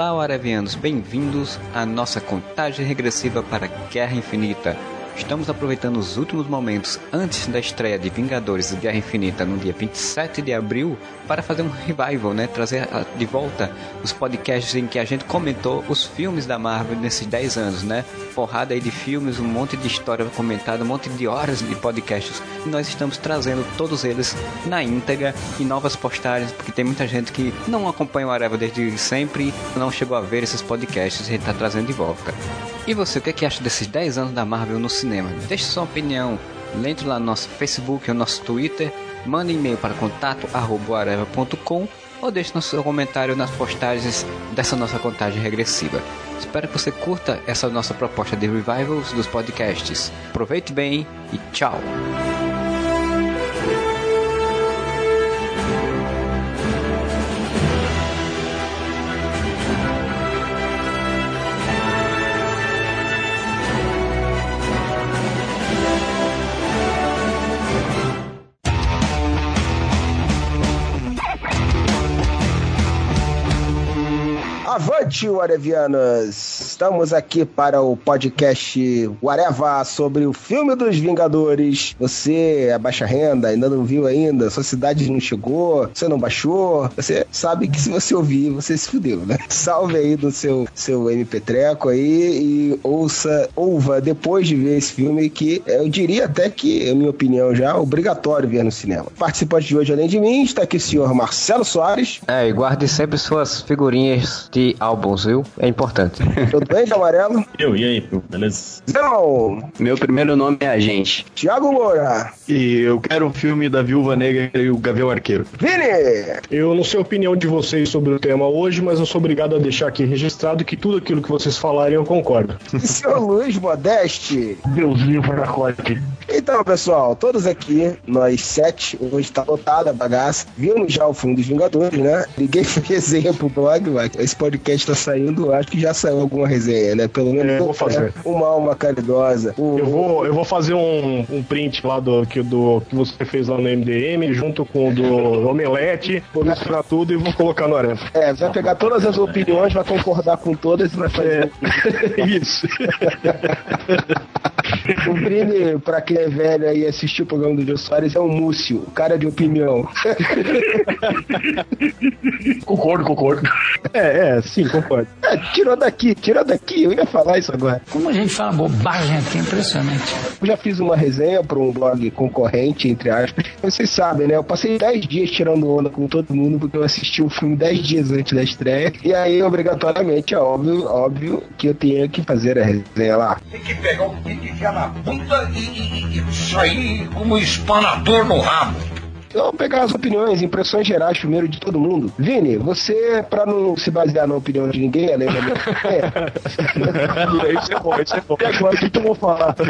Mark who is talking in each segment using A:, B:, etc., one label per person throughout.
A: Olá, Aravianos, bem-vindos à nossa contagem regressiva para Guerra Infinita. Estamos aproveitando os últimos momentos antes da estreia de Vingadores Guerra Infinita no dia 27 de abril para fazer um revival, né? Trazer de volta os podcasts em que a gente comentou os filmes da Marvel nesses 10 anos, né? Porrada aí de filmes, um monte de história comentada, um monte de horas de podcasts. E nós estamos trazendo todos eles na íntegra e novas postagens, porque tem muita gente que não acompanha o Areva desde sempre não chegou a ver esses podcasts, a gente está trazendo de volta. E você, o que, é que acha desses 10 anos da Marvel no cinema? Deixe sua opinião. Entre lá no nosso Facebook ou nosso Twitter. Mande e-mail para contato.areva.com ou deixe no seu comentário nas postagens dessa nossa contagem regressiva. Espero que você curta essa nossa proposta de revivals dos podcasts. Aproveite bem e tchau!
B: Avante, Warevianas! Estamos aqui para o podcast Wareva sobre o filme dos Vingadores. Você é baixa renda, ainda não viu ainda, sua cidade não chegou, você não baixou. Você sabe que se você ouvir, você se fudeu, né? Salve aí no seu, seu MP3 aí e ouça, ouva depois de ver esse filme que eu diria até que, na minha opinião já, é obrigatório ver no cinema. Participante de hoje, além de mim, está aqui o senhor Marcelo Soares.
A: É, e guarde sempre suas figurinhas de álbuns, viu? É importante.
B: Tudo bem, de amarelo?
C: Eu, e aí, beleza?
B: Não.
D: Meu primeiro nome é Agente.
B: Tiago Moura.
C: E eu quero o um filme da Viúva Negra e o Gavião Arqueiro.
B: Vini.
E: Eu não sei a opinião de vocês sobre o tema hoje, mas eu sou obrigado a deixar aqui registrado que tudo aquilo que vocês falarem eu concordo.
B: E seu Luiz Modeste.
C: Deus livre da corte.
B: Então, pessoal, todos aqui, nós sete, hoje tá lotada a bagaça. Vimos já o fundo dos Vingadores, né? Ninguém fez resenha pro blog, mas esse podcast tá saindo, acho que já saiu alguma resenha, né? Pelo menos
E: é, vou fazer.
B: uma alma caridosa.
E: O... Eu, vou, eu vou fazer um, um print lá do que, do que você fez lá no MDM, junto com o do Omelete, vou misturar tudo e vou colocar no Arena.
B: É, vai pegar todas as opiniões, vai concordar com todas e vai fazer.
E: É. Isso.
B: o Brini, pra quem é velho aí e assistiu o programa do Jô Soares, é um múcio, o cara de opinião.
C: concordo, concordo.
E: É, é, sim, concordo.
B: É, tirou daqui, tirou daqui, eu ia falar isso agora.
F: Como a gente fala bobagem aqui, é impressionante.
B: Eu já fiz uma resenha para um blog concorrente, entre aspas. Vocês sabem, né? Eu passei 10 dias tirando onda com todo mundo, porque eu assisti o filme 10 dias antes da estreia. E aí, obrigatoriamente, é óbvio, óbvio que eu tinha que fazer a resenha lá.
G: Tem que pegar o que enfiar na bunda e, e, e sair como espanador no rabo.
B: Vamos pegar as opiniões, impressões gerais primeiro de todo mundo. Vini, você, pra não se basear na opinião de ninguém, além da minha.
E: É. isso é bom, isso é bom. E agora o que, que eu vou falar?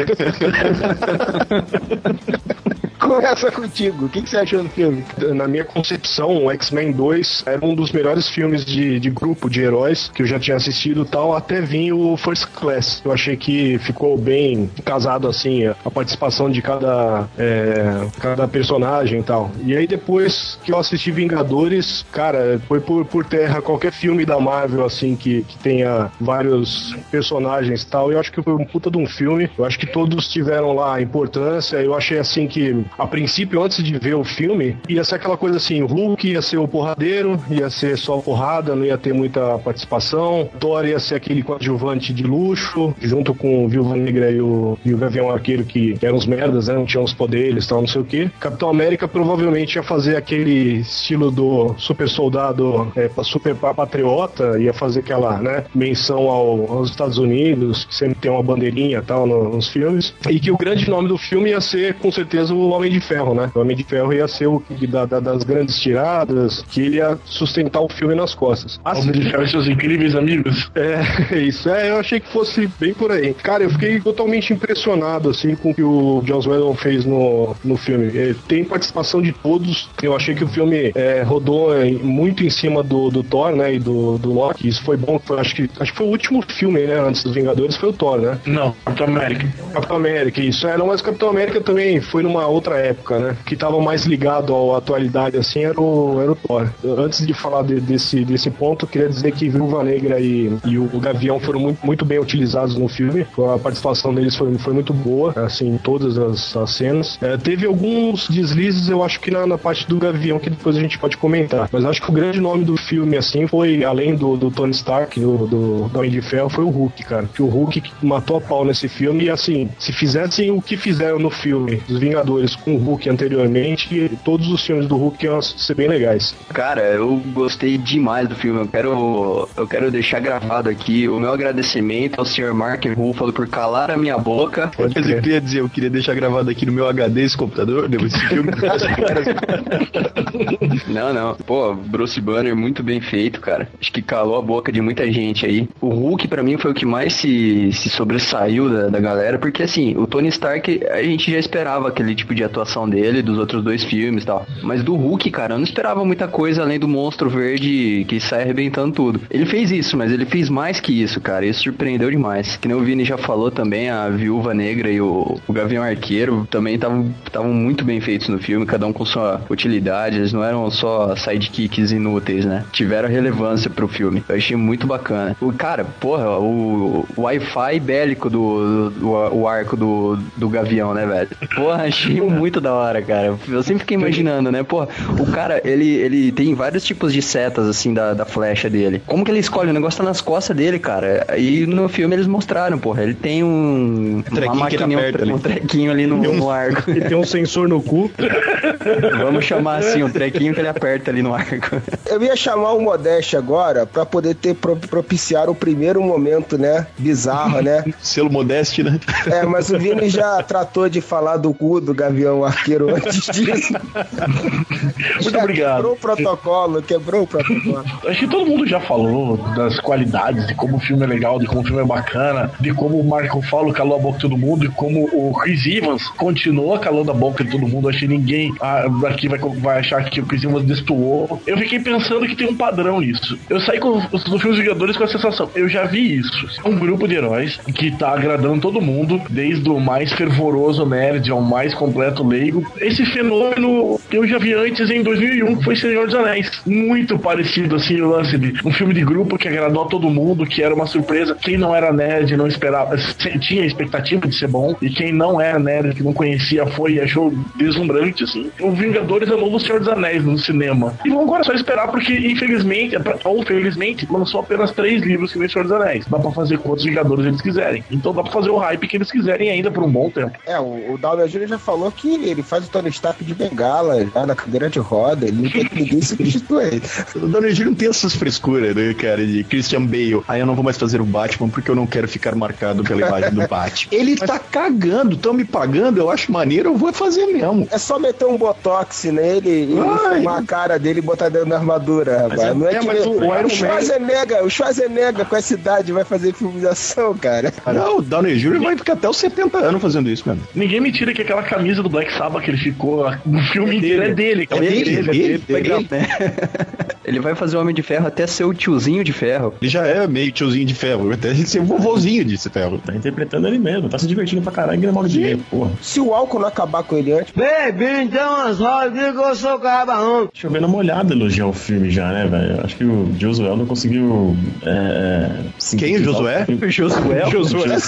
B: Começa contigo. O que, que, você achou do filme?
E: Na minha concepção, o X-Men 2 era um dos melhores filmes de, de grupo de heróis que eu já tinha assistido tal, até vir o First Class. Eu achei que ficou bem casado assim, a participação de cada, é, cada personagem e tal. E aí depois que eu assisti Vingadores, cara, foi por, por terra qualquer filme da Marvel assim que, que tenha vários personagens e tal. Eu acho que foi um puta de um filme. Eu acho que todos tiveram lá importância. Eu achei assim que a princípio, antes de ver o filme, ia ser aquela coisa assim: o Hulk ia ser o porradeiro, ia ser só porrada, não ia ter muita participação. Thor ia ser aquele coadjuvante de luxo, junto com o Viúva Negra e o, e o Gavião Arqueiro, que, eram os merdas, né? Não tinham os poderes tal, não sei o que. Capitão América provavelmente ia fazer aquele estilo do super soldado, é, super patriota, ia fazer aquela, né? Menção ao, aos Estados Unidos, que sempre tem uma bandeirinha tal no, nos filmes. E que o grande nome do filme ia ser, com certeza, o Homem de Ferro, né? O Homem de Ferro ia ser o da, da, das grandes tiradas, que ele ia sustentar o filme nas costas.
C: Assim, Homem de Ferro e seus incríveis amigos.
E: É, isso. É, eu achei que fosse bem por aí. Cara, eu fiquei totalmente impressionado, assim, com o que o Joss Whedon fez no, no filme. Ele tem participação de todos. Eu achei que o filme é, rodou muito em cima do, do Thor, né? E do, do Loki. Isso foi bom. Foi, acho, que, acho que foi o último filme, né? Antes dos Vingadores, foi o Thor, né?
C: Não, Capitão América.
E: Capitão América, isso. É, não, mas Capitão América também foi numa outra época, né? Que tava mais ligado à atualidade, assim, era o, era o Thor. Antes de falar de, desse, desse ponto, queria dizer que Viúva Negra e, e o, Gavião foram muito, muito bem utilizados no filme. A participação deles foi, foi muito boa, assim, em todas as, as cenas. É, teve alguns deslizes, eu acho que na, na, parte do Gavião, que depois a gente pode comentar. Mas acho que o grande nome do filme, assim, foi, além do, do Tony Stark, do, do, do Homem de Ferro, foi o Hulk, cara. Que o Hulk matou a pau nesse filme e, assim, se fizessem o que fizeram no filme dos Vingadores com o Hulk anteriormente, todos os filmes do Hulk iam ser bem legais.
D: Cara, eu gostei demais do filme. Eu quero, eu quero deixar gravado aqui o meu agradecimento ao Sr. Mark Ruffalo por calar a minha boca.
C: Pode eu queria dizer, eu queria deixar gravado aqui no meu HD esse computador, depois desse filme.
D: não, não. Pô, Bruce Banner muito bem feito, cara. Acho que calou a boca de muita gente aí. O Hulk, para mim, foi o que mais se, se sobressaiu da, da galera, porque assim, o Tony Stark, a gente já esperava aquele tipo de atuação dele, dos outros dois filmes e tal. Mas do Hulk, cara, eu não esperava muita coisa além do monstro verde que sai arrebentando tudo. Ele fez isso, mas ele fez mais que isso, cara. Isso surpreendeu demais. Que nem o Vini já falou também, a Viúva Negra e o, o Gavião Arqueiro também estavam muito bem feitos no filme, cada um com sua utilidade. Eles não eram só sidekicks inúteis, né? Tiveram relevância pro filme. Eu achei muito bacana. O cara, porra, o, o Wi-Fi bélico do, do, o arco do, do Gavião, né, velho? Porra, achei muito da hora, cara. Eu sempre fiquei imaginando, né? Porra, o cara, ele, ele tem vários tipos de setas, assim, da, da flecha dele. Como que ele escolhe? O negócio tá nas costas dele, cara. E no filme eles mostraram, porra. Ele tem um.
C: Um trequinho, maquininha,
D: um, um, trequinho ali no, no arco.
E: Ele tem um sensor no cu.
D: Vamos chamar assim, um trequinho que ele aperta ali no arco.
B: Eu ia chamar o Modeste agora pra poder ter pro, propiciar o primeiro momento, né? Bizarro, né?
C: Selo Modeste, né?
B: É, mas o Vini já tratou de falar do cu do Gavião Arqueiro antes disso.
E: Muito já obrigado.
B: Quebrou o protocolo, quebrou o protocolo.
E: Acho que todo mundo já falou das qualidades, de como o filme é legal, de como o filme é bacana, de como o Marco Paulo calou a boca de todo mundo, e como o Chris Evans continua calando a boca de todo mundo. Acho que ninguém ah, aqui vai, vai achar que o Chris Evans destoou. Eu fiquei pensando que tem um padrão nisso. Eu saí com os filmes Vingadores com a sensação, eu já vi isso. É um grupo de heróis que tá agradando todo mundo, desde o mais fervoroso nerd ao mais completo leigo. Esse fenômeno eu já vi antes em 2001, que foi Senhor dos Anéis. Muito parecido, assim, o lance de um filme de grupo que agradou a todo mundo, que era uma surpresa. Quem não era nerd não esperava, tinha expectativa de ser bom, e quem não era nerd, que não conhecia, foi e achou deslumbrante, assim. O Vingadores é o novo Senhor dos Anéis no cinema. E vamos agora só esperar, porque infelizmente, ou felizmente, lançou apenas três livros que nem Senhor dos Anéis. Dá pra fazer quantos Vingadores eles quiserem. Então dá pra fazer o hype que eles quiserem ainda por um bom tempo.
B: É, o, o Jr. já falou que ele faz o Tony Stark de bengala, já na cadeira de roda, ele não quer que ninguém substitua ele.
C: O Downey Jr. não tem essas frescuras, né, cara, de Christian Bale. Aí eu não vou mais fazer o Batman porque eu não quero ficar marcado pela imagem do Batman. Ele Mas... tá cagando, tão me pagando, eu acho maneiro, eu vou fazer mesmo.
B: É só meter um botox nele e Ai. a cara dele e botar dentro da armadura, rapaz. É, não é, é que mas o, o, o Schwarzenegger, o Schwarzenegger com essa idade vai fazer filme de ação, cara.
C: Não, o Downey Jr. vai ficar até os 70 anos fazendo isso, cara.
E: Ninguém me tira que aquela camisa do Black Sabbath que ele ficou no filme é inteiro é dele.
D: É dele, dele, dele, dele, dele. Ele vai fazer o Homem de Ferro até ser o tiozinho de ferro.
C: Ele já é meio tiozinho de ferro, até ser o vovozinho de ferro.
E: Tá interpretando ele mesmo, tá se divertindo pra caralho, ganhando mal dinheiro, porra.
B: Se o álcool não acabar com ele antes.
H: Baby, então as rodas que eu sou cabarrão.
E: Deixa eu ver na molhada elogiar o filme já, né, velho? Acho que o Josué não conseguiu. É,
C: Quem? O Josué?
D: O Josué.
E: Josué.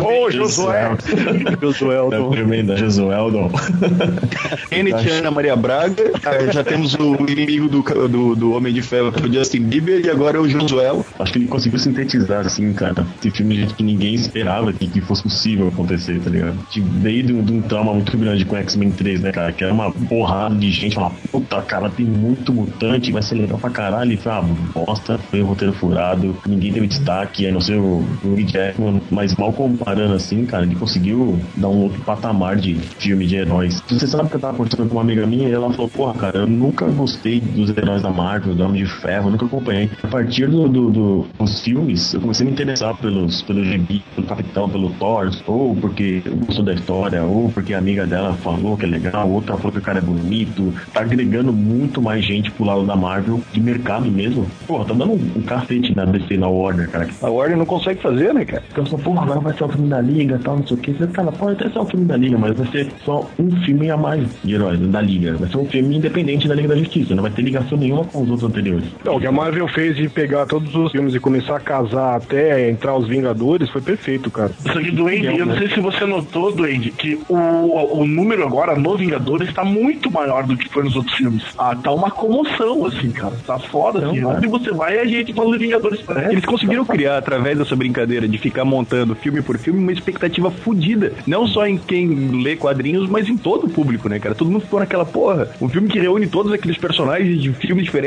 C: Ô, Josué.
E: Josué. Tremenda, Josueldon.
C: Kenneth Ana Maria Braga. Já temos o inimigo do, do, Homem de Ferro, o Justin Bieber, e agora é o Josué.
E: Acho que ele conseguiu sintetizar, assim, cara. Esse filme que ninguém esperava que, que fosse possível acontecer, tá ligado? Veio de um, de um trauma muito grande com X-Men 3, né, cara? Que era uma porrada de gente, uma puta, cara, tem muito mutante, vai ser legal pra caralho. E foi uma bosta, foi um roteiro furado, ninguém teve destaque, aí não sei o, o Jackman, mas mal comparando assim, cara, ele conseguiu dar um outro patamar de filme de heróis. Você sabe que eu tava conversando com uma amiga minha e ela falou, porra, cara, eu nunca gostei dos heróis da Marvel
C: Marvel, do Homem de Ferro, eu nunca acompanhei. A partir do, do, do, dos filmes, eu comecei a me interessar pelos, pelo gibi, pelo Capitão, pelo Thor, ou porque eu gosto da história, ou porque a amiga dela falou que é legal, outra falou que o cara é bonito. Tá agregando muito mais gente pro lado da Marvel, de mercado mesmo. Porra, tá dando um, um cacete na DC, na Warner, cara.
E: A Warner não consegue fazer, né, cara?
C: Então, só, porra, agora vai ser o filme da Liga tal, não sei o que. Você fala, pode até ser o filme da Liga, mas vai ser só um filme a mais de heróis da Liga. Vai ser um filme independente da Liga da Justiça, não vai ter ligação nenhuma com os outros anteriores.
E: Não, o que a Marvel fez de pegar todos os filmes e começar a casar até entrar os Vingadores foi perfeito, cara.
I: Só que, Duende, eu não sei se você notou, Duende, que o, o número agora no Vingadores está muito maior do que foi nos outros filmes. Ah, tá uma comoção, assim, cara. Tá foda, assim. Onde você vai, a gente de Vingadores.
C: É, eles conseguiram criar, através dessa brincadeira de ficar montando filme por filme, uma expectativa fodida. Não só em quem lê quadrinhos, mas em todo o público, né, cara? Todo mundo ficou naquela porra. Um filme que reúne todos aqueles personagens de filmes diferentes.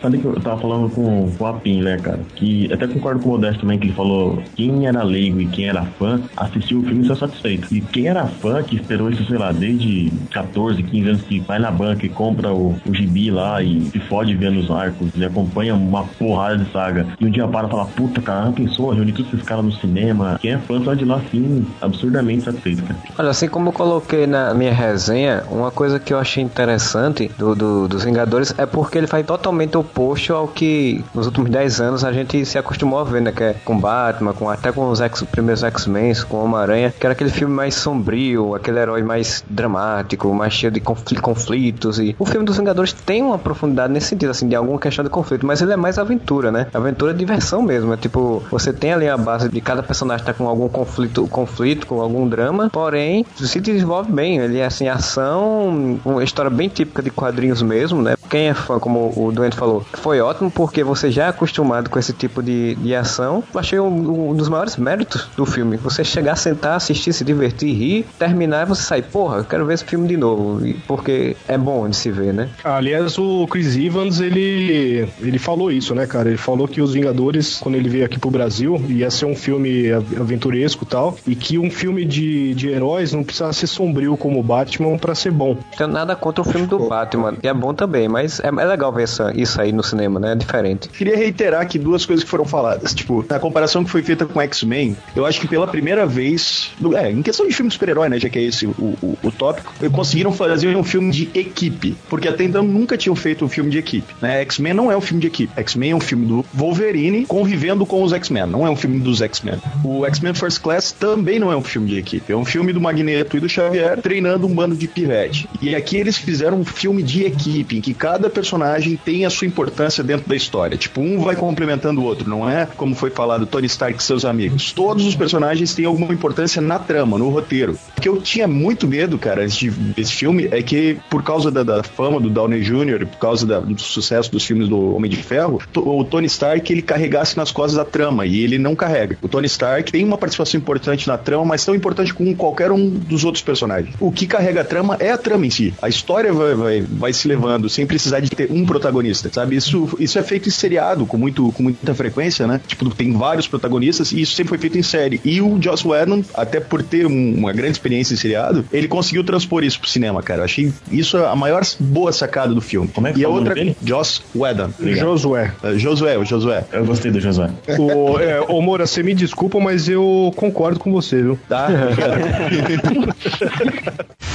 C: Sabe que eu tava falando com, com a Pin, né, cara? Que até concordo com o Modesto também, que ele falou quem era leigo e quem era fã assistiu o filme e saiu satisfeito. E quem era fã, que esperou isso, sei lá, desde 14, 15 anos, que vai na banca e compra o, o gibi lá e se fode vendo os arcos e acompanha uma porrada de saga. E um dia para e fala, puta, cara, pensou, reunir todos esses caras no cinema. Quem é fã sai de lá, assim, absurdamente satisfeito, cara.
J: Olha, assim como eu coloquei na minha resenha, uma coisa que eu achei interessante do, do, dos Vingadores é porque ele faz totalmente oposto ao que nos últimos 10 anos a gente se acostumou a ver, né? Que é com Batman, com, até com os X, primeiros X-Men, com Homem-Aranha, que era aquele filme mais sombrio, aquele herói mais dramático, mais cheio de conflitos. E o filme dos Vingadores tem uma profundidade nesse sentido, assim, de alguma questão de conflito, mas ele é mais aventura, né? Aventura é diversão mesmo. É tipo, você tem ali a base de cada personagem tá com algum conflito, conflito, com algum drama, porém, se desenvolve bem. Ele é assim, ação, uma história bem típica de quadrinhos mesmo, né? Quem é fã, como o Doente falou, foi ótimo porque você já é acostumado com esse tipo de, de ação. Eu achei um, um dos maiores méritos do filme. Você chegar, sentar, assistir, se divertir, rir, terminar e você sair, porra, eu quero ver esse filme de novo. Porque é bom de se ver, né?
E: Aliás, o Chris Evans, ele, ele falou isso, né, cara? Ele falou que os Vingadores, quando ele veio aqui pro Brasil, ia ser um filme aventuresco e tal, e que um filme de, de heróis não precisava ser sombrio como o Batman para ser bom.
J: Não tenho nada contra o filme do Batman, que é bom também, mas é, é legal ver essa, isso aí no cinema, né? É diferente.
C: Queria reiterar aqui duas coisas que foram faladas. Tipo, na comparação que foi feita com X-Men, eu acho que pela primeira vez, é, em questão de filme de super-herói, né, já que é esse o, o, o tópico, conseguiram fazer um filme de equipe, porque até então nunca tinham feito um filme de equipe, né? X-Men não é um filme de equipe. X-Men é um filme do Wolverine convivendo com os X-Men, não é um filme dos X-Men. O X-Men First Class também não é um filme de equipe, é um filme do Magneto e do Xavier treinando um bando de pivete. E aqui eles fizeram um filme de equipe, em que cada personagem tem a sua importância dentro da história. Tipo, um vai complementando o outro, não é como foi falado Tony Stark e seus amigos. Todos os personagens têm alguma importância na trama, no roteiro. O que eu tinha muito medo, cara, antes de ver esse filme, é que por causa da, da fama do Downey Jr., por causa da, do sucesso dos filmes do Homem de Ferro, o Tony Stark ele carregasse nas costas a trama, e ele não carrega. O Tony Stark tem uma participação importante na trama, mas tão importante como qualquer um dos outros personagens. O que carrega a trama é a trama em si. A história vai, vai, vai se levando sem precisar de ter um protagonista, sabe? Isso, isso é feito em seriado com, muito, com muita frequência, né? Tipo, tem vários protagonistas e isso sempre foi feito em série. E o Joss Whedon, até por ter um, uma grande experiência em seriado, ele conseguiu transpor isso pro cinema, cara. Eu achei isso a maior boa sacada do filme. Como é que e é a o nome outra, dele? Joss Whedon.
E: Josué.
C: Uh, Josué, o Josué. Eu gostei do Josué.
E: Ô, é, ô Moura, você me desculpa, mas eu concordo com você, viu?
C: Tá?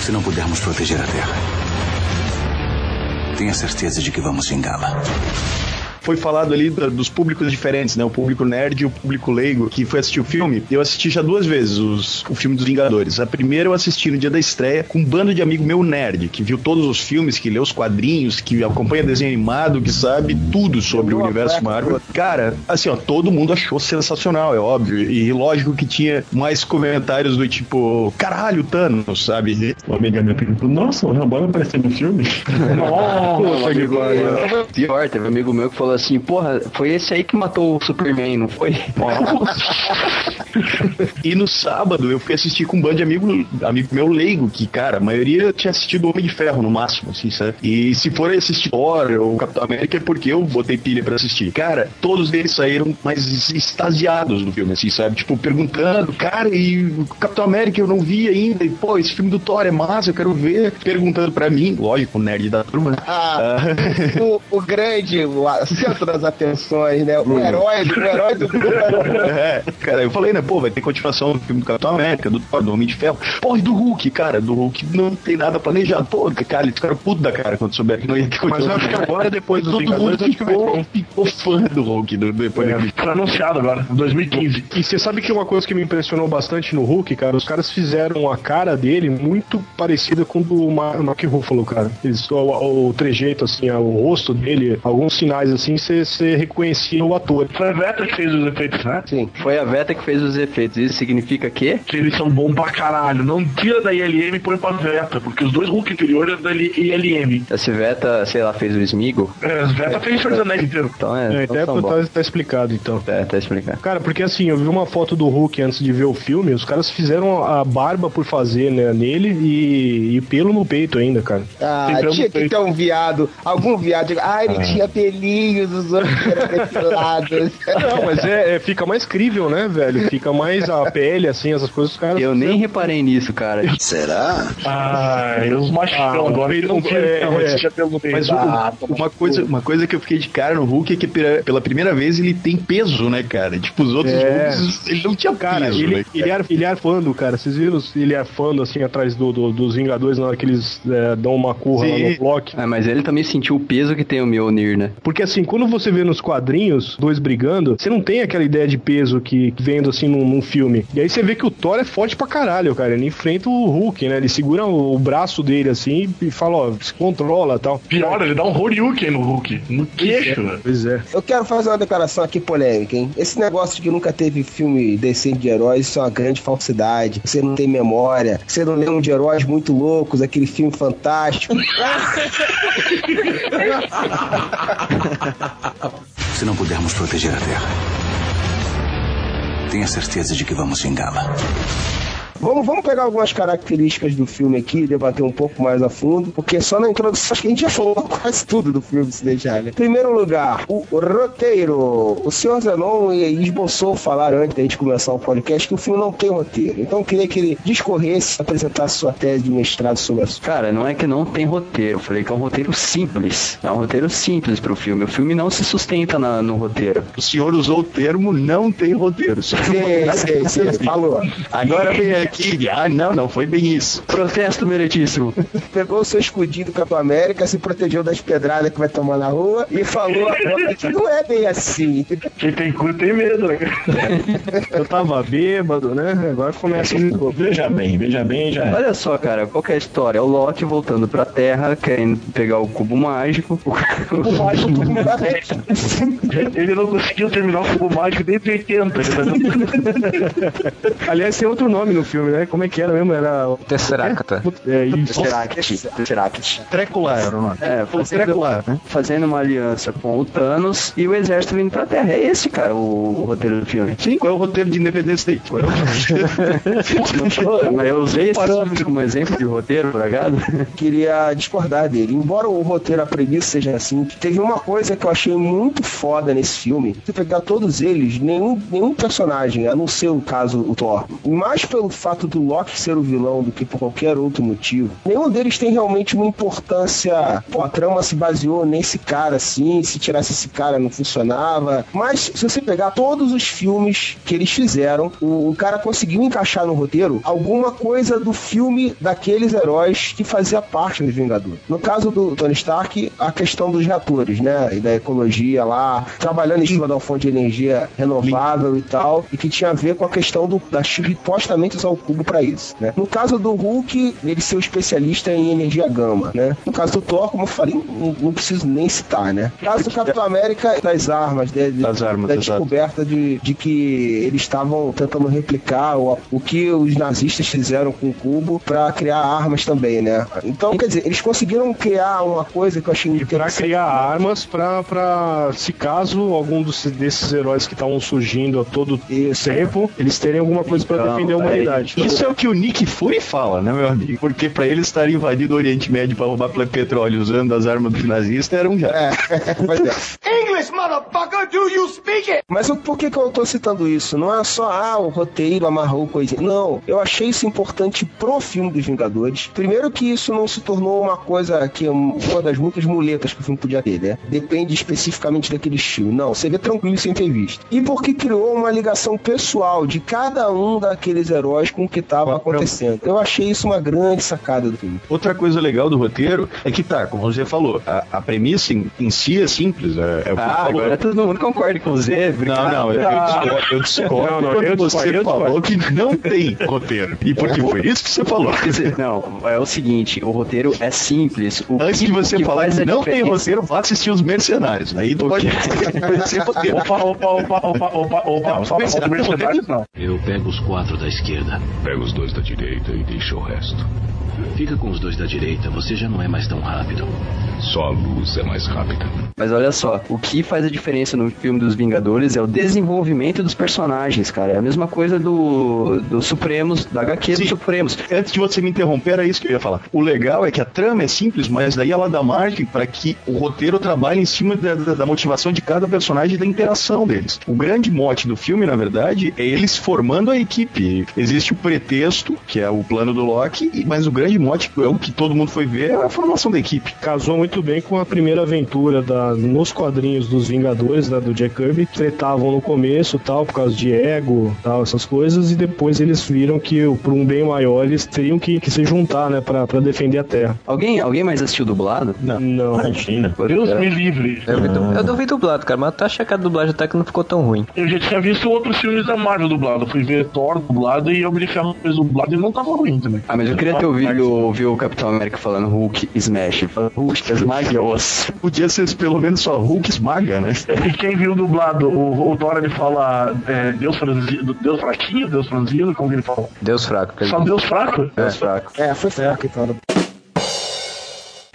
K: Se não pudermos proteger a Terra, tenha certeza de que vamos vingá-la.
C: Foi falado ali da- dos públicos diferentes, né? O público nerd e o público leigo que foi assistir o filme. Eu assisti já duas vezes os- o filme dos Vingadores. A primeira eu assisti no dia da estreia com um bando de amigo meu nerd, que viu todos os filmes, que lê os quadrinhos, que acompanha desenho animado, que sabe tudo sobre o universo Marvel. Cara, assim, ó, todo mundo achou sensacional, é óbvio. E lógico que tinha mais comentários do tipo, caralho, Thanos, sabe?
L: Uma amiga minha perguntou, nossa, o Rambo vai aparecer no filme?
E: Nossa, que pariu.
D: Pior, teve um amigo meu que falou assim, porra, foi esse aí que matou o Superman, não foi?
C: e no sábado eu fui assistir com um bando de amigo, amigo meu leigo, que, cara, a maioria tinha assistido Homem de Ferro no máximo, assim, sabe? E se for assistir Thor ou Capitão América é porque eu botei pilha pra assistir. Cara, todos eles saíram mais extasiados do filme, assim, sabe? Tipo, perguntando, cara, e o Capitão América eu não vi ainda, e pô, esse filme do Thor é massa, eu quero ver. Perguntando pra mim, lógico, o nerd da turma. né?
B: Ah, o, o grande, o centro das atenções, né? O herói, do- o herói do grupo.
C: É, cara, eu falei, né, pô, vai ter continuação do filme do Capitão América, do Thor, do Homem de Ferro. Porra, e do Hulk, cara, do Hulk não tem nada planejado. Pô, cara, eles ficaram putos da cara quando souberam que não ia ter
E: Mas eu acho que agora, depois dos
C: Todo
E: Vingadores,
C: mundo
E: acho que
C: ficou, ficou fã do Hulk do, depois
E: É.
I: Foi anunciado agora, em 2015.
E: E você sabe que uma coisa que me impressionou bastante no Hulk, cara, os caras fizeram a cara dele muito parecida com o do Ma- Mark Ruffalo, cara. Eles, o, o trejeito, assim, o rosto dele, alguns sinais assim, você você reconhecia o ator.
I: Foi a Veta que fez os efeitos, né?
B: Sim.
D: Foi a Veta que fez os efeitos. Isso significa que?
I: Que eles são bons pra caralho. Não tira da ILM e põe pra Veta, porque os dois Hulk anteriores é da ILM.
D: Essa Veta, sei lá, fez o Smigo.
I: É, as Veta fez Senhor dos Anéis inteiro.
D: Então é.
E: É,
D: então
E: até tá, tá explicado, então.
D: É, tá explicando.
E: Cara, porque assim, eu vi uma foto do Hulk antes de ver o filme, os caras fizeram a barba por fazer né, nele e, e pelo no peito ainda, cara.
B: Ah, tinha que ter um viado, algum viado. Ah, ele tinha os outros eram depilados.
E: Não, mas é, é- fica mais crível, né, velho? Fica mais a pele, assim, essas coisas, os caras.
D: Eu nem reparei nisso, cara.
K: Será?
I: Ah, os machão
E: Ah,
I: agora.
E: um-
I: Não
E: é,
I: não,
E: é.
I: pelo meio.
C: Mas o-
I: Ah,
C: uma, coisa, uma coisa que eu fiquei de cara no Hulk é que pela, primeira vez ele tem peso, né, cara? Tipo, os outros
E: É.
C: Hulks, ele não tinha
E: Cara,
C: peso,
E: ele,
C: né?
E: ele, ar- ele arfando, cara. Vocês viram ele arfando assim atrás do, do- dos Vingadores na hora que eles é, dão uma curra lá
C: Sim.
E: no bloco?
D: Ah, mas ele também sentiu o peso que tem o Mjolnir, né?
E: Porque assim, quando você vê nos quadrinhos dois brigando, você não tem aquela ideia de peso que, vendo assim num, num filme. E aí você vê que o Thor é forte pra caralho, cara. Ele enfrenta o Hulk, né? Ele segura o, o braço dele assim e fala, ó, se controla e tal.
I: Pior, ele dá um Horyuken no Hulk. No queixo, velho.
E: Pois é.
B: Eu quero fazer uma declaração aqui polêmica, hein? Esse negócio de que nunca teve filme decente de heróis, isso é uma grande falsidade. Você não tem memória, você não lembra de heróis muito loucos, aquele filme fantástico.
K: Se não pudermos proteger a Terra, tenha certeza de que vamos vingá-la.
B: Vamos, vamos pegar algumas características do filme aqui e debater um pouco mais a fundo, porque só na introdução acho que a gente já falou quase tudo do filme, se deixar, né? Primeiro lugar, o roteiro. O senhor Zenon esboçou falar antes da gente começar o podcast que o filme não tem roteiro. Então eu queria que ele discorresse, apresentasse sua tese de mestrado sobre o assunto.
D: Cara, não é que não tem roteiro. Eu falei que é um roteiro simples. É um roteiro simples pro filme. O filme não se sustenta na- no roteiro.
C: O senhor usou o termo não tem roteiro.
B: Sim, sim, sim, falou.
C: Agora vem aqui. Ah, não, não foi bem isso.
D: Protesto meritíssimo.
B: Pegou o seu escudinho do Capitão América, se protegeu das pedradas que vai tomar na rua e falou agora que não é bem assim.
I: Quem tem cu tem medo, né?
E: Eu tava bêbado, né? Agora começa o.
I: Veja bem, veja bem, já é.
D: Olha só, cara, qual que é a história? É o Loki voltando pra Terra, querendo pegar o cubo mágico.
I: O mágico Ele não conseguiu terminar o cubo mágico desde 80. Ele tá...
E: Aliás, tem outro nome no filme, né? Como é que era mesmo? Era. o-
J: Tesseracta.
E: É isso.
D: Tesseract. Tesseract.
C: Trecular era o nome.
D: É,
C: Trecular, né?
D: fazendo uma aliança com o Thanos e o exército vindo pra Terra. É esse, cara, o, o roteiro do filme.
C: Sim, qual é o roteiro de Independência Day? Qual é o-
D: Mas eu usei esse filme como exemplo de roteiro, por acaso.
B: Queria discordar dele. Embora o roteiro, a premissa seja assim, teve uma coisa que eu achei muito foda nesse filme. Se pegar todos eles, nenhum, nenhum personagem, a não ser o caso o Thor, mais pelo fato do Loki ser o vilão do que por qualquer outro motivo, nenhum deles tem realmente uma importância. Pô, a trama se baseou nesse cara assim, se tirasse esse cara não funcionava. Mas se você pegar todos os filmes que eles fizeram, o, o cara conseguiu encaixar no roteiro alguma coisa do filme daqueles heróis que fazia parte dos Vingadores. No caso do Tony Stark, a questão dos reatores, né? E da ecologia lá, trabalhando em cima uma fonte de energia renovável e tal, e que tinha a ver com a questão do, da supostamente usar o cubo para isso, né? No caso do Hulk, ele ser o especialista em energia gama, né? No caso do Thor, como eu falei, não, não preciso nem citar, né? No caso do Capitão América, das armas, né? de,
C: Das armas,
B: da descoberta de, de que eles estavam tentando replicar o, o que os nazistas fizeram com o cubo para criar armas também, né? Então, quer dizer, eles conseguiram criar uma coisa que eu achei
E: Pra
B: interessante.
E: criar armas pra, pra se caso algum dos, desses heróis que estavam surgindo a todo tempo, eles terem alguma coisa pra defender a humanidade.
C: Isso é o que o Nick Fury fala, né, meu amigo? Porque pra eles estarem invadindo o Oriente Médio pra roubar petróleo usando as armas dos nazistas era um já.
B: Pois é.
G: English, motherfucker, do you speak it?
B: Mas o- por que, que eu tô citando isso? Não é só, ah, o roteiro amarrou coisa. Não, eu achei isso importante pro filme dos Vingadores. Primeiro que isso não se tornou uma coisa que é uma das muitas muletas que o filme podia ter, né? Depende especificamente daquele estilo. Não, seria tranquilo sem ter visto. E porque criou uma ligação pessoal de cada um daqueles heróis com o que tava acontecendo. Eu achei isso uma grande sacada do filme.
C: Outra coisa legal do roteiro é que tá, como você falou, a, a premissa em, em si é simples. É, é o que
D: Ah, agora todo mundo concorda com você.
C: Não, não, eu, eu discordo, eu discordo
E: Não, não,
C: quando
E: eu
C: você
E: discordo,
C: falou que não tem roteiro. E porque foi isso que você falou.
D: Quer dizer, Não, é o seguinte, o roteiro é simples. O
C: Antes de você
D: que
C: falar que não tem roteiro, vá assistir os mercenários. Aí tu pode conhecer roteiro.
I: Opa, opa, opa, opa, opa, opa.
K: Eu pego os quatro da esquerda. Pego os dois da direita e deixo o resto. Fica com os dois da direita, você já não é mais tão rápido. Só a luz é mais rápida.
D: Mas olha só, o que faz a diferença no filme dos Vingadores é o desenvolvimento dos personagens, cara. É a mesma coisa do, do Supremos, da HQ
C: Sim.
D: do Supremos.
C: Antes de você me interromper, era isso que eu ia falar. O legal é que a trama é simples, mas daí ela dá margem para que o roteiro trabalhe em cima da, da- da motivação de cada personagem e da interação deles. O grande mote do filme, na verdade, é eles formando a equipe. Existe pretexto, que é o plano do Loki, e- mas o grande mote, é o que todo mundo foi ver, é a formação da equipe.
E: Casou muito bem com a primeira aventura da, nos quadrinhos dos Vingadores, da, do Jack Kirby. Tretavam no começo, tal, por causa de ego, tal, essas coisas, e depois eles viram que, por um bem maior, eles teriam que, que se juntar, né, pra, pra defender a Terra.
D: Alguém, alguém mais assistiu dublado?
E: Não.
C: Imagina.
I: Deus me livre.
J: Eu vi, du- eu dublado, cara, mas tá checado a dublagem até que não ficou tão ruim.
I: Eu já tinha visto outros filmes da Marvel dublado. Fui ver Thor dublado e Homem de Ferro fez dublado e não tava ruim também.
D: Ah, mas eu queria ter ouvido, ouvido o Capitão América falando Hulk Smash. Hulk esmague osso.
C: Podia ser pelo menos só Hulk esmaga, né?
I: E quem viu dublado, o, o Dora ele fala é, Deus franzino, Deus fraquinho, Deus franzino, como que ele fala?
J: Deus fraco. ele-
I: Só Deus fraco?
J: Deus fraco.
B: É, foi fraco então.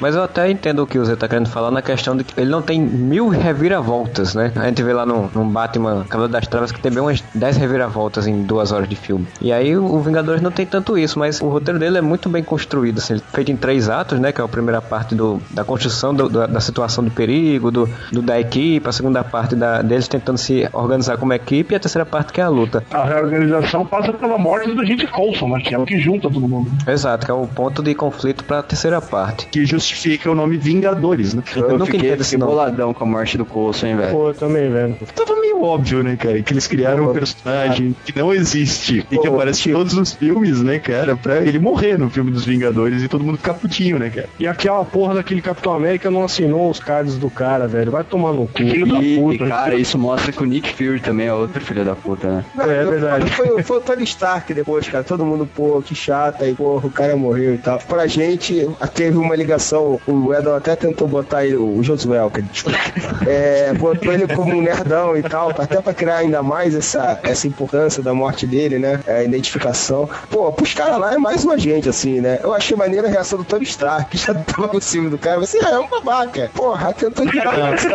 J: Mas eu até entendo o que o Zé tá querendo falar na questão de que ele não tem mil reviravoltas, né? A gente vê lá no, no Batman Cavaleiro das Trevas que tem bem umas 10 reviravoltas em duas horas de filme. E aí o, Vingadores não tem tanto isso, mas o roteiro dele é muito bem construído, assim, é feito em três atos, né? Que é a primeira parte do, da construção do- da, da situação de perigo, do, do- da equipe, a segunda parte da, deles tentando se organizar como equipe e a terceira parte que é a luta.
I: A reorganização passa pela morte do gente Coulson, né? Que é o que junta todo mundo.
J: Exato, que é o ponto de conflito para a terceira parte.
C: Que justifica o nome Vingadores, né?
J: Eu,
D: Eu,
J: nunca
D: fiquei,
J: entendo esse
D: fiquei boladão com a morte do Coulson, hein, velho.
E: Pô, eu também, velho.
C: Tava meio óbvio, né, cara? Que eles criaram um personagem que não existe e que aparece em todos os filmes, né, cara? Pra ele morrer no filme dos Vingadores e todo mundo ficar putinho, né, cara?
E: E aquela porra daquele Capitão América não assinou os cards do cara, velho. Vai tomar no cu.
I: Filho da
D: E,
I: puta.
D: cara, isso mostra que o Nick Fury também é outro filho da puta, né?
E: É verdade.
B: Foi, foi o Tony Stark depois, cara. Todo mundo, pô, que chata, e porra, o cara morreu e tal. Pra gente, teve uma ligação, o Edon até tentou botar ele, o Josué, que desculpa. É, botou ele como um nerdão e tal, até pra criar ainda mais essa, essa importância da morte dele, né? A identificação. Pô, pros caras lá é mais uma gente, assim, né? Eu achei maneira a reação do Tony Stark, que já tava com ciúme do cara. Você é um babaca. Porra, tentou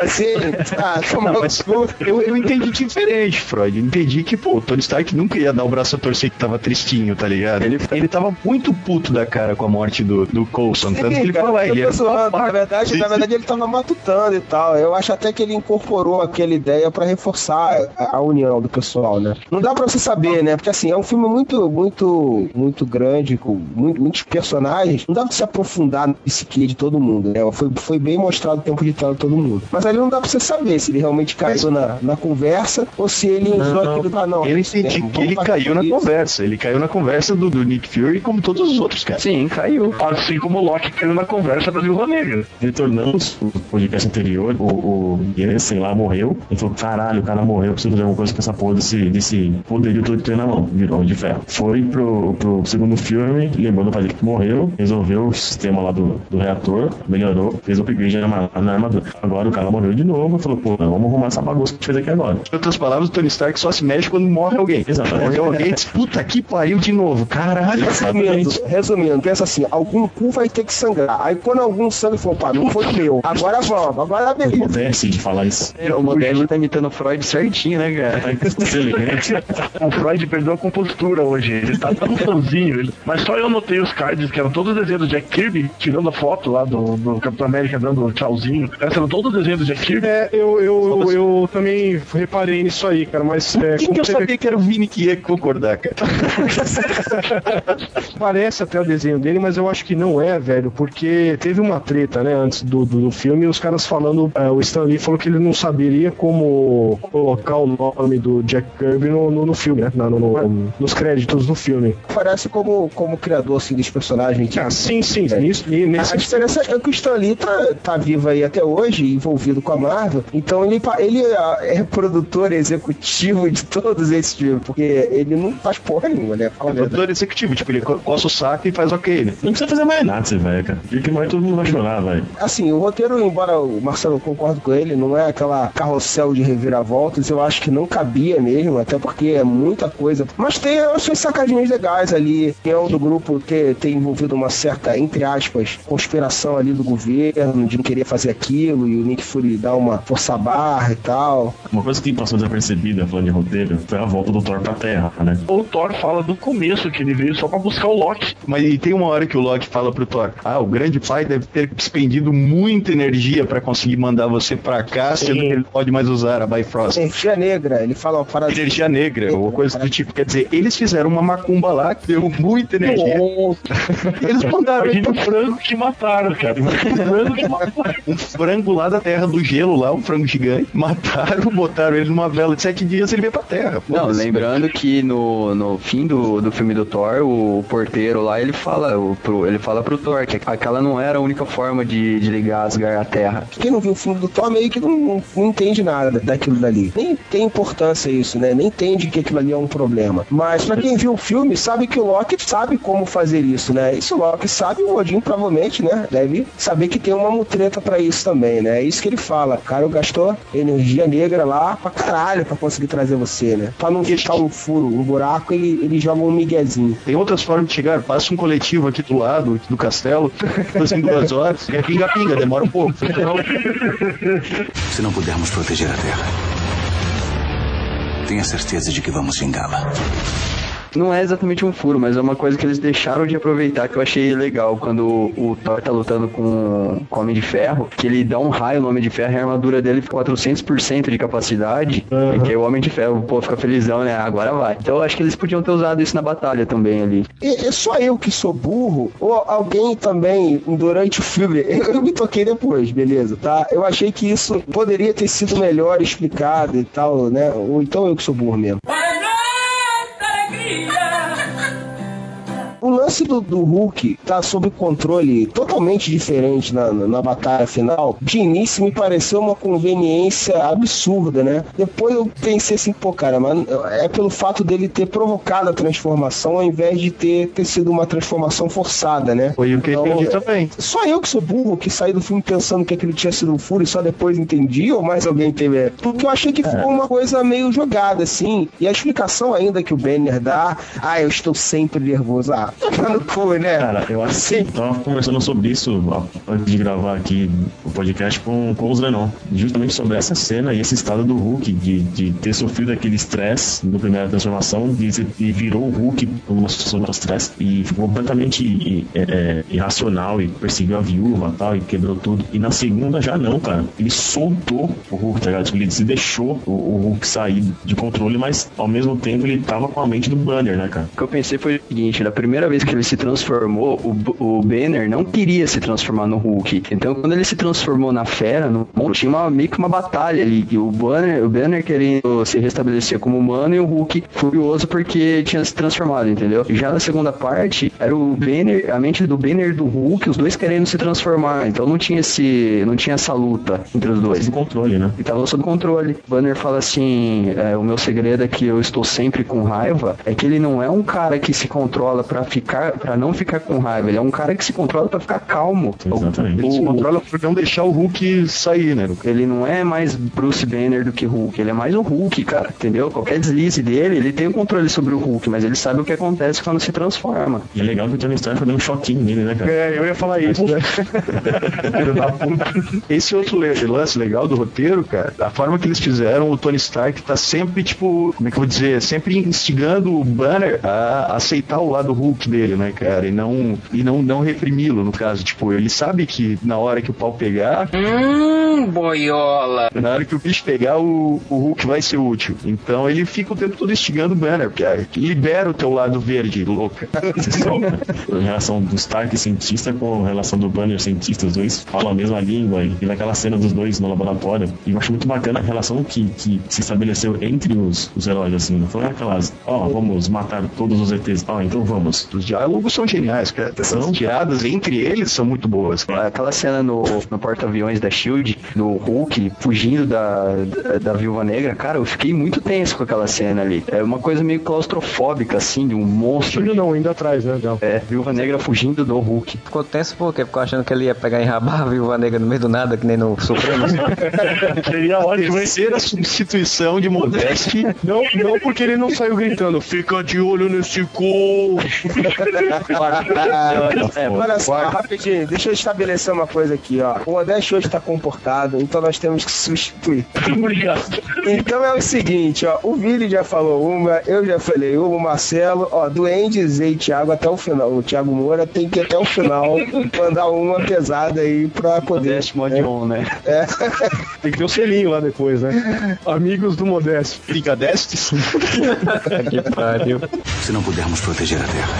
B: assim, ah, toma
C: Não,
B: no
C: mas eu, eu entendi diferente, Freud. Eu entendi que, pô, o Tony Stark nunca ia dar o braço a torcer que tava tristinho, tá ligado? Ele, ele tava muito puto da cara com a morte do, do Coulson. Tanto que ele falou, "Ah, ele
B: tô
C: um
B: zoando,
C: babaca."
B: na verdade, na verdade ele tava matutando e tal. Eu acho até que ele incorporou aquela ideia pra reforçar a, a união do pessoal, né? Não dá pra você saber, né? Porque assim, é um filme muito, muito, muito grande, com muito- muitos personagens. Não dá pra você aprofundar no psique de todo mundo, né? Foi, foi bem mostrado o tempo de tela de todo mundo. Mas ali não dá pra você saber se ele realmente caiu na, na conversa ou se ele usou aquilo pra não.
C: Eu entendi
B: né,
C: que ele caiu na
B: isso.
C: conversa. Ele caiu na conversa do, do Nick Fury como todos os outros, cara.
D: Sim, caiu.
I: Assim como o Loki caiu na conversa conversa da Viúva Negra.
L: Retornamos o podcast anterior, o, o Jensen lá morreu. Ele falou: caralho, o cara morreu, preciso fazer alguma coisa com essa porra desse, desse poderio todo que tem na mão, virou de ferro. Foi pro, pro segundo filme, lembrou do pai dele que morreu, resolveu o sistema lá do, do reator, melhorou, fez o upgrade na, na armadura. Agora o cara morreu de novo, falou: pô, vamos arrumar essa bagunça que a gente fez aqui agora.
C: Em outras palavras, o Tony Stark só se mexe quando morre alguém.
L: Exato.
C: Morreu alguém, diz, puta que pariu de novo, caralho.
B: Resumindo, resumindo, pensa assim, algum cu vai ter que sangrar. Aí quando algum sangue for, pá, não foi o meu. Agora vamos, agora beleza.
L: Acontece de falar isso.
D: O Modelo tá imitando o Freud certinho, né, cara?
I: O Freud perdeu a compostura hoje. Ele tá tão fãzinho. Ele... Mas só eu notei os cards, que eram todos desenhos do Jack Kirby, tirando a foto lá do, do Capitão América dando tchauzinho. Esses eram todos desenhos do Jack Kirby.
E: É, eu, eu, eu, eu também reparei nisso aí, cara, mas. É,
C: Quem que eu sabia que era o Vini que ia concordar, cara?
E: Parece até o desenho dele, mas eu acho que não é, velho, porque teve uma treta, né, antes do, do, do filme, os caras falando, é, o Stan Lee falou que ele não saberia como colocar o nome do Jack Kirby no, no, no filme, né, no, no- nos créditos do filme.
B: Parece como, como criador assim, dos personagens. Tipo,
E: Ah, sim, sim, nisso, e
B: A
E: nesse
B: diferença é que o Stan Lee tá, tá vivo aí até hoje, envolvido com a Marvel, então ele, ele ah, é produtor executivo de todos esses filmes, porque ele não faz porra nenhuma, né? Fala verdade.
C: Produtor executivo, tipo, ele co- coça o saco e faz ok, né?
L: Não precisa fazer mais nada, você velho, cara. Porque mais todo mundo vai chorar, velho.
B: Assim, o roteiro, embora o Marcelo concordo com ele, não é aquela carrossel de reviravoltas, eu acho que não cabia mesmo, até porque é muita coisa. Mas tem as suas sacadinhas legais ali. É o do grupo ter, ter envolvido uma certa, entre aspas, conspiração ali do governo, de não querer fazer aquilo, e o Nick Fury dar uma força barra e tal.
L: Uma coisa que passou desapercebida, falando de roteiro, foi a volta do Thor pra Terra, né?
I: O Thor fala do começo que ele veio só pra buscar o Loki.
C: Mas e tem uma hora que o Loki fala pro Thor: Ah, o grande pai deve ter expendido muita energia pra conseguir mandar você pra cá, sendo que ele não pode mais usar a Bifrost.
B: Energia negra, ele fala uma parada.
C: Energia negra, ou coisa do tipo. Quer dizer, eles fizeram uma macumba lá que deu muita energia. Eles mandaram
I: Imagina o frango que mataram, cara. O frango que mataram.
C: um frango lá da terra do gelo, lá, um frango gigante. Mataram, botaram ele numa vela de sete dias e ele veio pra terra.
D: Não, lembrando que no, no fim do, do filme do Thor, o porteiro lá, ele fala, o, pro, ele fala pro Thor que aquela não era a única forma de, de ligar Asgard à Terra.
B: Quem não viu o filme do Thor meio que não, não, não entende nada daquilo dali. Nem tem importância isso, né? Nem entende que aquilo ali é um problema. Mas pra quem viu o filme, sabe que o Loki sabe como fazer isso, né? E se o Loki sabe, o Odin provavelmente, né? Deve saber que tem uma mutreta pra isso também, né? É isso que ele fala. Cara, gastou energia negra lá pra caralho pra conseguir trazer você, né? Pra não deixar um furo, um buraco, ele, ele joga um miguezinho.
C: Tem outras formas de chegar. Passa um coletivo aqui do lado do castelo, duas horas. É pinga-pinga, demora um pouco.
K: Se não pudermos proteger a Terra, tenha certeza de que vamos vingá-la.
D: Não é exatamente um furo, mas é uma coisa que eles deixaram de aproveitar que eu achei legal quando o, Thor tá lutando com, com o Homem de Ferro, que ele dá um raio no Homem de Ferro e a armadura dele fica 400% de capacidade, e que o Homem de Ferro, pô, fica felizão, né? Agora vai. Então eu acho que eles podiam ter usado isso na batalha também ali.
B: E, é só eu que sou burro? Ou alguém também, durante o filme, eu, eu me toquei depois, beleza, tá? Eu achei que isso poderia ter sido melhor explicado e tal, né? Ou então eu que sou burro mesmo. O lance do, do Hulk tá sob controle totalmente diferente na, na, na batalha final. De início me pareceu uma conveniência absurda, né? Depois eu pensei assim, pô, cara, mas é pelo fato dele ter provocado a transformação ao invés de ter, ter sido uma transformação forçada, né?
C: Foi o que eu entendi também.
B: Só eu que sou burro, que saí do filme pensando que aquele tinha sido um furo e só depois entendi, ou mais alguém teve. Porque eu achei que foi uma coisa meio jogada, assim. E a explicação ainda que o Banner dá, ah, eu estou sempre nervoso. Ah, tá no cu, né?
L: Cara, eu acho que tava conversando sobre isso antes de gravar aqui o podcast com, com o Zenon. Justamente sobre essa cena e esse estado do Hulk, de, de ter sofrido aquele estresse no primeira transformação de, e virou o Hulk numa situação de estresse e ficou completamente é, é, irracional e perseguiu a viúva e tal e quebrou tudo. E na segunda já não, cara. Ele soltou o Hulk, tá ligado? Tipo, Ele se deixou o, o Hulk sair de controle, mas ao mesmo tempo ele tava com a mente do Banner, né, cara?
D: O que eu pensei foi o seguinte, da primeira primeira vez que ele se transformou, o, o Banner não queria se transformar no Hulk. Então, quando ele se transformou na Fera, no, tinha uma, meio que uma batalha ali. O Banner, o Banner querendo se restabelecer como humano e o Hulk furioso porque tinha se transformado, entendeu? E já na segunda parte, era o Banner, a mente do Banner e do Hulk, os dois querendo se transformar. Então não tinha esse. não tinha essa luta entre os dois.
L: Sob controle, né?
D: E tava sob controle. Banner fala assim: é, o meu segredo é que eu estou sempre com raiva. É que ele não é um cara que se controla para ficar, para não ficar com raiva. Ele é um cara que se controla para ficar calmo.
L: Exatamente.
C: Ele se controla por não deixar o Hulk sair, né?
D: Ele não é mais Bruce Banner do que Hulk. Ele é mais um Hulk, cara. Entendeu? Qualquer deslize dele, ele tem o controle sobre o Hulk, mas ele sabe o que acontece quando se transforma.
L: E é legal que o Tony Stark deu um choquinho nele, né, cara?
E: É, eu ia falar isso, né?
C: Esse outro lance legal do roteiro, cara, a forma que eles fizeram, o Tony Stark tá sempre, tipo, como é que eu vou dizer, sempre instigando o Banner a aceitar o lado Hulk dele, né, cara, e não, e não, não reprimi-lo, no caso, tipo, ele sabe que na hora que o pau pegar,
G: Hum, boiola.
C: na hora que o bicho pegar, o, o Hulk vai ser útil. Então ele fica o tempo todo instigando o Banner, porque ah, libera o teu lado verde, louca.
L: A relação do Stark cientista com a relação do Banner cientista, os dois falam a mesma língua e naquela cena dos dois no laboratório. E eu acho muito bacana a relação que, que se estabeleceu entre os, os heróis, assim. Não foi aquelas, ó, vamos matar todos os ETs. Ah, então vamos.
C: Os diálogos são geniais, cara. Essas tiradas entre eles são muito boas.
D: Aquela cena no, no porta-aviões da Shield, do Hulk fugindo da, da, da Viúva Negra, cara, eu fiquei muito tenso com aquela cena ali. É uma coisa meio claustrofóbica, assim, de um monstro.
E: Filho não, ainda atrás, né, Del?
D: É, Viúva Negra fugindo do Hulk.
J: Ficou tenso por quê? Ficou achando que ele ia pegar e rabar a viúva negra no meio do nada, que nem no Supremo.
E: Seria ótimo?
C: Terceira substituição de Modeste.
E: Não, não porque ele não saiu gritando, fica de olho nesse cu.
B: É, olha só, rapidinho, deixa eu estabelecer uma coisa aqui, ó. O Modeste hoje tá comportado, então nós temos que substituir.
I: Obrigado.
B: Então é o seguinte, ó, o Vili já falou uma, eu já falei uma, o Marcelo, ó, Duende, Zé e Thiago até o final. O Thiago Moura tem que ir até o final mandar uma pesada aí pra poder.
D: Modeste mod on, né?
B: É.
E: Tem que ter o selinho lá depois, né? Amigos do Modesto.
C: Brigadestes.
J: que pariu.
K: Se não pudermos proteger a Terra,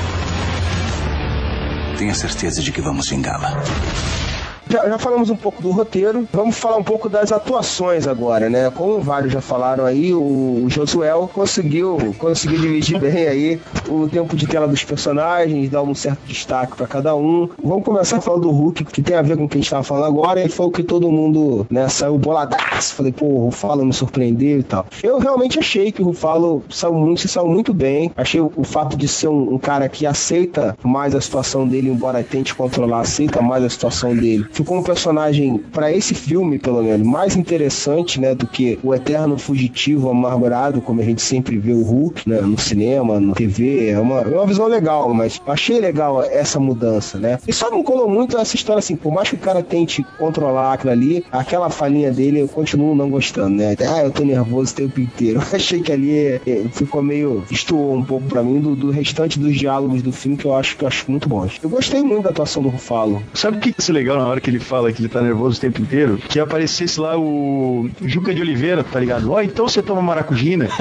K: tenha certeza de que vamos vingá-la.
B: Já, já falamos um pouco do roteiro, vamos falar um pouco das atuações agora, né? Como vários já falaram aí, o, o Josuel conseguiu, conseguiu dividir bem aí o tempo de tela dos personagens, dar um certo destaque para cada um. Vamos começar falando do Hulk, que tem a ver com o que a gente tava falando agora, e foi o que todo mundo, né, saiu boladaço. Falei, pô, o Rufalo me surpreendeu e tal. Eu realmente achei que o Rufalo saiu muito, se saiu muito bem. Achei o, o fato de ser um, um cara que aceita mais a situação dele, embora tente controlar, aceita mais a situação dele ficou um personagem, para esse filme, pelo menos, mais interessante, né, do que o eterno fugitivo amargurado, como a gente sempre vê o Hulk, né, no cinema, na TV. É uma, é uma visão legal, mas achei legal essa mudança, né? E só não colou muito essa história assim, por mais que o cara tente controlar aquilo ali, aquela falinha dele eu continuo não gostando, né? Ah, eu tô nervoso o tempo inteiro. achei que ali é, ficou meio. estuou um pouco para mim do, do restante dos diálogos do filme que eu acho que eu acho muito bons. Eu gostei muito da atuação do Rufalo.
C: Sabe o que é legal na hora que ele fala que ele tá nervoso o tempo inteiro? Que aparecesse lá o Juca de Oliveira, tá ligado? Ó, então você toma maracujina.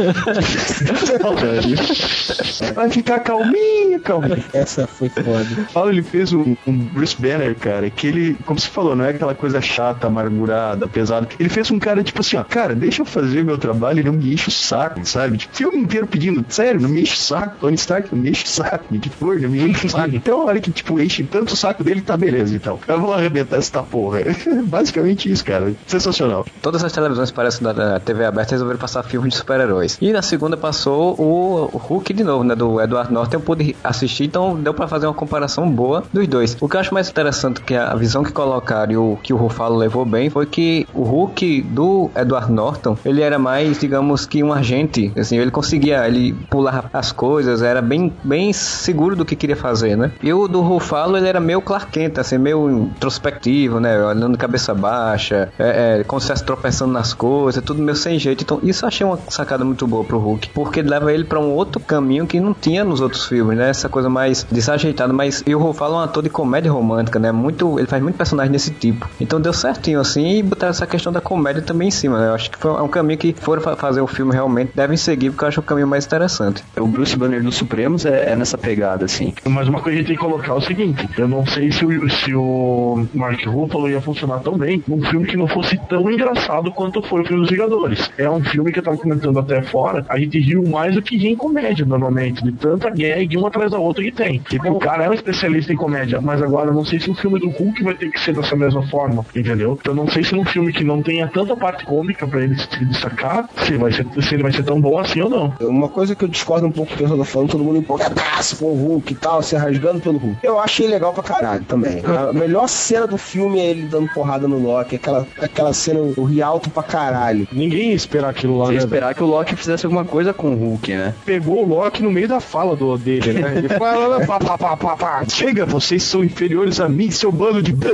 C: Vai ficar calminho, calminho.
B: Essa foi foda.
C: Fala, ele fez um, um Bruce Banner, cara, que ele, como você falou, não é aquela coisa chata, amargurada, pesada. Ele fez um cara, tipo assim, ó, cara, deixa eu fazer meu trabalho e não me enche o saco, sabe? Tipo, filme inteiro pedindo, sério, não me enche o saco, Tony Stark, não me enche o saco, Nick Fury, não me enche o saco. Então, a hora que, tipo, enche tanto o saco dele, tá beleza, então. Eu vou arrebentar essa porra. Basicamente isso, cara. Sensacional.
J: Todas as televisões parecem da, TV aberta resolveram passar filmes de super-heróis. E na segunda passou o, Hulk de novo, né? Do Edward Norton. Eu pude assistir, então deu pra fazer uma comparação boa dos dois. O que eu acho mais interessante que a visão que colocaram e o que o Rufalo levou bem foi que o Hulk do Edward Norton, ele era mais, digamos que um agente. Assim, ele conseguia, ele pular as coisas, era bem, bem seguro do que queria fazer, né? E o do Rufalo, ele era meio Clark Kent, assim, meio introspectivo introspectivo, né? Olhando de cabeça baixa, é, é, como se estivesse tropeçando nas coisas, tudo meio sem jeito. Então, isso eu achei uma sacada muito boa pro Hulk, porque leva ele pra um outro caminho que não tinha nos outros filmes, né? Essa coisa mais desajeitada, mas e o Ruffalo é um ator de comédia romântica, né? Muito, ele faz muito personagem desse tipo. Então deu certinho assim e botar essa questão da comédia também em cima, né? Eu acho que foi um caminho que foram fazer o filme realmente devem seguir, porque eu acho o caminho mais interessante.
D: O Bruce Banner dos Supremos é, é nessa pegada, assim.
I: Mas uma coisa que a gente tem que colocar é o seguinte: eu não sei se o, se o Mark Ruffalo ia funcionar tão bem num filme que não fosse tão engraçado quanto foi o filme dos Vingadores. É um filme que eu tava comentando até fora, a gente riu mais do que ri em comédia normalmente, de tanta gag uma atrás da outra que tem. Tipo, o cara é um especialista em comédia, mas agora eu não sei se o filme do Hulk vai ter que ser dessa mesma forma, entendeu? Então eu não sei se num filme que não tenha tanta parte cômica pra ele se destacar, se, vai ser, se ele vai ser tão bom assim ou não.
B: Uma coisa que eu discordo um pouco do pessoal tá falando, todo mundo empolgadaço com o Hulk e tal, se rasgando pelo Hulk. Eu achei legal pra caralho também. A melhor cena do filme é ele dando porrada no Loki, aquela, aquela cena, o ri alto pra caralho.
E: Ninguém ia esperar aquilo lá,
D: Você
E: né?
D: esperar que o Loki fizesse alguma coisa com o Hulk, né?
E: Pegou o Loki no meio da fala do, dele, né? Ele fala, pá, pá, pá, pá, pá.
C: Chega, vocês são inferiores a mim, seu bando de.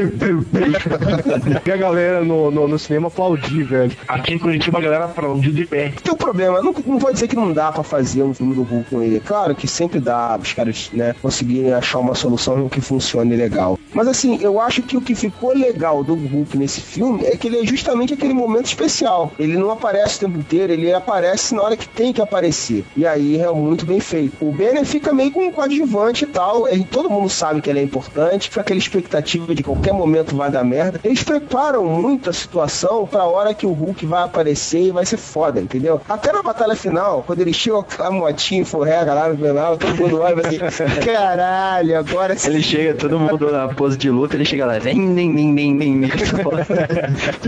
E: E a galera no, no, no cinema aplaudir, velho.
I: Aqui em Curitiba a galera aplaudiu de pé.
B: Tem um problema, não, não vou dizer que não dá pra fazer um filme do Hulk com ele. Claro que sempre dá os caras, né, conseguirem achar uma solução que funcione legal. Mas assim, eu acho que o que ficou legal do Hulk nesse filme é que ele é justamente aquele momento especial. Ele não aparece o tempo inteiro, ele aparece na hora que tem que aparecer. E aí é muito bem feito. O Banner fica meio com um coadjuvante e tal. E todo mundo sabe que ele é importante. Fica aquela expectativa de qualquer momento vai dar merda. Eles preparam muito a situação pra hora que o Hulk vai aparecer e vai ser foda, entendeu? Até na batalha final, quando ele chega a motinha forrega lá no final, todo mundo olha e vai assim, caralho, agora sim.
D: Ele chega, todo mundo na pose de luta, ele chega lá, vem, vem, vem, vem, vem, vem.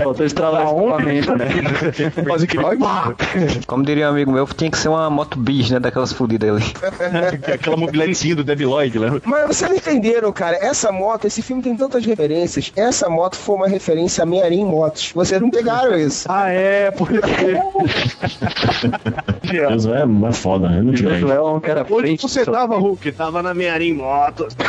D: Faltou estralar o equipamento, né?
C: Quase que vai.
J: Como diria um amigo meu, tinha que ser uma moto bis, né? Daquelas fodidas ali.
C: Aquela mobiletezinha do Debbie Lloyd, né?
B: Mas vocês não entenderam, cara. Essa moto, esse filme tem tantas referências. Essa moto foi uma referência a Mearim Motos. Vocês não pegaram isso.
E: Ah, é, porque.
L: Josué é, é foda, né? Não tinha
D: é um cara
E: Onde
D: frente.
E: você tava, Hulk? Tava na Mearim Motos.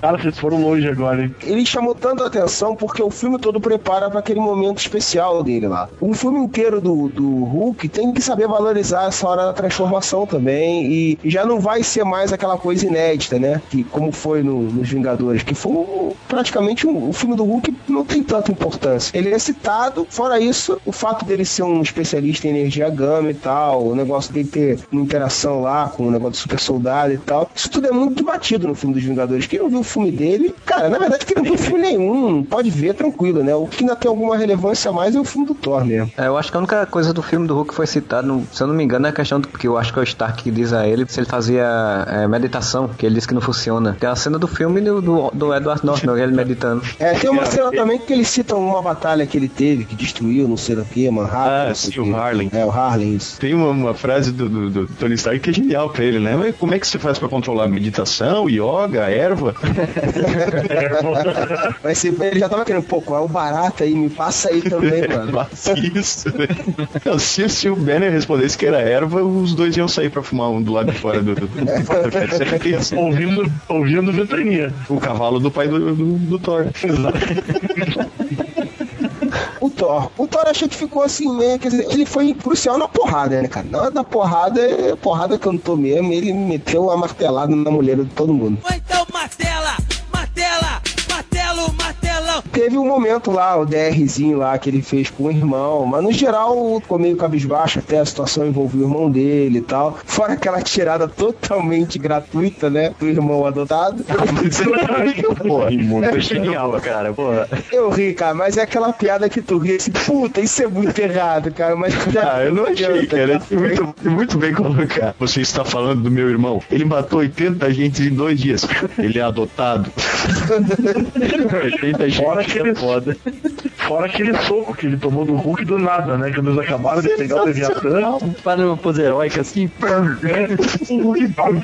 I: Cara, vocês foram longe agora, hein?
B: Ele chamou tanto a atenção porque o filme todo prepara para aquele momento especial dele lá. Um filme inteiro do, do Hulk tem que saber valorizar essa hora da transformação também. E, já não vai ser mais aquela coisa inédita, né? Que como foi no- nos Vingadores, que foi praticamente um, o filme do Hulk não tem tanta importância. Ele é citado, fora isso, o fato dele ser um especialista em energia gama e tal, o negócio dele ter uma interação lá com o negócio do super soldado e tal. Isso tudo é muito batido no filme dos Vingadores. Quem não viu o filme dele, cara, na verdade, quem não viu filme nenhum, pode ver tranquilo, né? O que ainda tem alguma relevância a mais é o filme do Thor mesmo.
J: É, eu acho que a única coisa do filme do Hulk que foi citado, no- se eu não me engano, é a questão do que eu acho que é o Stark que diz a ele se ele fazia é, meditação, que ele disse que não funciona. Tem a cena do filme do, do, do Edward Norton, ele meditando.
B: É, tem uma cena também que eles citam uma batalha que ele teve, que destruiu, não sei o que, Manhattan.
C: Ah, sim,
B: o
C: Harlem.
B: É, o Harlem, isso.
C: Tem uma, uma frase do, do- do Tony Stark que é genial pra ele, né? Mas como é que você faz pra controlar meditação, yoga, erva?
B: Mas se- ele já tava querendo, pô, qual é o barato aí? Me passa aí também, mano.
C: Faça isso. Não, se, se o Banner respondesse que era erva, os dois iam sair pra fumar um do lado de fora do, do, do certeza.
I: Ouvindo, ouvindo ventania.
C: O cavalo do pai do, do, do Thor.
B: O Thor. O Thor achei que ficou assim meio, quer dizer, ele foi crucial na porrada, né, cara? Na hora da porrada, é porrada cantou mesmo, ele meteu uma martelada na mulher de todo mundo.
M: Então martela, martela, martelo.
B: Teve um momento lá, o DRzinho lá que ele fez com o irmão, mas no geral ficou meio cabisbaixo, até a situação envolveu o irmão dele e tal. Fora aquela tirada totalmente gratuita, né, do irmão adotado.
D: Foi genial, cara, porra.
B: Eu ri, cara, mas é aquela piada que tu ri assim, puta, isso é muito errado, cara, mas já
C: Ah, eu não achei, cara. É muito, muito bem colocado. Você está falando do meu irmão. Ele matou 80 agentes em dois dias. Ele é adotado.
D: 80
I: Fora que
D: é
I: eles-
D: foda.
I: fora aquele soco que ele tomou do Hulk do nada, né? Quando eles acabaram de pegar o Leviatã.
C: Para uma pose heróica assim,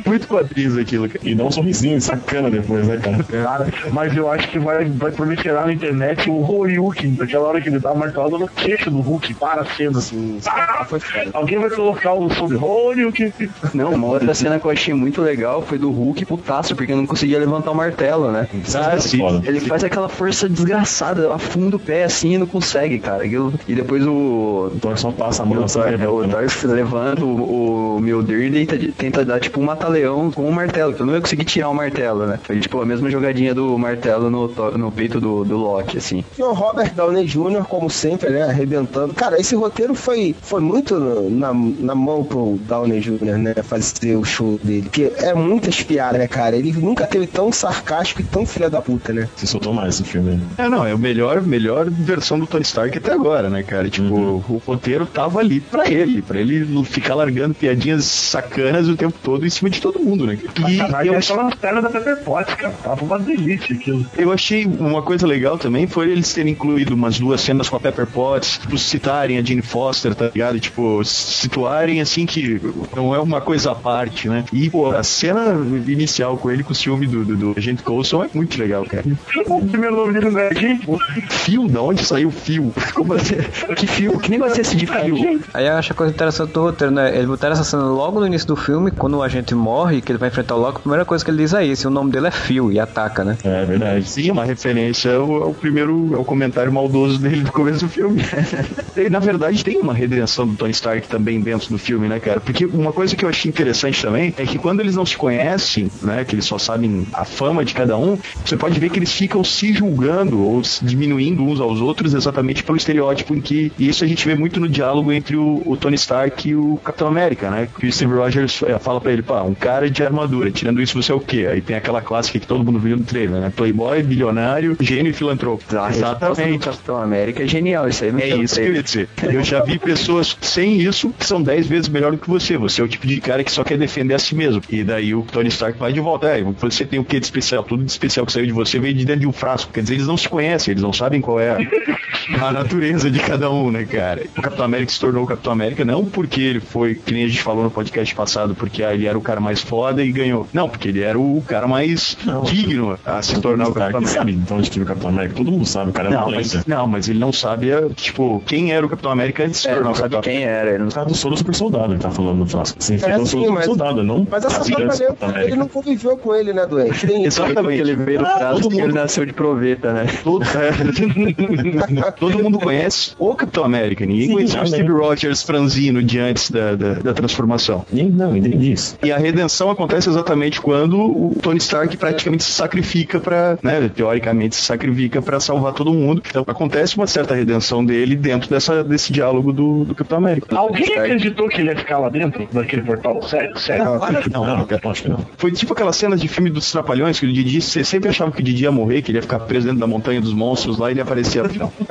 C: muito quadrinhos aquilo, cara.
L: E dá um sorrisinho sacana depois, né, cara?
I: Cara, mas eu acho que vai, vai proliferar na internet o Horyuken, daquela hora que ele dá uma martelada no queixo do Hulk, para a cena assim. Ah, alguém vai colocar o som de Horyuken.
D: Não, uma outra cena que eu achei muito legal foi do Hulk putaço, porque não conseguia levantar o martelo, né?
L: Ah, sim.
D: Ele faz aquela força desgraçada, afunda o pé assim e não consegue, cara. Aquilo- E depois o.
L: O Thor só passa a mão
D: O
L: assim,
D: Thor,
L: né?
D: o Thor levanta o, o Mjolnir e tenta, tenta dar tipo um mata-leão com o martelo, que eu não ia conseguir tirar o martelo, né? Foi tipo a mesma jogadinha do martelo no, Thor- no peito do, do Loki, assim.
B: E o Robert Downey Jr., como sempre, né, arrebentando. Cara, esse roteiro foi, foi muito na, na mão pro Downey Jr., né, fazer o show dele. Porque é muitas piadas, né, cara? Ele nunca teve tão sarcástico e tão filha da puta, né?
L: Se soltou mais esse filme.
C: É, não, é o melhor, melhor versão do Tony Stark até agora, né, cara? Tipo, o roteiro tava ali pra ele, pra ele ficar largando piadinhas sacanas o tempo todo em cima de todo mundo, né? E
I: Sacanagem,
C: eu,
I: só nas pernas da Pepper Potts, cara. Tava uma delícia aquilo.
C: eu achei uma coisa legal também foi eles terem incluído umas duas cenas com a Pepper Potts, tipo, citarem a Jane Foster, tá ligado? Tipo, situarem assim que não é uma coisa à parte, né? E, pô, a cena inicial com ele com o ciúme do, do, do agente Coulson é muito legal, cara.
I: O primeiro nome dele não é gente?
C: Fio, da onde saiu o fio? Como assim?
D: Que fio? Que negócio é esse de fio?
J: Aí eu acho a coisa interessante do roteiro, né? Ele botaram essa cena logo no início do filme, quando o agente morre, que ele vai enfrentar o Loki, a primeira coisa que ele diz é isso, e o nome dele é Phil, e ataca, né?
L: É verdade.
C: Sim, uma referência ao, ao primeiro, ao comentário maldoso dele no começo do filme. e, na verdade, tem uma redenção do Tony Stark também dentro do filme, né, cara? Porque uma coisa que eu achei interessante também é que quando eles não se conhecem, né, que eles só sabem a fama de cada um, você pode ver que eles ficam se julgando ou se diminuindo uns aos outros exatamente pelo estereótipo em que e isso a gente vê muito no diálogo entre o, o Tony Stark e o Capitão América, né? Que o Steve Rogers eh, fala pra ele, pá, um cara de armadura, tirando isso você é o quê? Aí tem aquela clássica que todo mundo viu no trailer, né? Playboy, bilionário, gênio e filantropo. Exatamente.
D: Capitão América é genial, isso aí não
C: É isso que eu ia dizer. Eu já vi pessoas sem isso que são 10 vezes melhor do que você. Você é o tipo de cara que só quer defender a si mesmo. E daí o Tony Stark vai de volta. É, você tem o que de especial? Tudo de especial que saiu de você veio de dentro de um frasco. Quer dizer, eles não se conhecem, eles não sabem qual é a, a natureza de cada um, né, cara? O Capitão América se tornou o Capitão América não porque ele foi, que nem a gente falou no podcast passado, porque ah, ele era o cara mais foda e ganhou. Não, porque ele era o cara mais digno a se tornar o Capitão América.
L: sabe então de que o Capitão América, todo mundo sabe, o cara é
C: Não
L: uma
C: mas, não, mas ele não sabe, é, tipo, quem era o Capitão América antes de se
D: É,
C: tornar
D: não
C: o
D: sabe
C: Capitão
D: quem era, ele não
L: O cara do soro super soldado, ele tá falando no frasco. Você
B: É, sim,
L: soro super
B: mas-
L: soldado, não?
B: Mas essa
L: Capitão
B: ele não conviveu com ele, né, doente? Tem.
C: Exatamente.
D: Ele veio do
C: Ah,
D: frasco e ele nasceu de proveta, né?
C: Todo, é. Todo mundo conhece o Capitão América. Ninguém
L: Sim,
C: conhecia o. Steve Rogers franzino de antes da, da, da transformação.
L: Não, entendi isso.
C: E a redenção acontece exatamente quando o Tony Stark praticamente se sacrifica para, né, teoricamente se sacrifica para salvar todo mundo. Então acontece uma certa redenção dele dentro dessa, desse diálogo do, do Capitão América.
I: Alguém acreditou que ele ia ficar lá dentro daquele portal? Sério, sério.
L: Não, não, acho que não.
C: Foi tipo aquelas cenas de filme dos Trapalhões que o Didi, sempre achava que o Didi ia morrer, que ele ia ficar preso dentro da montanha dos monstros lá e ele aparecia no final.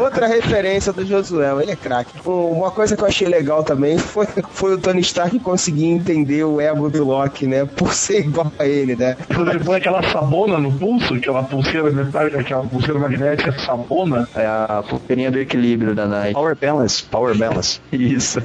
B: Outra referência do Josué, ele é craque. Um- Uma coisa que eu achei legal também foi, foi o Tony Stark conseguir entender o ego do Loki, né? Por ser igual a ele, né?
I: Quando ele põe aquela sabona no pulso, aquela pulseira metálica, aquela pulseira magnética sabona.
D: É a pulseirinha do equilíbrio da Nike.
C: Power Balance, Power Balance.
D: Isso.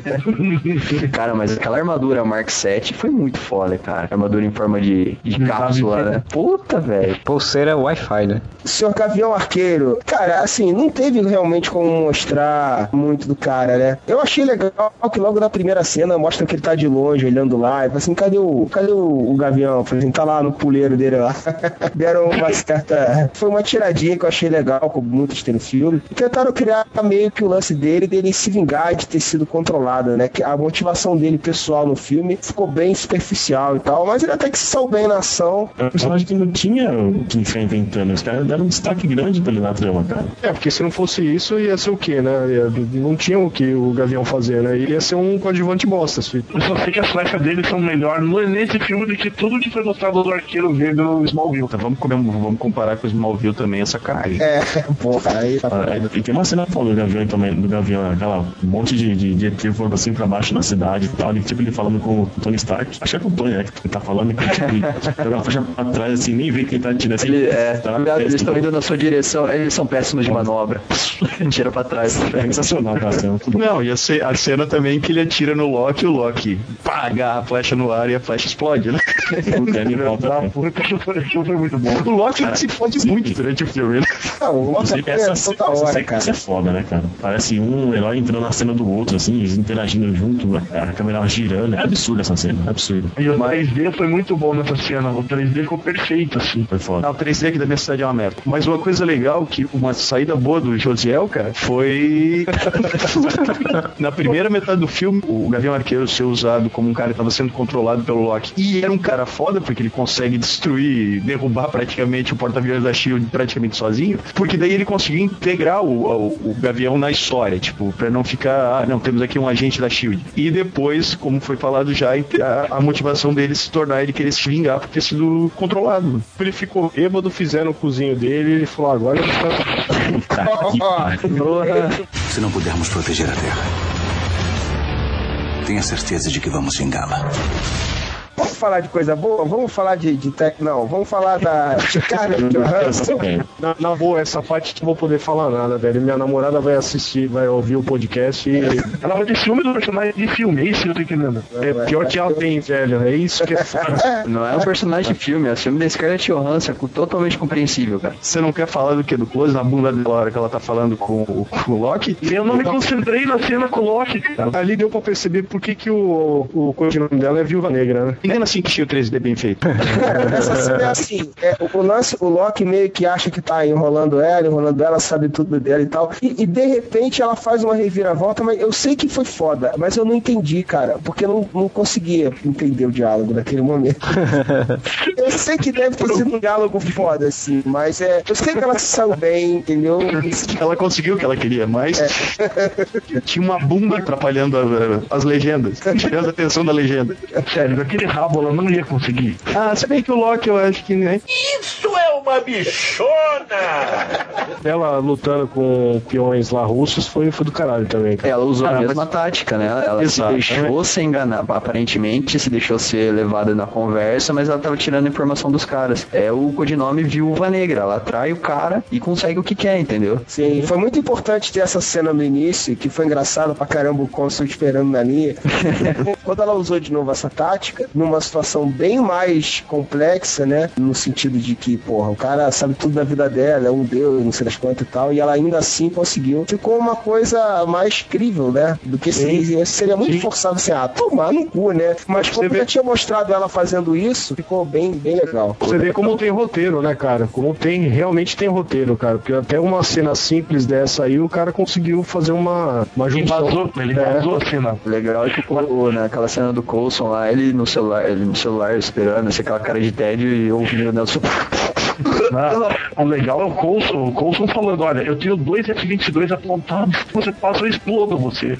D: cara, mas aquela armadura Mark 7 foi muito foda, cara. Armadura em forma de, de cápsula, né? Puta, velho.
J: Pulseira Wi-Fi, né?
B: Senhor Gavião Arqueiro, cara, assim, não teve realmente como mostrar muito do cara, né? Eu achei legal que logo na primeira cena mostra que ele tá de longe, olhando lá, e fala assim, cadê o, cadê o, o Gavião? Falei assim, tá lá no puleiro dele lá. Deram uma certa... Foi uma tiradinha que eu achei legal, como muitos tem no filme. E tentaram criar meio que o lance dele, dele se vingar de ter sido controlado, né? Que a motivação dele pessoal no filme ficou bem superficial e tal, mas ele até que se saiu bem na ação.
L: É um personagem que não tinha o que ficar inventando. Os caras deram um destaque grande pra ele na trama, cara.
E: É, porque se não fosse isso, ia ser o quê, né? Não tinha o que o Gavião fazer, né? Ele ia ser um coadjuvante bosta, filho.
I: Eu só sei que as flechas dele são melhor no- nesse filme do que tudo que foi mostrado do arqueiro verde no Smallville.
C: Então vamos, comer- vamos comparar com o Smallville também, essa sacanagem.
B: É, porra, aí tá
L: Ah, E tem uma cena falando do Gavião também, do Gavião, aquela um monte de, de, de ET voando assim pra baixo na cidade e tal. E, tipo, ele falando com o Tony Stark. Acho que é com o Tony, né? Que ele tá falando que, tipo, ele joga a faixa pra trás assim, nem vê quem tá tirando assim.
D: Ele, é,
L: tá,
D: eles estão indo na sua direção. Eles são péssimos de manobra. Tira pra trás.
L: É sensacional, cara.
C: Não, e a, ce- a cena também que ele atira no Loki e o Loki pá, agarra a flecha no ar e a flecha explode, né?
L: Ele volta.
I: Puta, aquilo foi, muito bom.
C: O Loki se fode muito durante o filme. né?
B: Não, o Loki
L: Inclusive,
B: é
L: essa,
B: toda
L: essa
B: hora,
L: sequência
B: cara.
L: é foda, né, cara? Parece um herói entrando na cena do outro, assim, eles interagindo junto, a câmera girando. É absurdo essa cena, é absurdo.
I: E o 3D foi muito bom nessa cena. O 3D ficou perfeito, assim.
L: Foi foda.
C: O 3D aqui da minha cidade é uma merda. Mas uma coisa legal, que uma saída boa do Josiel, cara, foi. Na primeira metade do filme, o Gavião Arqueiro ser usado como um cara que estava sendo controlado pelo Loki. E era um cara foda, porque ele consegue destruir, derrubar praticamente o porta-aviões da Shield praticamente sozinho. Porque daí ele conseguiu integrar o, o, o Gavião na história, tipo, pra não ficar. Ah, não, temos aqui um agente da Shield. E depois, como foi falado já, a, a motivação dele se tornar ele querer se vingar por ter sido controlado.
E: Ele ficou bêbado, fizeram o cozinho dele e ele falou: agora ele tá.
K: Se não pudermos proteger a Terra, tenha certeza de que vamos vingá-la.
B: Vamos falar de coisa boa? Vamos falar de, de tech... Não, vamos falar da Scarlett Johansson.
E: Na, na boa, essa parte não vou poder falar nada, velho. Minha namorada vai assistir, vai ouvir o podcast e.
I: Ela vai ter ciúme do personagem de filme, é isso que eu tô entendendo.
E: É pior que ela tem, velho. É isso que é foda.
D: Não é um personagem de filme, é o filme da Scarlett Johansson, com- totalmente compreensível, cara.
C: Você não quer falar do que? Do close na bunda dela, hora que ela tá falando com, o- com o Loki?
I: Eu não me concentrei na cena com o Loki, cara.
E: Ali deu pra perceber por que, que o, o codinome dela é Viúva Negra, né?
C: Engana assim que tinha o 3D bem feito.
B: Essa cena é assim, é, o lance, o Loki meio que acha que tá enrolando ela, enrolando ela, sabe tudo dela e tal. E, e, de repente ela faz uma reviravolta, mas eu sei que foi foda, mas eu não entendi, cara, porque eu não, não conseguia entender o diálogo naquele momento. eu sei que deve ter sido um diálogo foda, assim, mas é. Eu sei que ela se saiu bem, entendeu?
C: Ela conseguiu o que ela queria, mas tinha uma bunda atrapalhando a- as legendas, tirando a atenção da legenda.
I: Sério, aquele rabo ela não ia conseguir.
C: Ah, se bem que o Loki eu acho que, né?
G: Isso é uma bichona!
E: Ela lutando com peões lá russos foi, foi do caralho também, cara.
D: Ela usou
C: Ah,
D: a
C: mas-
D: mesma tática, né? Ela, ela se
C: Exato.
D: deixou ser enganar, aparentemente se deixou ser levada na conversa, mas ela tava tirando a informação dos caras. É o codinome Viúva Negra, ela atrai o cara e consegue o que quer, entendeu?
B: Sim, foi muito importante ter essa cena no início, que foi engraçado pra caramba o Consul esperando na linha. Quando ela usou de novo essa tática, numa situação bem mais complexa, né? No sentido de que, porra, o cara sabe tudo da vida dela, é um deus, não sei das quantas e tal, e ela ainda assim conseguiu. Ficou uma coisa mais crível, né? Do que se, seria muito forçado assim, ah, tomar no cu, né? Mas como
E: vê-
B: já tinha mostrado ela fazendo isso, ficou bem, bem legal.
E: Você vê como tem roteiro, né, cara? Como tem, realmente tem roteiro, cara. Porque até uma cena simples dessa aí, o cara conseguiu fazer uma, uma
I: Ele
E: junção.
I: vazou, ele
E: É.
I: vazou a cena.
D: Legal é que o, naquela cena do Coulson lá, ele no celular, ele no celular esperando, assim, aquela cara de tédio e ouvindo o Nelson.
I: Não, o legal é o Coulson, o Coulson falando, olha, eu tenho dois F-22 apontados, você passa, eu explodo você.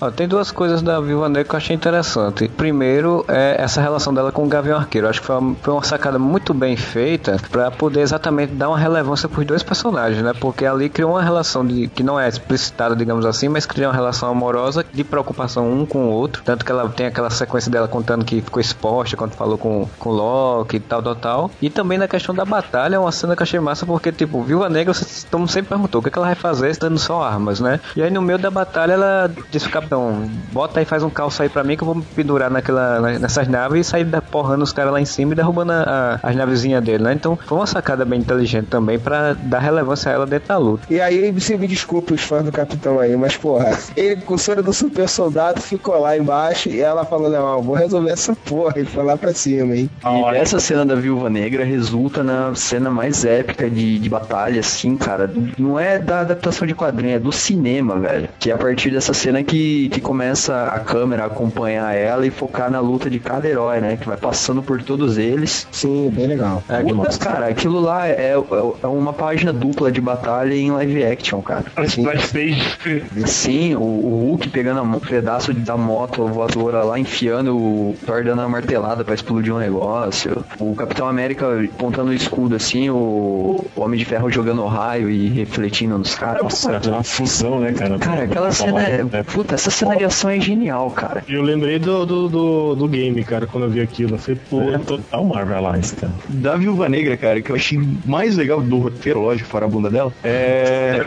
J: Ó, tem duas coisas da Viúva Negra que eu achei interessante. Primeiro é essa relação dela com o Gavião Arqueiro. Acho que foi uma, foi uma sacada muito bem feita pra poder exatamente dar uma relevância pros dois personagens, né? Porque ali criou uma relação de, que não é explicitada, digamos assim, mas cria uma relação amorosa de preocupação um com o outro. Tanto que ela tem aquela sequência dela contando que ficou exposta quando falou com, com o Loki e tal, tal, tal. E também na questão da batalha, é uma cena que eu achei massa porque, tipo, Viúva Negra, você todo mundo sempre perguntou o que, é que ela vai fazer dando só armas, né? E aí no meio da batalha ela disse, capitão, bota aí, faz um calço aí pra mim que eu vou me pendurar naquela, na- nessas naves e sair da- porrando os caras lá em cima e derrubando a- a- as navezinhas dele, né? Então foi uma sacada bem inteligente também pra dar relevância a ela dentro da luta.
B: E aí, você me desculpe os fãs do Capitão aí, mas porra, ele com o sonho do super soldado ficou lá embaixo e ela falou, não, vou resolver essa porra. Ele foi lá pra cima, hein?
D: E essa cena da Viúva Negra resulta na cena mais épica de, de batalha, assim, cara. Não é da adaptação de quadrinho, é do cinema, velho. Que é a partir dessa cena que, que começa a câmera a acompanhar ela e focar na luta de cada herói, né? Que vai passando por todos eles.
B: Sim, bem legal.
J: É, que
D: Puta, cara, aquilo lá é, é uma página dupla de batalha em live action, cara.
I: Page.
D: Sim, o, o Hulk pegando um pedaço da moto voadora lá, enfiando o Thor dando uma martelada pra explodir um negócio. O Capitão América apontando o escudo assim, o, o Homem de Ferro jogando raio e refletindo nos caras.
L: Nossa, é uma fusão, né, cara?
D: Cara, aquela cena é. Puta, essa cena de ação é genial, cara.
E: Eu lembrei do, do, do, do game, cara, quando eu vi aquilo. Eu falei, pô,
L: É total Marvel lá, esse cara.
C: Da Viúva Negra, cara, que eu achei mais legal do roteiro, lógico, fora a bunda dela, é.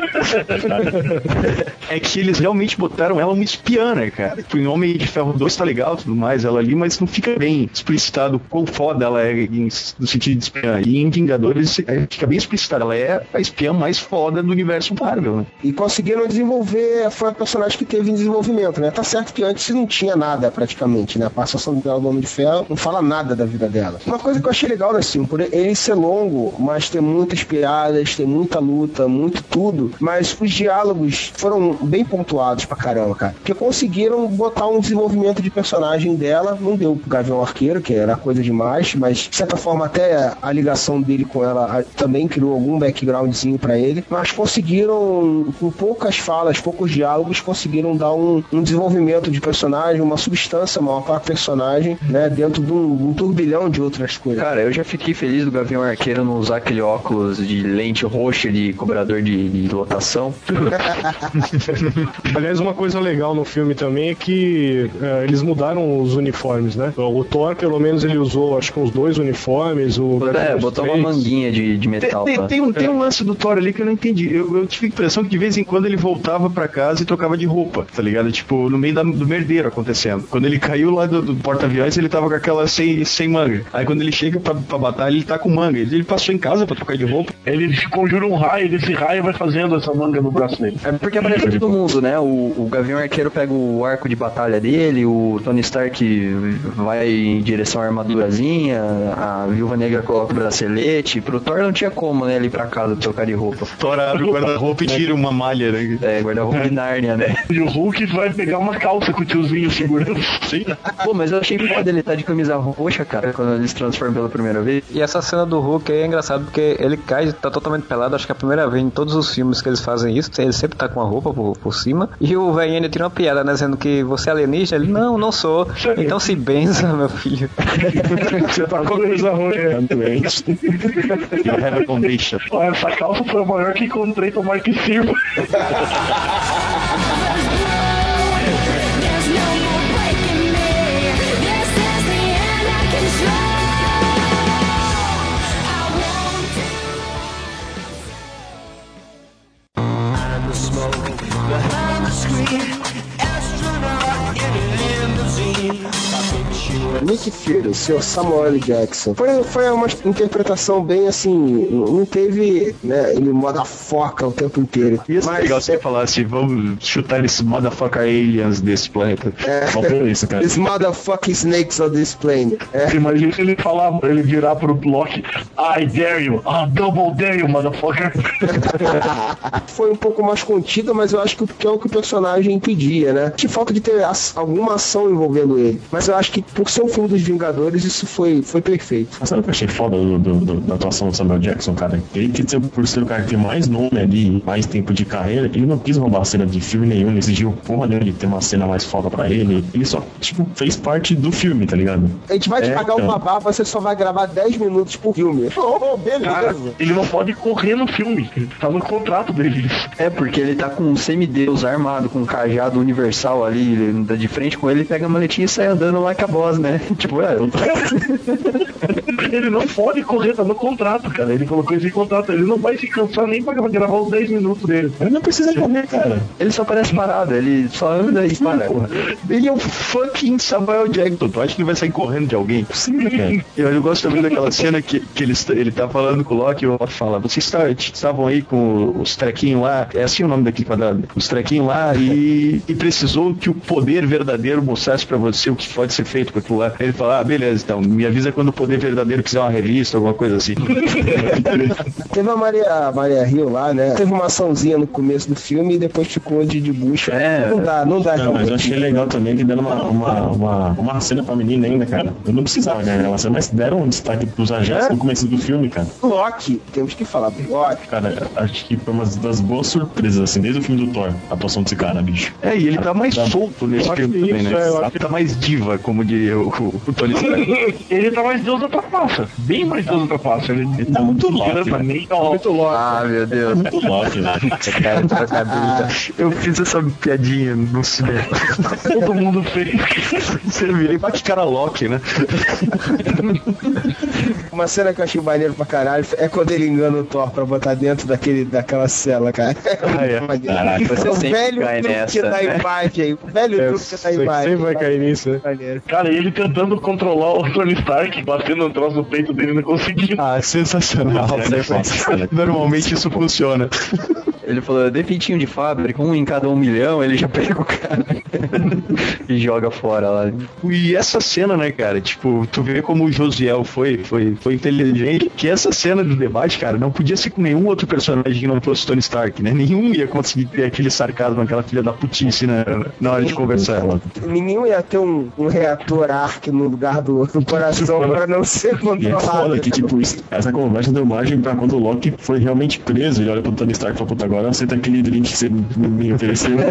C: é que eles realmente botaram ela uma espiã, né, cara? Tipo, em Homem de Ferro 2 tá legal tudo mais, ela ali, mas não fica bem explicitado quão foda ela é em- no sentido de espiã. E em Vingadores é, fica bem explicitado, ela é a espiã mais foda do universo Marvel, né?
B: E conseguiram desenvolver, foi a personagem que teve em desenvolvimento, né? Tá certo que antes não tinha nada praticamente, né? A passação dela do Homem de Ferro não fala nada da vida dela. Uma coisa que eu achei legal nesse filme, por ele ser longo, mas tem muitas piadas, tem muita luta, muito tudo, mas os diálogos foram bem pontuados pra caramba, cara. Porque conseguiram botar um desenvolvimento de personagem dela, não deu pro Gavião Arqueiro, que era coisa demais, mas de certa forma até a ligação dele com ela também criou algum backgroundzinho pra ele, mas conseguiram, com poucas falas, poucos diálogos, conseguiram dar um, um desenvolvimento de personagem, uma substância maior para personagem, né, dentro de um, um turbilhão de outras coisas.
D: Cara, eu já fiquei feliz do Gavião Arqueiro não usar aquele óculos de lente roxa de cobrador de, de lotação.
E: Aliás, uma coisa legal no filme também é que é, eles mudaram os uniformes, né? O Thor, pelo menos, ele usou acho que uns dois uniformes. O
D: É, botou uma manguinha de, de metal.
C: Tem,
D: tá?
C: tem um, tem um lance do Thor ali que eu não entendi. Eu, eu tive a impressão que de vez em quando ele voltava pra casa e trocava de roupa, tá ligado? Tipo, no meio da- do merdeiro acontecendo. Quando ele caiu lá do, do porta-aviões, ele tava com aquela sem, sem manga. Aí quando ele chega pra, pra batalha, ele tá com manga. Ele, ele passou em casa pra trocar de roupa.
I: Ele conjura um raio, desse raio vai fazendo essa manga no braço dele.
D: É porque aparece todo mundo, né? O, o Gavião Arqueiro pega o arco de batalha dele, o Tony Stark vai em direção à armadurazinha, a Viúva Negra coloca o bracelete. Pro Thor não tinha como, né? Ele ir pra casa trocar de roupa.
C: Thor abre o guarda-roupa e tira uma malha, né?
D: É, guarda-roupa de Nárnia, né?
I: E o Hulk vai pegar uma calça com o tiozinho segurando.
C: Sim.
D: Pô, mas eu achei foda ele tá de camisa roxa, cara, quando ele se transforma pela primeira vez.
J: E essa cena do Hulk aí é engraçado porque ele cai, tá totalmente pelado. Acho que é a primeira vez em todos os filmes que eles fazem isso. Ele sempre tá com a roupa por, por cima. E o velhinho ainda tira uma piada, né? Dizendo que você é alienígena. Ele, não, não sou. Então se benza, meu filho.
I: Você tá com a camisa roxa.
C: You have a condition.
I: Essa calça foi a maior que encontrei, tomara que sirva.
B: Nick Fury, o senhor Samuel. Jackson. Foi, foi uma interpretação bem assim, não teve, né, ele moda foca o tempo inteiro.
C: Ia ser legal se você falasse, vamos chutar esses motherfucker aliens desse planeta.
B: É.
L: Isso, cara.
B: These motherfucking snakes on this plane. É.
I: Imagina se ele falar, ele virar pro Loki, I dare you, I double dare you, motherfucker.
B: Foi um pouco mais contida, mas eu acho que é o que o personagem pedia, né? Tinha falta de ter as- alguma ação envolvendo ele. Mas eu acho que por ser um filme dos Vingadores, isso foi, foi perfeito.
L: Mas sabe o que eu achei foda do, do- do- da atuação do Samuel Jackson, cara? Ele que por ser o cara que tem mais nome ali, mais tempo de carreira, ele não quis roubar a cena de filme nenhum, ele exigiu porra dele de ter uma cena mais foda pra ele. Ele só, tipo, fez parte do filme, tá ligado?
B: A gente vai te
L: É,
B: pagar
L: então.
B: uma babá, você só vai gravar 10 minutos por filme. Oh, beleza.
I: Cara, ele não pode correr no filme. Tá no contrato dele.
D: É, porque ele tá com um semideus armado, com um cajado universal ali, ele anda de frente com ele, pega a maletinha e sai andando lá com a boss, né? Tipo, é, eu
I: Ele não pode correr, tá no contrato, cara. Ele colocou isso em contrato. Ele não vai se cansar nem pra gravar os 10 minutos dele.
L: Ele não precisa correr, cara.
D: Ele só parece parado, ele só anda e para.
C: Ele é um fucking Samuel Jackson. Tu acha que ele vai sair correndo de alguém?
L: Possível, cara.
C: Eu, eu gosto também daquela cena que, que ele, ele tá falando com o Loki e o Loki fala: Vocês está- estavam aí com os trequinhos lá, é assim o nome daquele quadrado, os trequinhos lá, e, e precisou que o poder verdadeiro mostrasse pra você o que pode ser feito com aquilo lá. Ele fala: Ah, beleza, então, me avisa quando o poder verdadeiro quiser uma revista, alguma coisa assim.
B: Teve a Maria, a Maria Hill lá, né? Teve uma açãozinha no começo do filme e depois ficou de, de bucha.
D: É.
B: Não dá, não dá.
L: Não, mas eu achei legal também que deram uma, uma, uma, uma cena pra menina ainda, cara. Eu não precisava ganhar aquela cena, mas deram um destaque pros agentes no começo do filme, cara.
B: Loki, temos que falar do Loki.
L: Cara, acho que foi uma das boas surpresas, assim, desde o filme do Thor, a atuação desse cara, bicho.
C: É, e ele tá mais solto nesse filme também, né?
E: é, eu acho
C: Tá mais diva, como diria o, o, o Tony Stark.
I: ele tá mais Deus da trapaça. Bem mais Deus da trapaça. Ele,
L: Ele tá muito louco. né?
E: Muito louco.
J: Ah, meu Deus.
L: Muito louco, né?
C: Eu fiz essa piadinha no cinema.
I: todo mundo fez.
C: Você virei bate cara Loki, né?
B: Uma cena que eu achei maneiro pra caralho é quando ele engana o Thor pra botar dentro daquele, daquela cela, cara.
C: Ah, é.
J: Caraca, você
B: o
J: sempre
B: velho
J: cai nessa,
B: da
J: né?
B: imagem. O velho
E: É,
B: truque da
E: você
B: imagem.
E: sempre vai cair nisso, né?
B: Maneiro.
I: Cara, ele tentando controlar o Tony Stark, batendo no troço do peito dele, não conseguiu.
C: Ah, sensacional. Normalmente isso funciona.
D: Ele falou, defeitinho de fábrica, um em cada um milhão, ele já pega o cara e joga fora lá.
C: E essa cena, né, cara? Tipo, tu vê como o Josiel foi, foi, foi inteligente. Que essa cena do debate, cara, não podia ser com nenhum outro personagem que não fosse Tony Stark, né? Nenhum ia conseguir ter aquele sarcasmo, aquela filha da putice, né? Na hora de conversar.
B: Nenhum ia ter um, um reator arc no lugar do, do coração pra não ser
L: E é foda
B: controlado.
L: que, tipo, essa conversa deu margem pra quando o Loki foi realmente preso. Ele olha pro Tony Stark e fala, puta, agora aceita aquele drink que você me ofereceu.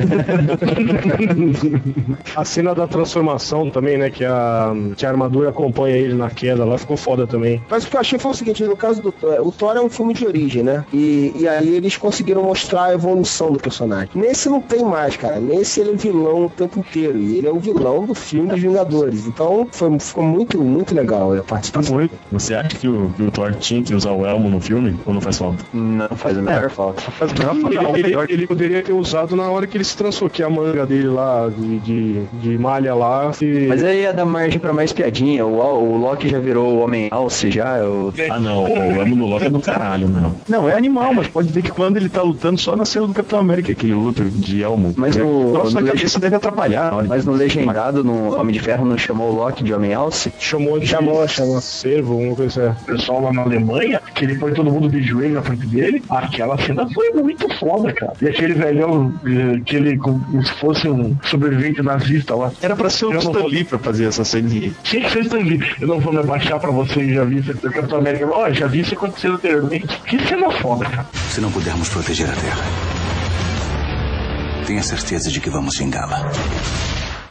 E: A cena da transformação também, né? Que a, que a armadura acompanha ele na queda lá, ficou foda também.
B: Mas o que eu achei foi o seguinte, no caso do Thor, o Thor é um filme de origem, né? E, e aí eles conseguiram mostrar a evolução do personagem. Nesse não tem mais, cara. Nesse ele é vilão o tempo inteiro. E ele é o vilão do filme dos Vingadores. Então foi, ficou muito, muito legal a participação.
C: Muito.
L: Você acha que o, que o Thor tinha que usar o elmo no filme? Ou não faz falta?
D: Não faz a menor falta.
C: Faz a menor falta.
E: Ele, ele- ele poderia ter usado na hora que ele se transformou, que a manga dele lá, de, de, de malha lá. E...
D: Mas aí ia dar margem pra mais piadinha. O, o Loki já virou o Homem Alce já. O...
L: Ah, não. O elmo do Loki é do caralho, não.
C: Não, é animal, mas pode ver que quando ele tá lutando só na cena do Capitão América, que ele luta de elmo.
D: Mas
C: é,
D: no-
C: Nossa,
D: no-
C: cabeça deve atrapalhar. hora.
D: Mas no legendado, no Homem de Ferro, não chamou o Loki de Homem Alce?
E: Chamou de
B: Chamou, chamou.
E: servo, uma coisa assim.
I: O pessoal lá na Alemanha, que ele põe todo mundo de joelho na frente dele, aquela cena foi muito foda, cara. E aquele velhão, eh, que ele como se fosse um sobrevivente nazista lá.
C: Era pra ser o
I: Eu não
C: Stan
I: vou-
C: Lee pra fazer essa ceninha.
I: Tinha que ser Stan Lee. Eu não vou me abaixar pra você, já vi isso. Capitão América, ó, já vi isso acontecer anteriormente. Que cena foda, cara.
K: Se não pudermos proteger a Terra, tenha certeza de que vamos vingá-la.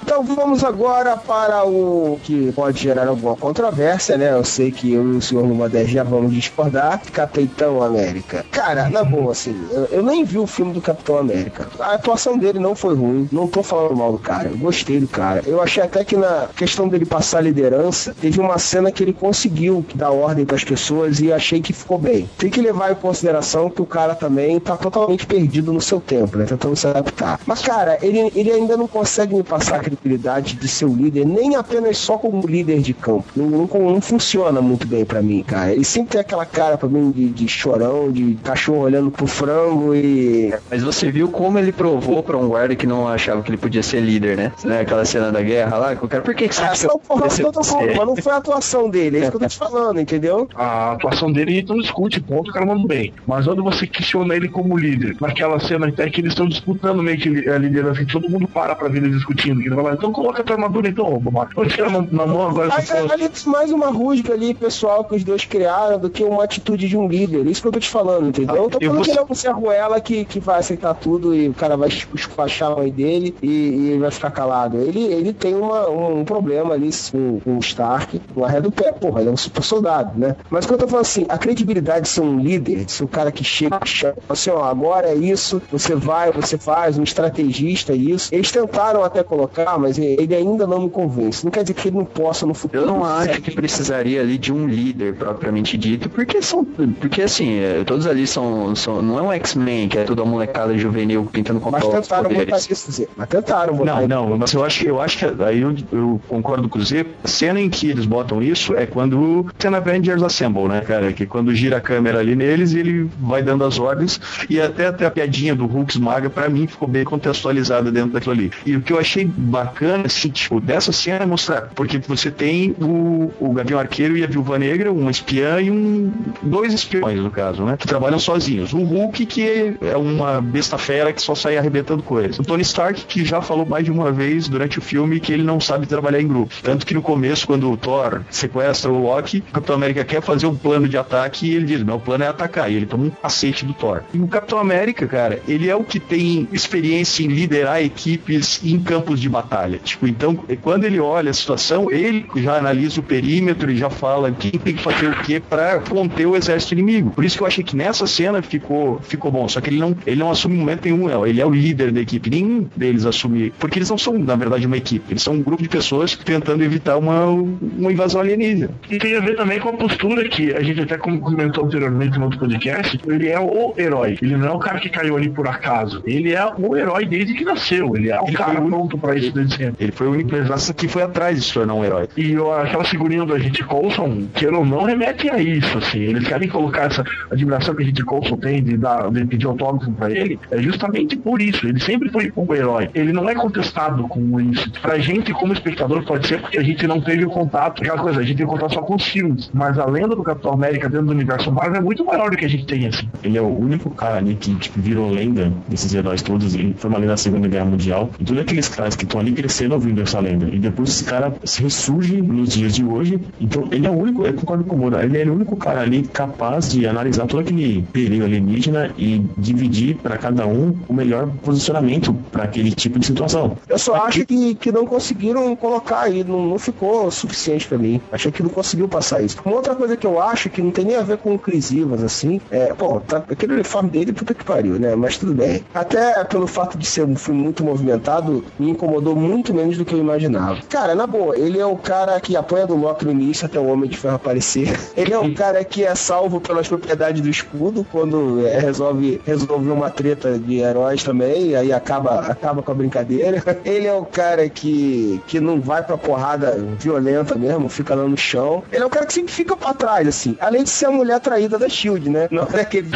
B: Então vamos agora para o que pode gerar alguma controvérsia, né? Eu sei que eu e o senhor Luma 10 já vamos discordar. Capitão América. Cara, na boa, assim, eu, eu nem vi o filme do Capitão América. A atuação dele não foi ruim. Não tô falando mal do cara. Eu gostei do cara. Eu achei até que na questão dele passar a liderança, teve uma cena que ele conseguiu dar ordem para as pessoas e achei que ficou bem. Tem que levar em consideração que o cara também tá totalmente perdido no seu tempo, né? Tentando se adaptar. Mas, cara, ele, ele ainda não consegue me passar credibilidade de ser o líder, nem apenas só como líder de campo. Não, não, não funciona muito bem pra mim, cara. Ele sempre tem aquela cara pra mim de, de chorão, de cachorro olhando pro frango e.
D: Mas você viu como ele provou pra um guarda que não achava que ele podia ser líder, né? Aquela cena da guerra lá, que o cara, por que, que você
B: Ah,
D: acha que eu
B: porra,
D: podia ser
B: eu tô falando,
D: você?
B: mas não foi a atuação dele, é isso que eu tô te falando, entendeu?
I: A atuação dele a gente não discute, ponto, o cara mandou bem. Mas onde você questiona ele como líder, naquela cena até que eles estão disputando meio que a liderança, que todo mundo para pra ver eles discutindo. Que ele então coloca a tua armadura então, ô babaca. Vou tirar na, mão agora essa porra.
B: ali, mais uma rusga ali, pessoal, que os dois criaram do que uma atitude de um líder. Isso que eu tô te falando, entendeu? Eu tô
C: eu
B: falando
C: vou-
B: que é um serruela que, que vai aceitar tudo e o cara vai esculachar a mãe dele e, e ele vai ficar calado. Ele, ele tem uma, um, problema ali com, com o Stark, uma ré do pé, porra, ele é um super soldado, né? Mas o que eu tô falando assim, a credibilidade de ser um líder, de ser um cara que chega e chama, assim, ó, agora é isso, você vai, você faz, um estrategista, é isso. Eles tentaram até colocar, mas ele ainda não me convence. Não quer dizer que ele não possa no futuro.
D: Eu não acho que precisaria ali de um líder propriamente dito, porque são, porque assim, é, todos ali são, são não é um X-Men que é toda molecada juvenil tentando
B: Mas
D: controlar os
B: tentaram botar isso, Zé. Mas tentaram botar
C: Não, não, mas eu acho, eu acho que aí eu, eu concordo com o Zé. A cena em que eles botam isso é quando tem Avengers Assemble, né, cara? Que quando gira a câmera ali neles, ele vai dando as ordens e até, até a piadinha do Hulk esmaga, pra mim, ficou bem contextualizada dentro daquilo ali. E o que eu achei bacana, assim, tipo, dessa cena mostrar, porque você tem o, o Gavião Arqueiro e a Viúva Negra, uma espiã e um dois espiões, no caso, né? Que trabalham sozinhos. O Hulk, que é uma besta fera que só sai arrebentando coisas. O Tony Stark, que já falou mais de uma vez durante o filme que ele não sabe trabalhar em grupo. Tanto que no começo, quando o Thor sequestra o Loki, o Capitão América quer fazer um plano de ataque e ele diz: meu plano é atacar. E ele toma um cacete do Thor. E o Capitão América, cara, ele é o que tem experiência em liderar equipes em campos de batalha batalha. Tipo, então, quando ele olha a situação, ele já analisa o perímetro e já fala quem tem que fazer o que para conter o exército inimigo. Por isso que eu achei que nessa cena ficou, ficou bom. Só que ele não, ele não assume momento nenhum, não. ele é o líder da equipe. Nenhum deles assume. Porque eles não são, na verdade, uma equipe. Eles são um grupo de pessoas tentando evitar uma, uma invasão alienígena.
I: E tem a ver também com a postura que a gente até comentou anteriormente no outro podcast. Ele é o herói. Ele não é o cara que caiu ali por acaso. Ele é o herói desde que nasceu. Ele é o
C: Ele
I: cara pronto pra isso
C: Ele foi o único exército que foi atrás de se tornar um herói.
I: E aquela figurinha do agente Coulson, queira ou não, remete a isso, assim. Eles querem colocar essa admiração que a gente Coulson tem de, dar, de pedir autógrafo pra ele, é justamente por isso. Ele sempre foi um herói. Ele não é contestado com isso. Pra gente, como espectador, pode ser porque a gente não teve o contato. Aquela coisa, a gente tem contato só com os filmes. Mas a lenda do Capitão América dentro do universo Marvel é muito maior do que a gente tem, assim.
L: Ele é o único cara ali que tipo, virou lenda desses heróis todos. Ele foi uma lenda da Segunda Guerra Mundial. E todos aqueles caras que estão ali crescendo ouvindo essa lenda. E depois esse cara se ressurge nos dias de hoje. Então ele é o único, eu concordo com o Moura, ele é o único cara ali capaz de analisar todo aquele perigo alienígena e dividir para cada um o melhor posicionamento para aquele tipo de situação.
B: Eu só acho que, que não conseguiram colocar aí, não, não ficou suficiente pra mim. Achei que não conseguiu passar isso. Uma outra coisa que eu acho que não tem nem a ver com Evans, assim, é, pô, tá, aquele uniforme dele, puta que pariu, né? Mas tudo bem. Até pelo fato de ser um filme muito movimentado, me incomodou muito menos do que eu imaginava. Cara, na boa, ele é o cara que apanha do Loki no início até o Homem de Ferro aparecer. Ele é o cara que é salvo pelas propriedades do escudo quando é, resolve resolver uma treta de heróis também, e aí acaba, acaba com a brincadeira. Ele é o cara que, que não vai pra porrada violenta mesmo, fica lá no chão. Ele é o cara que sempre fica pra trás, assim. Além de ser a mulher traída da Shield, né? Não é aquele.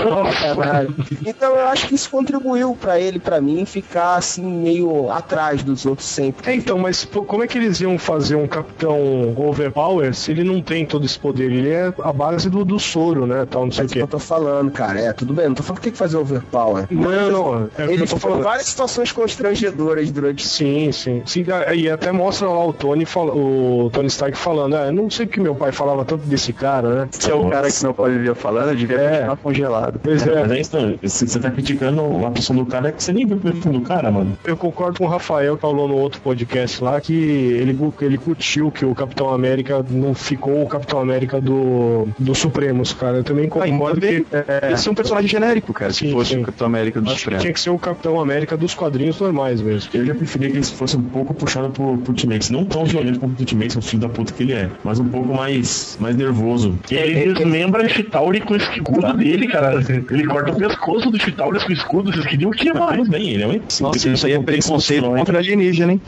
B: Então eu acho que isso contribuiu pra ele, pra mim, ficar assim, meio atrás dos outros sempre.
E: É, então, mas pô, como é que eles iam fazer um capitão overpower se ele não tem todo esse poder? Ele é a base do, do soro, né? Tal, não sei o
B: É que
E: quê.
B: eu tô falando, cara. É, tudo bem, não tô falando que tem que fazer overpower.
E: Não, não. É o que
B: Ele
E: eu tô falando.
B: várias situações constrangedoras durante
E: Sim, sim. sim e até mostra lá o Tony, o Tony Stark falando, ah, eu não sei porque meu pai falava tanto desse cara, né?
C: Se é o cara que meu pai vivia falando, devia
E: É.
C: continuar congelado.
E: Pois
L: Mas
E: é,
L: é isso, você você tá criticando a pessoa do cara que você nem viu o perfil do cara, mano.
E: eu concordo com o Rafael que falou no outro podcast lá que ele, ele curtiu que o Capitão América não ficou o Capitão América do, do Supremos, cara. Eu também
C: Ah, ainda
E: concordo
C: bem.
E: que. É,
C: Esse é um personagem genérico, cara, se
E: Sim,
C: fosse
E: sim.
C: o Capitão América do
E: acho que
C: Supremo.
E: tinha que ser o Capitão América dos quadrinhos normais mesmo.
L: Eu já preferia que ele fosse um pouco puxado pro, pro Ultimates. Não tão violento como o Ultimates, o filho da puta que ele é. Mas um pouco mais, mais nervoso.
I: Ele desmembra Chitauri com o escudo dele, cara. Ele corta o pescoço do Chitauri com o escudo. Vocês queriam o que
L: Mas
I: mais?
L: bem, ele é um
C: Nossa, isso aí é preconceito
L: Não,
C: contra alienígena, hein?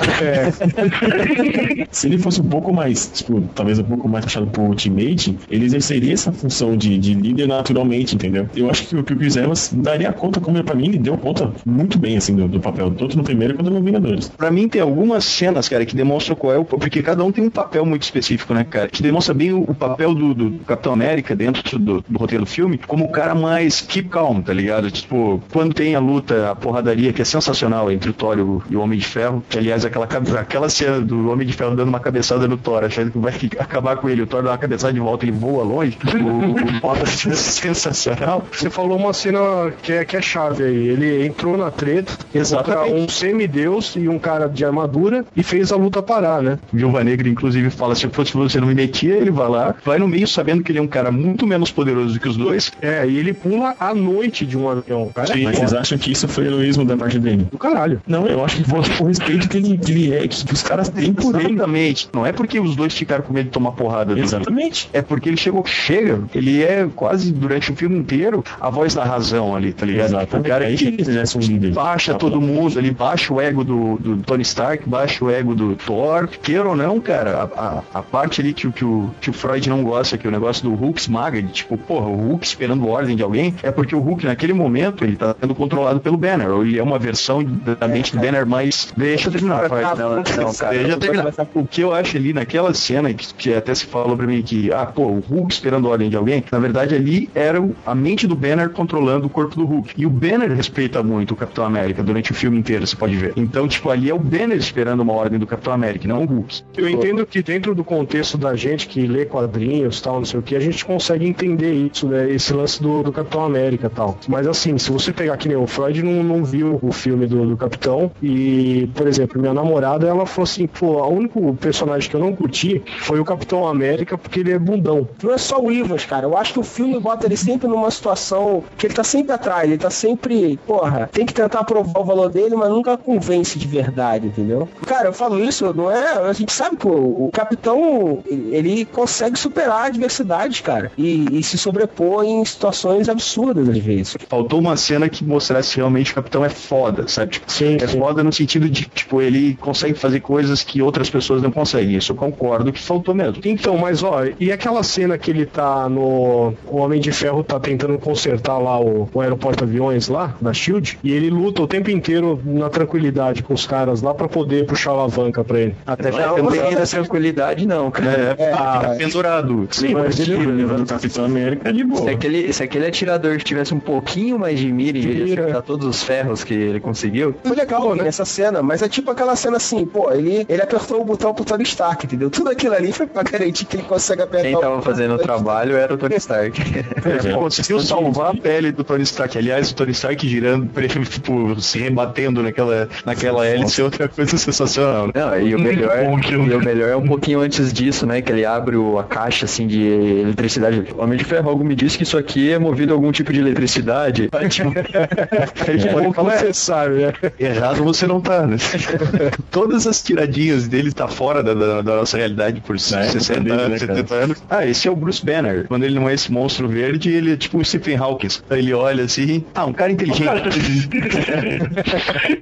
L: Se ele fosse um pouco mais, tipo, talvez um pouco mais puxado pro Ultimate, ele exerceria essa função de, de líder naturalmente, entendeu? Eu acho que o que o Chris Evans daria conta, como pra mim, ele deu conta muito bem, assim, do, do papel, tanto no primeiro quanto no Vingadores.
C: Pra mim tem algumas cenas, cara, que demonstram qual é o. Porque cada um tem um papel muito específico, né, cara? Que demonstra bem o, o papel do, do Capitão América dentro do, do roteiro do filme, como o cara mais keep calm, tá ligado? Tipo, quando tem a luta, a porradaria, que é sensacional entre o Thor e o, e o Homem de Ferro, que aliás, aquela, aquela cena do Homem de Ferro dando uma cabeçada no Thor, achando que vai acabar com ele, o Thor dá uma cabeçada de volta, ele voa longe. O, o Thor é sensacional.
E: Você falou uma cena que é, que é chave aí. Ele entrou na treta
C: Exatamente.
E: contra um semideus e um cara de armadura e fez a luta parar, né?
C: Viúva Negra, inclusive, fala: se fosse você não me metia, ele vai lá, vai no meio sabendo que ele é um cara muito menos poderoso do que os dois.
E: É, e ele pula à noite de um avião. Cara, é
L: Mas vocês acham que isso foi heroísmo da parte dele?
E: do caralho.
L: Não, eu acho que foi o respeito que ele, que ele é, que os caras têm por ele.
C: Exatamente. Não é porque os dois ficaram com medo de tomar porrada.
L: Exatamente.
C: É porque ele chegou, chega, ele é quase durante o filme inteiro a voz da razão ali, tá ligado? O
L: Exatamente.
C: cara
L: Aí
C: que
L: que ele líder.
C: baixa todo mundo ali, baixa o ego do, do Tony Stark, baixa o ego do Thor. Queira ou não, cara, a, a, a parte ali que, o- que, o, que o Freud não gosta, que é o negócio do Hulk esmaga, de tipo, porra, o Hulk esperando ordem de alguém, é porque o Hulk naquele momento ele tá sendo controlado pelo Banner, ou ele é uma versão da mente do Banner mais. Deixa eu terminar, Freud. Não, não, cara. Deixa eu terminar. O que eu acho ali naquela cena, que, que até se falou pra mim que, ah, pô, o Hulk esperando ordem de alguém, na verdade ali era a mente do Banner controlando o corpo do Hulk. E o Banner respeita muito o Capitão América durante o filme inteiro, você pode ver. Então, tipo, ali é o Banner esperando uma ordem do Capitão América, não o Hulk.
E: Eu entendo que dentro do contexto da gente que lê quadrinhos tal, não sei o que, a gente consegue entender isso, né? Esse lance do, do Capitão América tal. Mas assim, se você pegar que nem o Freud não, não viu o filme do, do Capitão e, por exemplo, minha namorada, ela falou assim, pô, o único personagem que eu não curti foi o Capitão América, porque ele é bundão.
B: Não é só o Ivas, cara. Eu acho que o filme bota ele sempre numa situação que ele tá sempre atrás, ele tá sempre, porra, tem que tentar provar o valor dele, mas nunca convence de verdade, entendeu? Cara, eu falo isso, não é. A gente sabe que o, capitão ele consegue superar adversidades, cara, e, e se sobrepor em situações absurdas às vezes.
C: Faltou uma cena que mostrasse realmente o capitão é foda, sabe? Tipo,
E: Sim,
C: é
E: sim.
C: foda no sentido de, tipo, ele consegue fazer coisas que outras pessoas não conseguem. Isso eu concordo que faltou mesmo.
E: Então, mas ó, e aquela cena que ele tá no. O Homem de Ferro tá tentando consertar lá o, o aeroporto-aviões lá, da Shield, e ele luta o tempo inteiro na tranquilidade com os caras lá pra poder puxar a alavanca pra ele.
D: Até
B: Não,
D: não, tem tranquilidade, não, cara.
C: É,
B: É,
C: tá
B: ah,
C: pendurado.
E: Sim, mas ele.
L: levando o Capitão América de boa.
D: Se aquele, se aquele atirador tivesse um pouquinho mais de mira em vez de
E: mira.
D: acertar todos os ferros que ele conseguiu,
B: Foi legal né, essa cena, mas é tipo aquela cena assim, pô, ele, ele apertou o botão pro Tony Stark, entendeu? Tudo aquilo ali foi pra garantir que ele consegue apertar
D: quem
B: o
D: tava fazendo o trabalho era o Tony Stark.
C: Ele conseguiu salvar a pele do Tony Stark. Aliás, o Tony Stark girando, tipo, se rebatendo naquela, naquela hélice é outra coisa sensacional. Né?
D: Não, e o melhor, e o melhor é um pouquinho antes disso, né? Que ele abre o- a caixa assim de eletricidade. O Homem de Ferro algo me disse que isso aqui é movido a algum tipo de eletricidade. Aí, tipo, tipo,
E: Como
C: fala,
E: você sabe, né?
C: Errado você não tá, né? Todas as tiradinhas dele tá fora da, da- da nossa realidade por
L: É,
C: 60
L: dele, né,
C: anos,
L: cara?
C: 70 anos. Ah, esse é o Bruce Banner. Quando ele não é esse monstro verde, ele é tipo o Stephen Hawking. Ele olha assim, ah, um cara inteligente.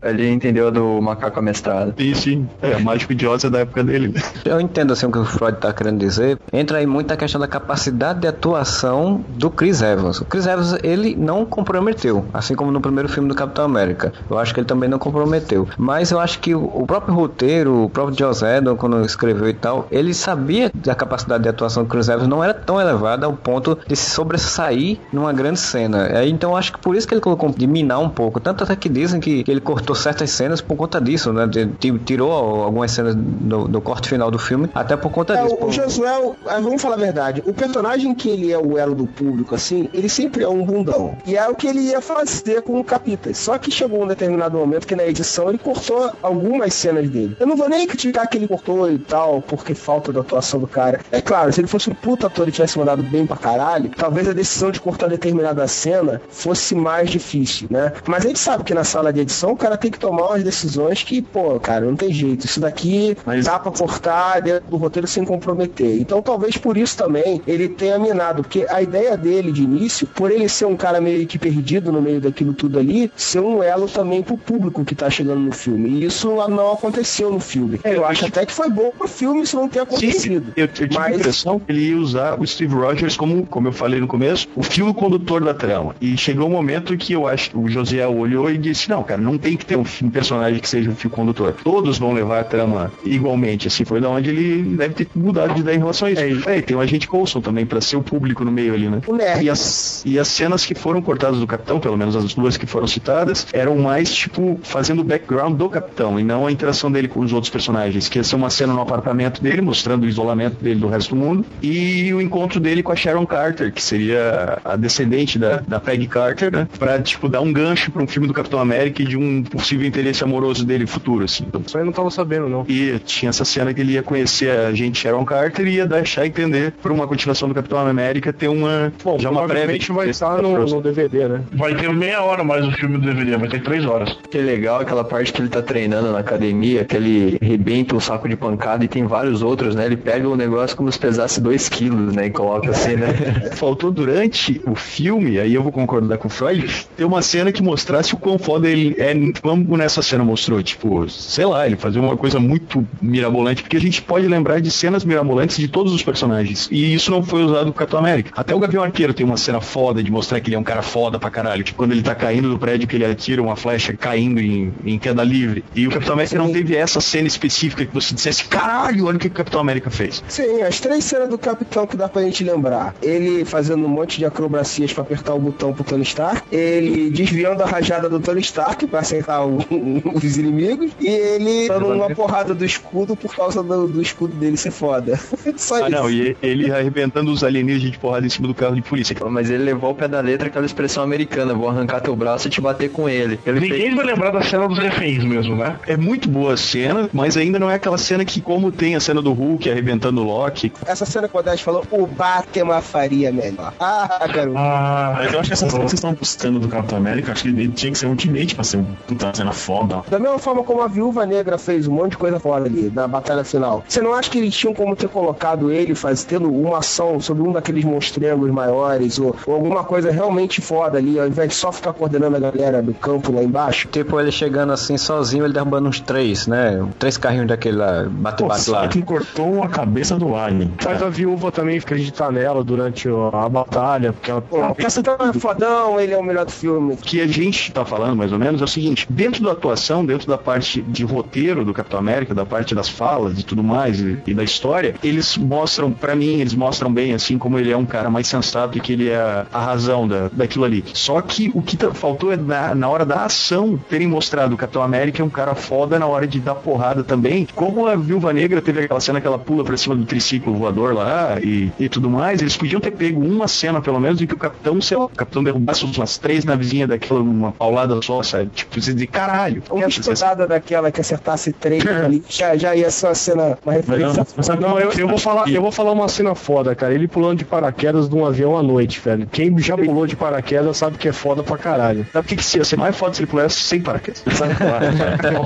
D: ele entendeu do macaco amestrado.
C: Sim, sim. É, mágico idiota da época dele. né?
J: Eu entendo assim o que o Freud tá querendo dizer. Entra aí muito a questão da capacidade de atuação do Chris Evans. O Chris Evans, ele não comprometeu, assim como no primeiro filme do Capitão América. Eu acho que ele também não comprometeu. Mas eu acho que o, próprio roteiro, o próprio Whedon, quando escreveu e tal, ele sabia que a capacidade de atuação do Chris Evans não era tão elevada ao ponto de se sobressair numa grande cena. Então acho que por isso que ele colocou de minar um pouco. Tanto até que dizem que, que ele cortou certas cenas por conta disso, né? De- de- tirou algumas cenas do, do corte final do filme, até por conta
B: É,
J: disso.
B: o, o Josué, ah, vamos falar a verdade, o personagem que ele é o elo do público, assim, ele sempre é um bundão. E é o que ele ia fazer com o Capitas. Só que chegou um determinado momento que na edição ele cortou algumas cenas dele. Eu não vou nem criticar que ele cortou e tal, porque falta da atuação do cara. É claro, se ele fosse um puta ator e tivesse mandado bem pra caralho, talvez a decisão de cortar determinada cena fosse mais difícil, né? Mas a gente sabe que na sala de edição o cara tem que tomar umas decisões que, pô, cara, não tem jeito. Isso daqui dá pra cortar dentro do roteiro sem comprometer. Então talvez por isso também ele tenha minado, porque a ideia dele de início, por ele ser um cara meio que perdido no meio daquilo tudo ali, ser um elo também pro público que tá chegando no filme. E isso não aconteceu no filme. Eu acho até que foi bom pro filme isso não ter acontecido.
C: Eu, eu tive a
B: Mas-
C: impressão que ele ia usar o Steve Rogers como, como eu falei no começo, o fio condutor da trama. E chegou um momento que eu acho que o José olhou e disse, não, cara, não tem que ter um, um personagem que seja o fio condutor. Todos vão levar a trama igualmente. Assim, foi da onde ele deve ter mudado de ideia em relação a isso. É, e tem o agente Coulson também, pra ser o público no meio ali, né?
B: O nerd.
C: E as, e as cenas que foram cortadas do Capitão, pelo menos as duas que foram citadas, eram mais, tipo, fazendo o background do Capitão e não a interação dele com os outros personagens. Que ia ser uma cena no apartamento dele, mostrando o isolamento dele do resto do mundo, e o encontro dele com a Sharon Carter, que seria a descendente da, da Peggy Carter, né? Pra, tipo, dar um gancho pra um filme do Capitão América e de um possível interesse amoroso dele futuro, assim. Então,
E: Isso aí eu não tava sabendo, não.
C: e tinha essa cena que ele ia conhecer a gente Sharon Carter e ia deixar a entender por uma continuação do Capitão América ter uma
E: Bom,
C: já uma prévia
E: provavelmente vai estar no, no DVD, né?
I: Vai ter meia hora mais o filme do DVD, vai ter três horas.
D: Que legal aquela parte que ele tá treinando na academia, que ele rebenta o saco de pancada e tem vários outros, né? Ele pega o negócio como se pesasse 2 quilos, né? E coloca assim, né?
C: Faltou durante o filme, aí eu vou concordar com o Freud, ter uma cena que mostrasse o quão foda ele é, como nessa cena mostrou, tipo, sei lá, ele fazia uma coisa muito mirabolante, porque a gente pode lembrar de cenas mirabolantes de todos os personagens, e isso não foi usado no Capitão América. Até o Gavião Arqueiro tem uma cena foda de mostrar que ele é um cara foda pra caralho, tipo, quando ele tá caindo do prédio que ele atira uma flecha caindo em, em queda livre, e o Capitão América não teve essa cena específica que você dissesse, caralho, olha o que o Capitão América fez.
B: Sim, as três cenas do Capitão que dá pra gente lembrar. Ele fazendo um monte de acrobacias pra apertar o botão pro Tony Stark. Ele desviando a rajada do Tony Stark pra acertar o- os inimigos. E ele dando uma porrada do escudo por causa do, do escudo dele ser foda. Só
C: Ah,
B: isso.
C: não, e ele arrebentando os alienígenas de porrada em cima do carro de polícia.
D: Mas ele levou ao pé da letra aquela expressão americana, vou arrancar teu braço e te bater com ele. Ele
I: Ninguém vai lembrar da cena dos reféns mesmo, né?
C: É muito boa a cena, mas ainda não é aquela cena que, como tem a cena do Hulk arrebentando o Loki.
B: Essa cena que o Odete falou, o Batman faria melhor. Ah, garoto.
L: Ah, mas eu acho que essa cena que vocês estão buscando do Capitão América, acho que ele tinha que ser Ultimate pra ser um puta cena foda.
B: Da mesma forma como a Viúva Negra fez um monte de coisa fora ali, na batalha final. Você não acha que eles tinham como ter colocado ele faz, tendo uma ação sobre um daqueles monstrengos maiores, ou, ou alguma coisa realmente foda ali, ao invés de só ficar coordenando a galera do campo lá embaixo?
J: Tipo, ele chegando assim sozinho, ele derrubando uns três, né? Três carrinhos daquele lá, bate-bate lá.
L: que cortou a cabeça do Alien.
E: Faz a viúva também acreditar nela durante a batalha, porque ela.
B: Pô, o Capitão é fodão, ele é o melhor do filme.
C: O que a gente tá falando, mais ou menos, é o seguinte: dentro da atuação, dentro da parte de roteiro do Capitão América, da parte das falas e tudo mais, e, e da história, eles mostram, pra mim, eles mostram bem, assim, como ele é um cara mais sensato e que ele é a razão da, daquilo ali. Só que o que tá- faltou é na, na hora da ação terem mostrado o Capitão América é um cara foda na hora de dar porrada também. Como a Viúva Negra teve aquela cena que ela pula pra cima do triciclo voador lá e, e tudo mais, eles podiam ter pego uma cena, pelo menos, em que o Capitão, sei lá, o Capitão derrubasse umas três navezinhas daquela, uma paulada só, sabe? Tipo, de caralho.
B: Uma estudada daquela que acertasse três ali, já, já ia ser uma cena, uma referência.
E: Não, eu, eu vou falar, eu vou falar uma cena foda, cara. Ele pulando de paraquedas de um avião à noite, velho. Quem já pulou de paraquedas sabe que é foda pra caralho.
C: Sabe o que, que ia ser mais foda se ele pulasse sem paraquedas?
E: Sabe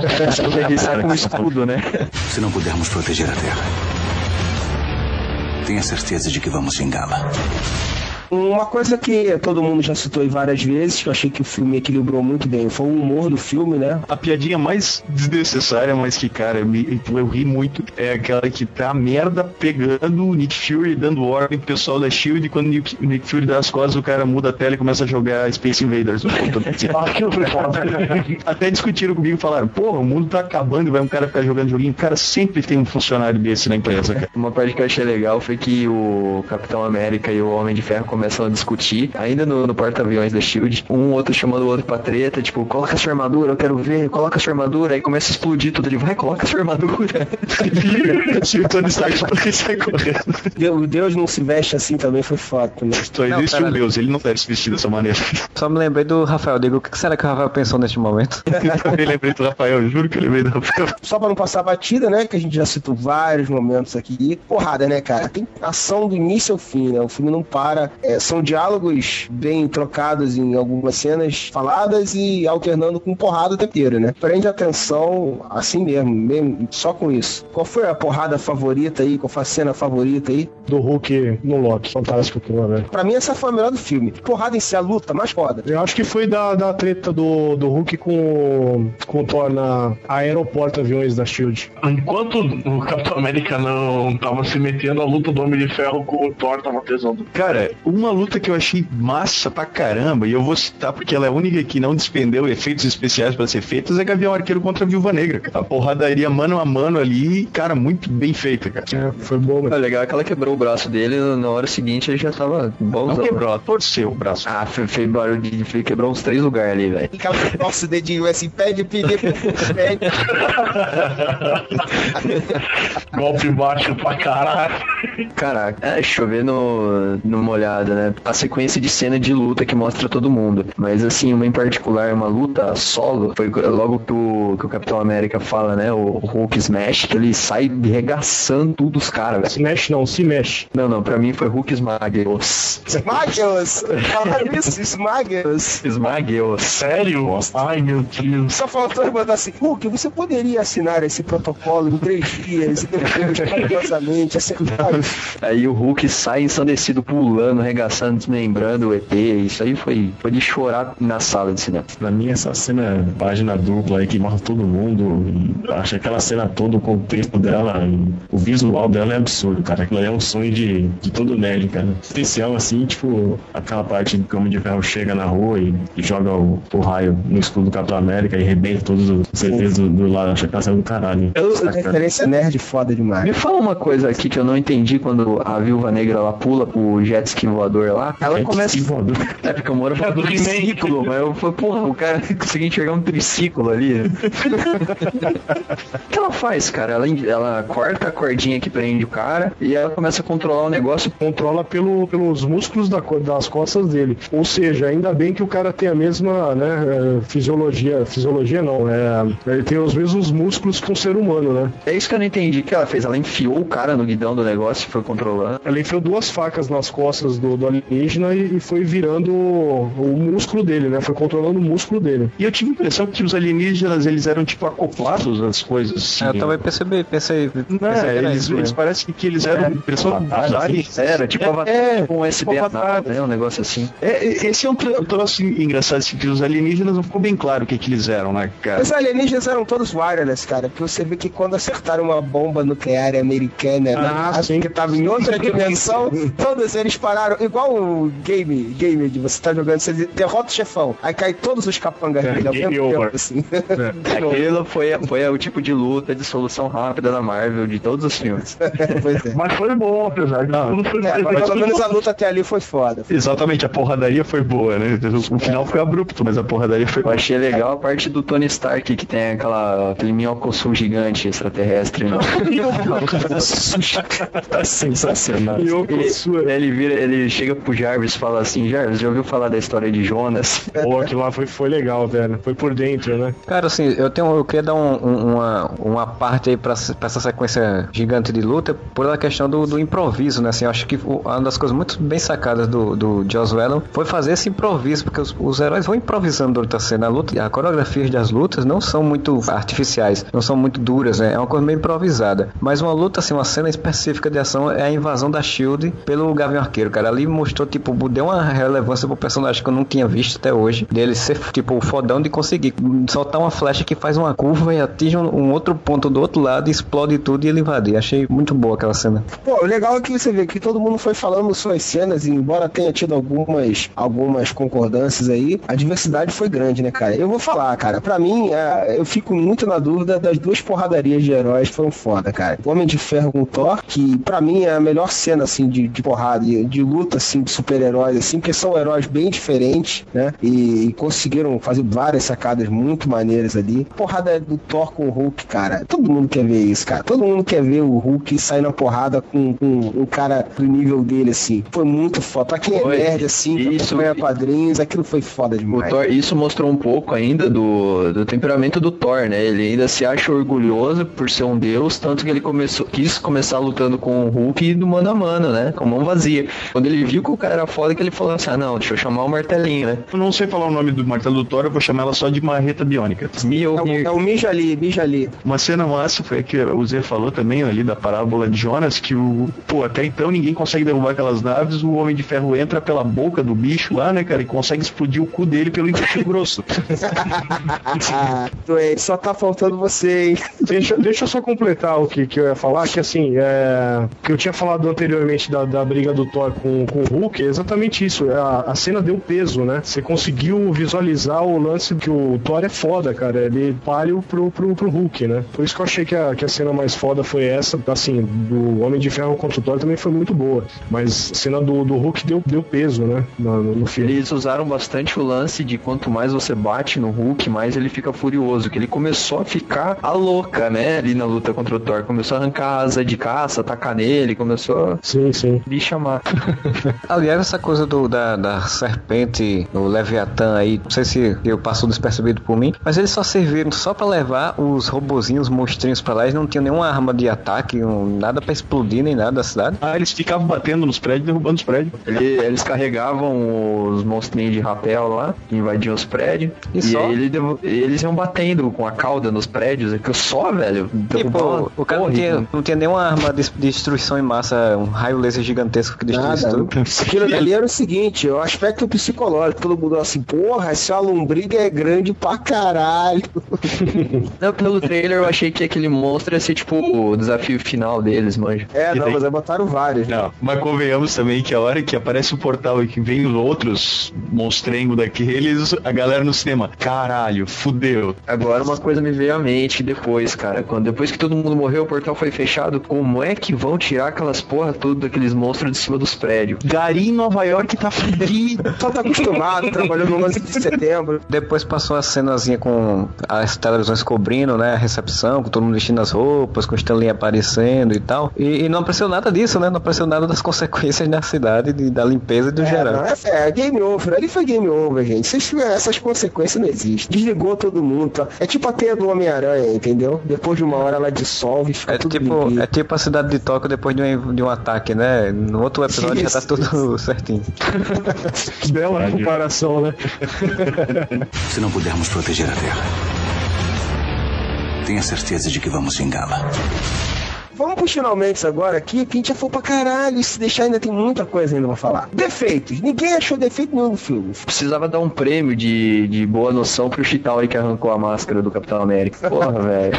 C: sai com escudo, né?
K: Se não pudermos proteger a Terra, tenha certeza de que vamos vingá-la.
B: Uma coisa que todo mundo já citou aí várias vezes, que eu achei que o filme equilibrou muito bem, foi o humor do filme, né?
C: A piadinha mais desnecessária, mas que, cara, me- eu ri muito, é aquela que tá a merda pegando o Nick Fury dando ordem pro pessoal da SHIELD e quando o Nick, o Nick Fury dá as costas, o cara muda a tela e começa a jogar Space Invaders. computador. Até discutiram comigo e falaram, porra, o mundo tá acabando e vai um cara ficar jogando joguinho. Cara, sempre tem um funcionário desse na empresa, cara.
D: Uma parte que eu achei legal foi que o Capitão América e o Homem de Ferro começam a discutir, ainda no, no porta-aviões da SHIELD, um outro chamando o outro pra treta, tipo, coloca sua armadura, eu quero ver, coloca sua armadura, aí começa a explodir tudo, ele vai, coloca sua armadura.
C: o Tony Stark sai correndo.
B: O Deus não se veste assim também foi fato, né?
C: Só existe
J: pera
C: um. Deus, ele não deve se vestir dessa maneira.
J: Só me lembrei do Rafael. Digo, o que será que o Rafael pensou neste momento?
C: eu lembrei do Rafael, juro que eu lembrei do Rafael.
B: Só pra não passar batida, né? Que a gente já citou vários momentos aqui. Porrada, né, cara? Tem ação do início ao fim, né? O filme não para. É, são diálogos bem trocados em algumas cenas faladas e alternando com porrada o tempo inteiro, né? Prende a atenção assim mesmo, mesmo, só com isso. Qual foi a porrada favorita aí? Qual foi a cena favorita aí?
E: Do Hulk no Loki. Fantástico aquilo, né?
B: Pra mim, essa foi a melhor do filme. Porrada em si, a luta mais foda.
E: Eu acho que foi da, da treta do, do Hulk com, com o Thor na aeroporto aviões da Shield.
I: Enquanto o Capitão América não tava se metendo, a luta do Homem de Ferro com o Thor tava pesando.
C: Cara, uma luta que eu achei massa pra caramba, e eu vou citar porque ela é a única que não despendeu efeitos especiais pra ser feitas, é Gavião Arqueiro contra a Viúva Negra. A porradaria mano a mano ali, cara, muito bem feita, cara.
E: É, foi bom,
D: É legal que ela quebrou o braço dele, na hora seguinte ele já tava bom.
C: Não quebrou, ela torceu o braço.
D: Ah, fe- fez barulho de fe- quebrou uns três lugares ali, velho.
B: Aquela nosso dedinho assim, pede, pede, pede.
I: Golpe baixo pra caralho.
D: Caraca, é chover no, no molhado, né? A sequência de cena de luta que mostra todo mundo. Mas assim, uma em particular, uma luta solo, foi logo que o, que o Capitão América fala, né? O Hulk Smash, que ele sai regaçando tudo os caras, velho.
E: Smash não, se mexe.
D: Não, não, pra mim foi Hulk Esmagueus.
B: Esmague-os! Fala isso.
I: Sério? Ai, meu Deus.
B: Só faltou ele botar assim, Hulk, você poderia assinar esse protocolo em três dias e depois, carinhosamente, acertar.
D: Aí o Hulk sai ensandecido, pulando, arregaçando, desmembrando o ET. Isso aí foi, foi de chorar na sala de cinema.
L: Pra mim, essa cena, página dupla aí que mostra todo mundo, acho que aquela cena toda, o contexto dela, o visual dela é absurdo, cara. Aquilo aí é um sonho de, de todo nerd, cara. Especial assim, tipo, aquela parte que o Homem de Ferro chega na rua e, e joga o, o raio no escudo do Capitão América e arrebenta todos os CTs do, do lado. Acho que aquela cena do caralho.
B: A referência nerd foda demais.
D: Me fala uma coisa aqui que eu não entendi quando a Viúva Negra ela pula o jet ski voador lá. Ela começa.
L: voador.
D: É, porque eu moro
I: do
D: triciclo, mas eu falei, porra, o cara conseguiu enxergar um triciclo ali. o que ela faz, cara? Ela, ela corta a cordinha que prende o cara e ela começa a controlar o negócio.
E: Controla pelo, pelos músculos da, das costas dele. Ou seja, ainda bem que o cara tem a mesma né, eh, fisiologia. Fisiologia não, é, ele tem os mesmos músculos que um ser humano, né?
D: É isso que eu não entendi. O que ela fez? Ela enfiou o cara no guidão do negócio e foi controlando.
E: Ela enfiou duas facas nas costas do, do alienígena e, e foi virando o, o músculo dele, né? Foi controlando o músculo dele.
C: E eu tive a impressão que os alienígenas, eles eram tipo acoplados às coisas. Assim.
J: É, eu também percebi, pensei,
C: Não,
J: pensei que era
C: eles,
J: isso
C: eles parecem que eles eram pessoas aliens.
D: Era tipo
C: é,
D: avatar,
C: é,
D: tipo um USB
C: tipo avatar.
D: né? Um negócio assim.
C: É, esse é um tro- troço engraçado, assim, que os alienígenas não ficou bem claro o que, que eles eram, né, cara?
B: Os alienígenas eram todos wireless, cara. Porque você vê que quando acertaram uma bomba nuclear americana,
E: Ah,
B: né,
E: sim.
B: Que tava em outra dimensão, todos eles pararam. Igual o game, game de você tá jogando, você derrota o chefão, aí cai todos os capangas
E: É,
B: dele ao
E: game
B: mesmo tempo,
E: over.
B: assim.
D: Aquilo foi, foi o tipo de luta de solução rápida da Marvel de todos os filmes.
B: pois é.
I: Mas foi bom, apesar de tudo. Foi,
B: É, mas pelo menos a luta até ali foi foda.
C: Exatamente, a porradaria foi boa, né? O final foi abrupto, mas a porradaria foi
D: Eu
C: boa.
D: achei legal a parte do Tony Stark que tem aquela, aquele minhocossul gigante extraterrestre. Né?
L: Tá sensacional.
D: ele, ele vira, ele chega pro Jarvis e fala assim, Jarvis, já ouviu falar da história de Jonas?
E: Pô, aquilo lá foi, foi legal, velho. Foi por dentro, né?
J: Cara, assim, eu tenho, eu queria dar um- um- uma, uma parte aí pra, pra essa sequência gigante de luta por a questão do, do improviso, né? Assim, eu acho que uma das coisas muito bem sacadas do, do Joss Whedon foi fazer esse improviso, porque os, os heróis vão improvisando durante a cena. A luta, a coreografia das lutas não são muito artificiais, não são muito duras, né? É uma coisa meio improvisada. Mas uma luta, assim, uma cena específica de é a invasão da Shield pelo Gavião Arqueiro, cara. Ali mostrou, tipo, deu uma relevância pro personagem que eu não tinha visto até hoje. Dele ser, tipo, o fodão de conseguir soltar uma flecha que faz uma curva e atinge um, outro ponto do outro lado, explode tudo e ele invadir. Achei muito boa aquela cena.
B: Pô, o legal é que você vê que todo mundo foi falando suas cenas, e embora tenha tido algumas, algumas concordâncias aí, a diversidade foi grande, né, cara? Eu vou falar, cara, pra mim, é, eu fico muito na dúvida das duas porradarias de heróis foram foda, cara. O Homem de Ferro com o Thor, que pra mim é a melhor cena, assim, de, de porrada, de, de luta, assim, de super-heróis, assim, porque são heróis bem diferentes, né? E, e conseguiram fazer várias sacadas muito maneiras ali. Porrada do Thor com o Hulk, cara. Todo mundo quer ver isso, cara. Todo mundo quer ver o Hulk sair na porrada com, com um cara do nível dele, assim. Foi muito foda. Pra quem é
D: Foi.
B: nerd, assim,
D: Isso.
B: acompanha quadrinhos, aquilo foi foda demais.
D: Thor, isso mostrou um pouco ainda do, do temperamento do Thor, né? Ele ainda se acha orgulhoso por ser um deus, tanto que ele começou, quis começar lutando com o Hulk do mano a mano, né? Com mão vazia. Quando ele viu que o cara era foda, que ele falou assim, ah não, deixa eu chamar o martelinho, né?
C: Eu não sei falar o nome do martelo do Thor, eu vou chamar ela só de marreta biônica.
B: É o, é o Mija ali, Mija ali.
C: Uma cena massa foi a que o Zé falou também ali da parábola de Jonas, que o. Pô, até então ninguém consegue derrubar aquelas naves, o Homem de Ferro entra pela boca do bicho lá, né, cara, e consegue explodir o cu dele pelo intestino grosso.
B: Doente, só tá faltando você, hein?
E: Deixa, deixa eu só completar o que, que eu ia falar, que assim, é, que eu tinha falado anteriormente da, da briga do Thor com, com o Hulk, é exatamente isso. A, a cena deu peso, né? Você conseguiu visualizar o lance que o Thor é foda, cara. Ele páreo pro, pro, pro Hulk, né? Por isso que eu achei que a, que a cena mais foda foi essa, assim, do Homem de Ferro contra o Thor também foi muito boa. Mas a cena do, do Hulk deu, deu peso, né? No, no filme.
D: Eles usaram bastante o lance de quanto mais você bate no Hulk, mais ele fica furioso. Que ele começou a ficar a louca, né? Ali na luta contra o Thor. Começou a arrancar asa de caça, atacar nele, começou
E: sim, sim.
D: a me chamar.
J: Aliás, essa coisa do, da, da serpente, o Leviatã aí, não sei se eu passou despercebido por mim, mas eles só serviram só pra levar os robozinhos, os monstrinhos pra lá, eles não tinham nenhuma arma de ataque, um- nada pra explodir nem nada da cidade.
C: ah, eles ficavam batendo nos prédios, derrubando os prédios.
D: Ele- eles carregavam os monstrinhos de rapel lá, que invadiam os prédios.
J: E
D: E,
J: só?
D: aí ele devo- eles iam batendo com a cauda nos prédios. É que só, velho.
J: Tipo, o cara não tinha, não tinha nenhuma arma de de destruição em massa, um raio laser gigantesco que
B: Nada.
J: tudo.
B: Aquilo ali era o seguinte, o aspecto psicológico, todo mundo assim, porra, essa lombriga é grande pra caralho.
D: Não, pelo trailer eu achei que aquele monstro ia ser tipo o desafio final deles, manja.
B: É,
C: E
B: não,
C: tem-
B: mas aí botaram vários. né?
C: Não, mas convenhamos também que a hora que aparece o portal e que vem os outros monstrengos daqueles, a galera no cinema, caralho, fudeu.
D: Agora uma coisa me veio à mente depois, cara. Quando depois que todo mundo morreu, o portal foi fechado. Como é que vão tirar aquelas porra tudo daqueles monstros de cima dos prédios? prédio.
C: Gari em Nova York tá fudido.
B: Só tá acostumado, trabalhou no 11 de setembro.
J: Depois passou a cenazinha com as televisões cobrindo, né? A recepção, com todo mundo vestindo as roupas, com o Stanley aparecendo e tal. E, e não apareceu nada disso, né? Não apareceu nada das consequências na cidade, de, da limpeza e do
B: É,
J: geral.
B: não, é, é game over. Ali foi game over, gente. Vocês- essas consequências não existem. Desligou todo mundo. tá? É tipo a teia do Homem-Aranha, entendeu? Depois de uma hora ela dissolve e fica
J: É
B: tudo
J: tipo,
B: limpinho.
J: é tipo a cidade de Tóquio depois de um, de um ataque, né? No outro episódio já tá
B: Isso.
J: tudo certinho.
E: Bela comparação, né?
K: Se não pudermos proteger a Terra, tenha certeza de que vamos vingá-la.
B: Vamos pros finalmente agora aqui, que a gente já foi pra caralho. E se deixar, ainda tem muita coisa ainda pra falar. Defeitos. Ninguém achou defeito nenhum no filme.
D: Precisava dar um prêmio de, de boa noção pro Chitauri que arrancou a máscara do Capitão América. Porra, velho.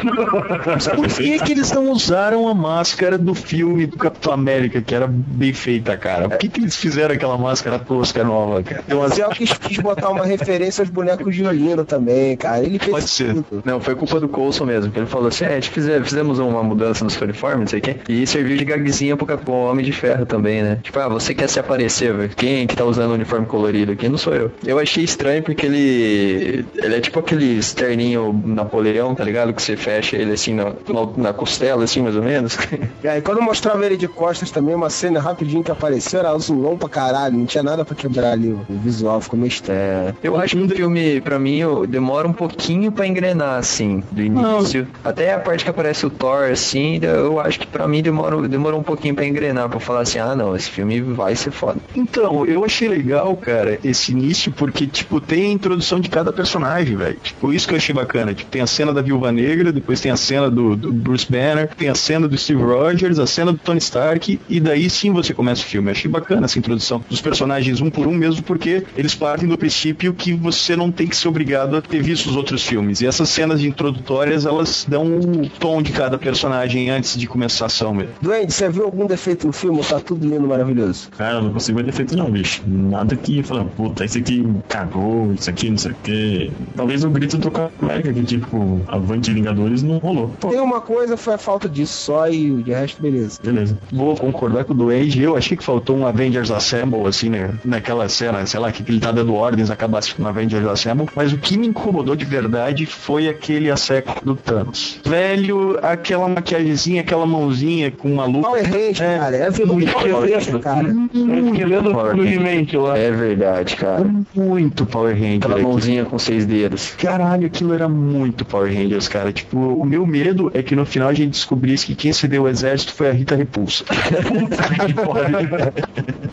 C: Por que, que eles não usaram a máscara do filme do Capitão América, que era bem feita, cara? Por que, que eles fizeram aquela máscara tosca nova, cara? Tem umas-
B: Zé quis, botar uma referência aos bonecos de Olino também, cara. Ele fez
C: Pode ser.
B: tudo.
D: Não, foi culpa do Coulson mesmo, que ele falou assim, é, a gente fize- fizemos uma mudança nos uniformes, não sei o quê, e serviu de gagzinha pro, pro Homem de Ferro também, né? Tipo, ah, você quer se aparecer, velho? Quem que tá usando o uniforme colorido aqui? Não sou eu. Eu achei estranho porque ele... Ele é tipo aquele externinho Napoleão, tá ligado? Que você fecha ele assim na, na, costela, assim, mais ou menos.
B: E aí, quando mostrava ele de costas também, uma cena rapidinho que apareceu, era azulão pra caralho. Não tinha nada pra quebrar ali. O visual ficou meio estranho.
D: É, eu acho que um filme, pra mim, demora um pouquinho pra engrenar, assim, do início. Até a parte que aparece o Thor, assim, eu acho que pra mim demora, demorou um pouquinho pra engrenar, pra falar assim, ah não, esse filme vai ser foda.
C: Então, eu achei legal, cara, esse início, porque, tipo, tem a introdução de cada personagem, velho. Tipo, isso que eu achei bacana. Tipo, tem a cena da Viúva Negra, depois tem a cena do, do Bruce Banner, tem a cena do Steve Rogers, a cena do Tony Stark, e daí sim você começa o filme. Eu achei bacana essa introdução dos personagens um por um, mesmo porque eles partem do princípio que você não tem que ser obrigado a ter visto os outros filmes. E essas cenas introdutórias, elas dão o tom de cada personagem antes de começar a ação mesmo.
B: Duende, você viu algum defeito no filme? ou Tá tudo lindo, maravilhoso.
L: Cara, eu não consigo ver defeito não, bicho. Nada que fala, puta, esse aqui cagou, isso aqui não sei o quê. Talvez o grito do América, que tipo, Avante Vingadores não rolou. Pô,
B: Tem uma coisa, foi a falta disso só e de resto, beleza.
L: beleza.
C: Vou concordar com o Duende. Eu achei que faltou um Avengers Assemble, assim, né? Naquela cena, sei lá, que ele tá dando ordens, acabasse com um Avengers Assemble. Mas o que me incomodou de verdade foi aquele asseco do Thanos. Velho, aquela maquiagemzinha, aquela mãozinha com uma lupa.
B: Power Ranger,
C: É.
B: cara. É violento, cara.
I: Esqueleto do He-Man lá.
D: É verdade, cara.
C: Muito Power Ranger.
D: Aquela
C: aqui.
D: mãozinha com seis dedos.
C: Caralho, aquilo era muito Power Rangers, cara. Tipo, o meu medo é que no final a gente descobrisse que quem cedeu o exército foi a Rita Repulsa. Que pariu.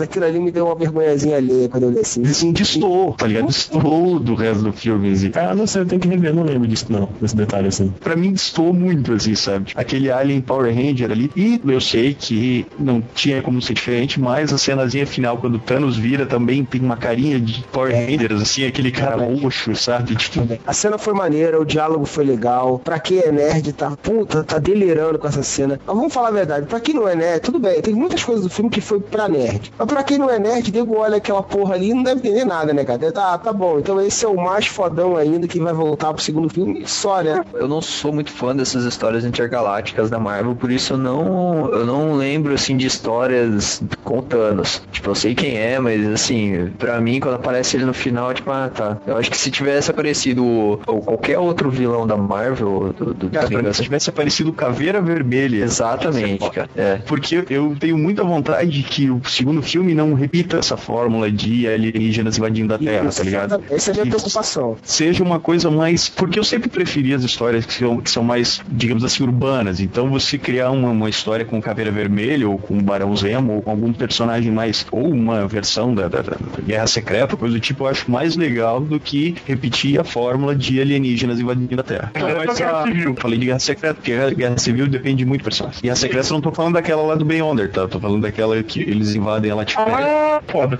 B: Aquilo ali me deu uma vergonhazinha ali quando eu li assim.
C: Assim, destoou, tá ligado? Destoou do resto do filme. Assim.
L: Ah, não sei, eu tenho que rever, não lembro disso não, desse detalhe assim.
C: Pra mim destoou muito, assim, sabe? Aquele Alien Power Ranger ali. E eu sei que não tinha como ser diferente, mas a cenazinha final, quando o Thanos vira, também tem uma carinha de Power Rangers, assim, aquele cara roxo, sabe? Tipo,
B: A cena foi maneira, o diálogo foi legal. Pra quem é nerd, tá puta, tá delirando com essa cena. Mas vamos falar a verdade, pra quem não é nerd, tudo bem, tem muitas coisas do filme que foi pra nerd. Mas pra quem não é nerd, nego olha aquela porra ali e não deve entender nada, né, cara? Tá, tá bom, então esse é o mais fodão ainda que vai voltar pro segundo filme só, né?
D: Eu não sou muito fã dessas histórias intergalácticas da Marvel, por isso eu não, eu não lembro assim de histórias com Thanos. Tipo, eu sei quem é, mas assim, pra mim quando aparece ele no final, tipo, ah, tá. Eu acho que se tivesse aparecido ou qualquer outro vilão da Marvel, do, do,
C: cara, mim, se tivesse aparecido Caveira Vermelha.
D: Exatamente, cara. É.
C: Porque eu tenho muita vontade que o segundo filme não repita essa fórmula de alienígenas invadindo a Terra, tá ligado?
B: Essa é a minha preocupação.
C: Seja uma coisa mais. Porque eu sempre preferi as histórias que são, que são mais, digamos assim, urbanas. Então você criar uma, uma história com Caveira Vermelha, ou com o Barão Zemo, ou com algum personagem mais. Ou uma versão da, da- da Guerra Secreta, coisa do tipo, eu acho mais legal do que repetir a fórmula de alienígenas invadindo a Terra.
I: Mas a-
C: Eu falei de Guerra Secreta, porque a Guerra Civil depende muito do personagem. Guerra Secreta eu não tô falando daquela lá do Beyonder, tá? Eu tô falando daquela que eles invadem a Latipéria.
I: Ah, foda.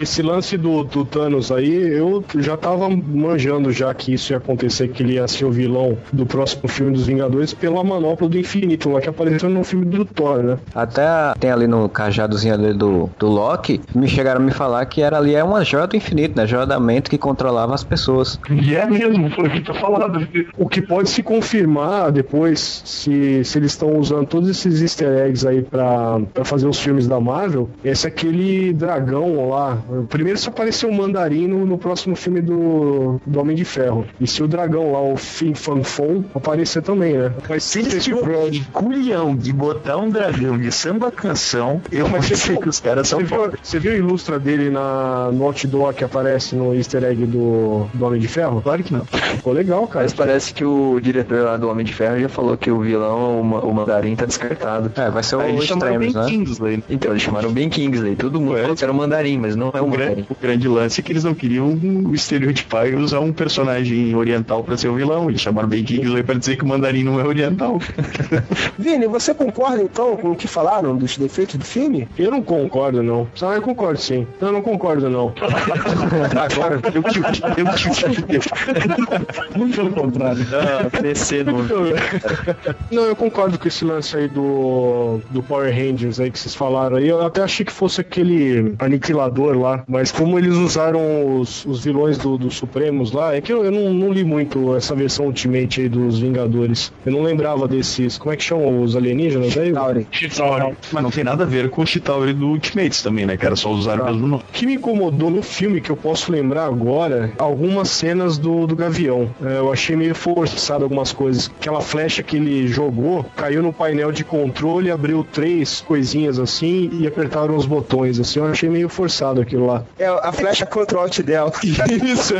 E: Esse lance do, do Thanos aí, eu já tava manjando já que isso ia acontecer, que ele ia ser o vilão do próximo filme dos Vingadores pela manopla do infinito, lá que apareceu no filme do Thor, né?
J: Até tem ali no cajadozinho ali do, do Loki, me chegaram a me falar que era ali é uma joia do infinito, né? Joia da mente que controlava as pessoas.
I: E é mesmo, foi o que tá falando.
E: O que pode se confirmar depois, se, se eles estão usando todos esses easter eggs aí pra, pra fazer os filmes da Marvel, esse aqui aquele dragão lá. Primeiro se apareceu o mandarim no, no próximo filme do, do Homem de Ferro. E se o dragão lá, o Fin Fan Fon, aparecer também, né?
C: Mas se eles tiverem de botar um dragão de samba canção, eu
E: viu-
C: que os caras são
E: você viu, você viu a ilustra dele na, no outdoor que aparece no easter egg do, do Homem de Ferro?
C: Claro que não.
E: Ficou legal, cara.
D: Mas parece que o diretor lá do Homem de Ferro já falou que o vilão, o, o Mandarim, tá descartado.
J: É, vai ser o
C: Aí eles chamaram Ben
J: Extremes, né?
C: Kingsley.
D: Então, eles chamaram Ben Kingsley. Todo mundo que era o Mandarim, mas não é o
C: O grande,
D: Mandarim.
C: o grande lance é que eles não queriam um estereotipar e usar um personagem oriental pra ser o vilão. Eles chamaram Ben Kingsley pra dizer que o mandarim não é oriental.
B: Vini, você concorda então com o que falaram dos defeitos do filme?
E: Eu não concordo, não. Não, eu concordo sim. Eu não concordo, não.
C: Agora, eu te eu te
L: Muito pelo contrário.
D: Ah, descer no...
E: Não, eu concordo com esse lance aí do, do Power Rangers aí que vocês falaram aí. Eu até achei que fosse aquele aniquilador lá, mas como eles usaram os, os vilões do, do Supremos lá, é que eu, eu não, não li muito essa versão Ultimate aí dos Vingadores. Eu não lembrava desses. Como é que chamam os alienígenas aí?
B: Tauri.
C: Mas não tem nada a ver com o Chitauri do Ultimates também, né, cara? Só usaram o mesmo nome.
E: O que me incomodou no filme, que eu posso lembrar agora, algumas cenas do, do Gavião. É, eu achei meio forçado algumas coisas. Aquela flecha que ele jogou, caiu no painel de controle, abriu três coisinhas assim e apertaram os botões, assim. Eu achei meio forçado aquilo lá.
B: É a flecha contra o alt dela.
E: Isso.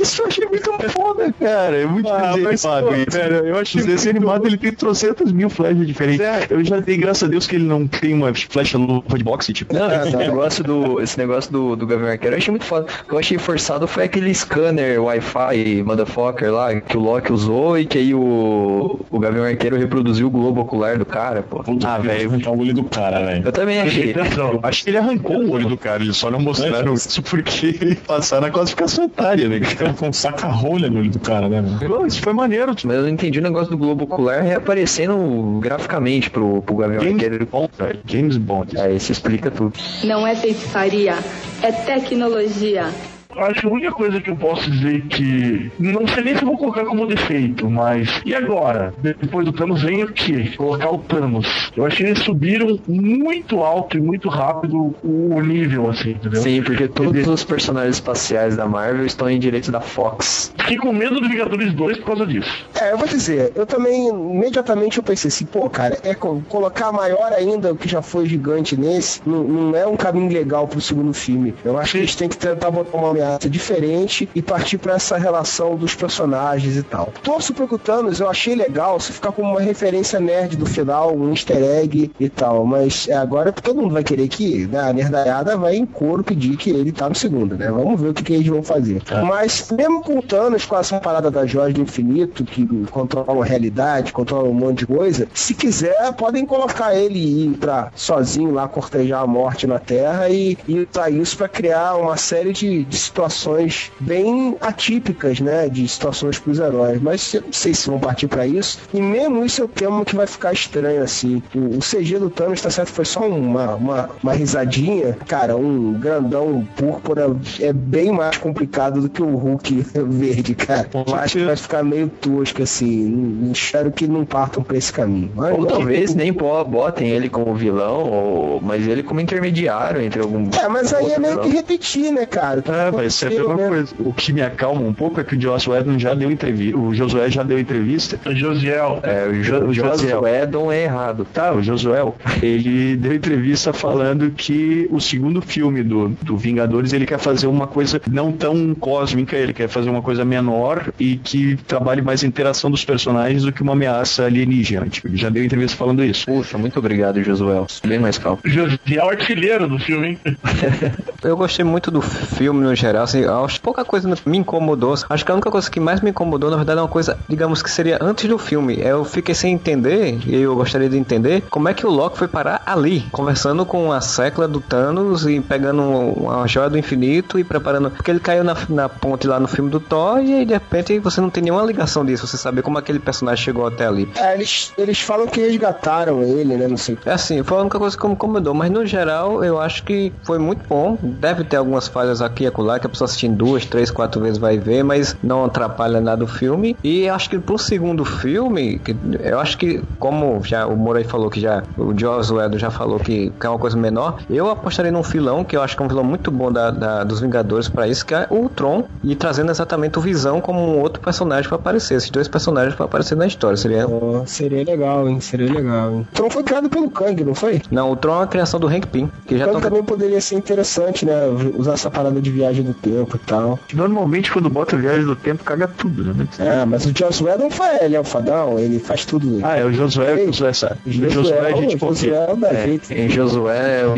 C: Isso eu achei muito foda, cara. É muito
E: Ah,
C: desenho
E: mas,
C: animado
E: pô,
C: isso.
E: velho, eu achei muito-
C: animados ele tem trocentas mil flechas diferentes.
E: É.
C: Eu já dei graças a Deus que ele não tem uma flecha luva de boxe, tipo.
D: Não, esse negócio do, esse negócio do, do Gavião Arqueiro eu achei muito foda. O que eu achei forçado foi aquele scanner Wi-Fi motherfucker lá que o Loki usou e que aí o, o Gavião Arqueiro reproduziu o globo ocular do cara, pô.
C: Ah, velho.
L: arrancar o olho do cara, velho.
D: Eu também achei.
C: Não, acho que ele arrancou o olho do cara, eles só não mostraram isso porque passaram na classificação etária, né?
L: Ficava com um saca-rolha no olho do cara, né, mano?
C: Pô, Isso foi maneiro.
D: Mas eu não entendi o negócio do globo ocular reaparecendo graficamente pro, pro Gavião
C: James
D: Arqueiro.
C: Bond. James Bond.
D: Aí isso explica tudo.
N: Não é feitiçaria, é tecnologia.
I: Acho que a única coisa que eu posso dizer que. Não sei nem se eu vou colocar como defeito, mas. E agora? Depois do Thanos vem o quê? Colocar o Thanos. Eu achei que eles subiram muito alto e muito rápido o nível, assim, entendeu?
D: Sim, porque todos os personagens espaciais da Marvel estão em direitos da Fox.
I: Fiquei com medo do Vingadores 2 por causa disso.
B: É, eu vou dizer, eu também, imediatamente eu pensei assim, pô, cara, é co- colocar maior ainda o que já foi gigante nesse, não, não é um caminho legal pro segundo filme. Eu acho que eles têm que tentar botar uma ameaça diferente e partir pra essa relação dos personagens e tal. Torço pro Thanos, eu achei legal se ficar como uma referência nerd do final, um easter egg e tal, mas é, agora todo mundo vai querer que né, a nerdaiada vai em coro pedir que ele tá no segundo, né? Vamos ver o que, que eles vão fazer. Mas mesmo com o Thanos, com essa parada da Joia do Infinito, que controla a realidade, controla um monte de coisa, se quiser, podem colocar ele e ir pra sozinho lá cortejar a morte na Terra e, e usar isso pra criar uma série de, de situações bem atípicas, né? De situações pros heróis. Mas eu não sei se vão partir pra isso. E mesmo isso eu temo que vai ficar estranho assim. O, CG do Thanos, tá certo, foi só uma, uma, uma risadinha. Cara, um grandão púrpura é bem mais complicado do que o Hulk verde, cara. Eu acho que vai ficar meio tosco assim. Espero que não partam pra esse caminho. Mas,
D: Ou talvez nem botem ele como vilão, ou, mas ele como intermediário entre algum.
B: É, mas aí é meio que repetir, né, cara?
C: É, vai ser a mesma
B: né?
C: coisa. O que me acalma um pouco é que o Joss Whedon já deu entrevista. O Josué já deu entrevista.
I: Josiel.
D: É, o, jo o
C: Josiel.
D: Josuedon é errado.
C: Tá, o Josué, ele deu entrevista falando que o segundo filme do, do Vingadores ele quer fazer uma coisa não tão cósmica, ele quer fazer uma coisa menor e que trabalhe mais a interação dos personagens do que uma ameaça alienígena. Tipo, ele já deu entrevista falando isso.
D: Puxa, muito obrigado, Josuel. Bem mais calmo.
I: Josiel artilheiro do filme, hein?
J: Eu gostei muito do filme no geral, assim, acho pouca coisa me incomodou. Acho que a única coisa que mais me incomodou, na verdade, é uma coisa, digamos que seria antes do filme. Eu fiquei sem entender, e eu gostaria de entender, como é que o Loki foi parar ali, conversando com a secla do Thanos e pegando uma joia do infinito e preparando. Porque ele caiu na, na ponte lá no filme do Thor e aí de repente você não tem nenhuma ligação disso, você saber como aquele personagem chegou até ali.
B: É, eles, eles falam que resgataram ele, né? Não sei.
J: É assim, foi a única coisa que me incomodou, mas no geral eu acho que foi muito bom. deve ter algumas falhas aqui e acolá, que a pessoa assistindo duas, três, quatro vezes vai ver, mas não atrapalha nada o filme. E acho que pro segundo filme, eu acho que, como já o Morei falou que já, o Josué já falou que, que é uma coisa menor, eu apostaria num filão, que eu acho que é um vilão muito bom da, da dos Vingadores para isso, que é o Tron, e trazendo exatamente o Visão como um outro personagem para aparecer, esses dois personagens para aparecer na história. Seria.
B: Oh, seria legal, hein? Seria legal, hein? O Tron foi criado pelo Kang, não foi?
J: Não, o Tron é uma criação do Hank Pym. Que
B: o
J: já
B: Kang
J: tão...
B: também poderia ser interessante, né? Usar essa parada de viagem do tempo e tal.
C: Normalmente, quando bota viagem do tempo, caga tudo, né?
B: É, mas o Joss Whedon faz, ele é o fadão, ele faz tudo.
C: Ah, é o Josué, o Josué sabe. O Josué, a gente
B: Josué é o da jeito.
D: Em Josué é o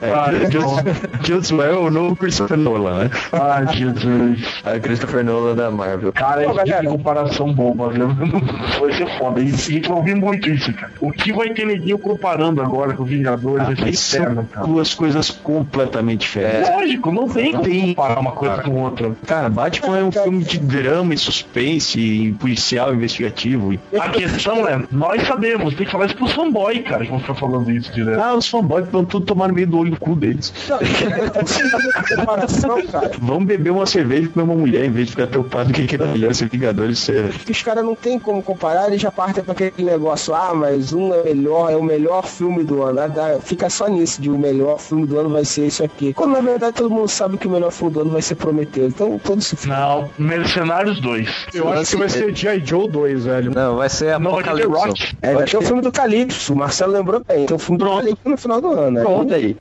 C: É, Josué é o novo Christopher Nolan, né?
I: Ah, Jesus.
D: a Christopher Nolan da Marvel.
I: Cara, isso de comparação boba, viu? Vai ser foda. A gente vai ouvir muito isso, cara. O que vai ter neguinho comparando agora com os Vingadores ser
C: Isso
I: eterno, cara.
C: duas coisas completamente diferentes.
I: Lógico, não tem como comparar uma coisa com outra.
C: Cara, Batman é um filme de drama e suspense, e policial, investigativo.
I: A questão é, nós sabemos, tem que falar isso pros fanboy, cara, que vão ficar falando isso direto.
C: Ah, os fanboys vão tudo tomar no meio do olho do cu deles.
B: comparação, cara.
C: Vão beber uma cerveja com uma mulher em vez de ficar preocupado que que é melhor ser Vingadores ser.
B: os caras não tem como comparar, eles já partem pra aquele negócio, ah, mas um é melhor, é o melhor filme do ano. Ah, Fica só nisso, de o melhor filme do ano vai ser isso aqui. Quando na verdade todo mundo sabe que o melhor filme do ano vai ser Prometeu. Então todo se
I: Não, Mercenários 2.
E: Eu acho que vai ser G.I. Joe 2, velho.
J: Não, vai ser
I: Não, vai ter The
J: Apocalipse.
I: Rock.
B: É, vai ter o filme do Calypso, o Marcelo lembrou bem. Tem o filme do Calypso no final do ano, né?
C: Pronto aí.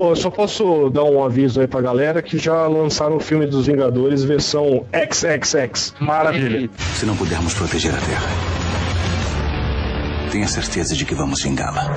E: Bom, eu só posso dar um aviso aí pra galera que já lançaram o filme dos Vingadores versão XXX.
I: Maravilha.
K: Se não pudermos proteger a Terra, tenha certeza de que vamos vingá-la.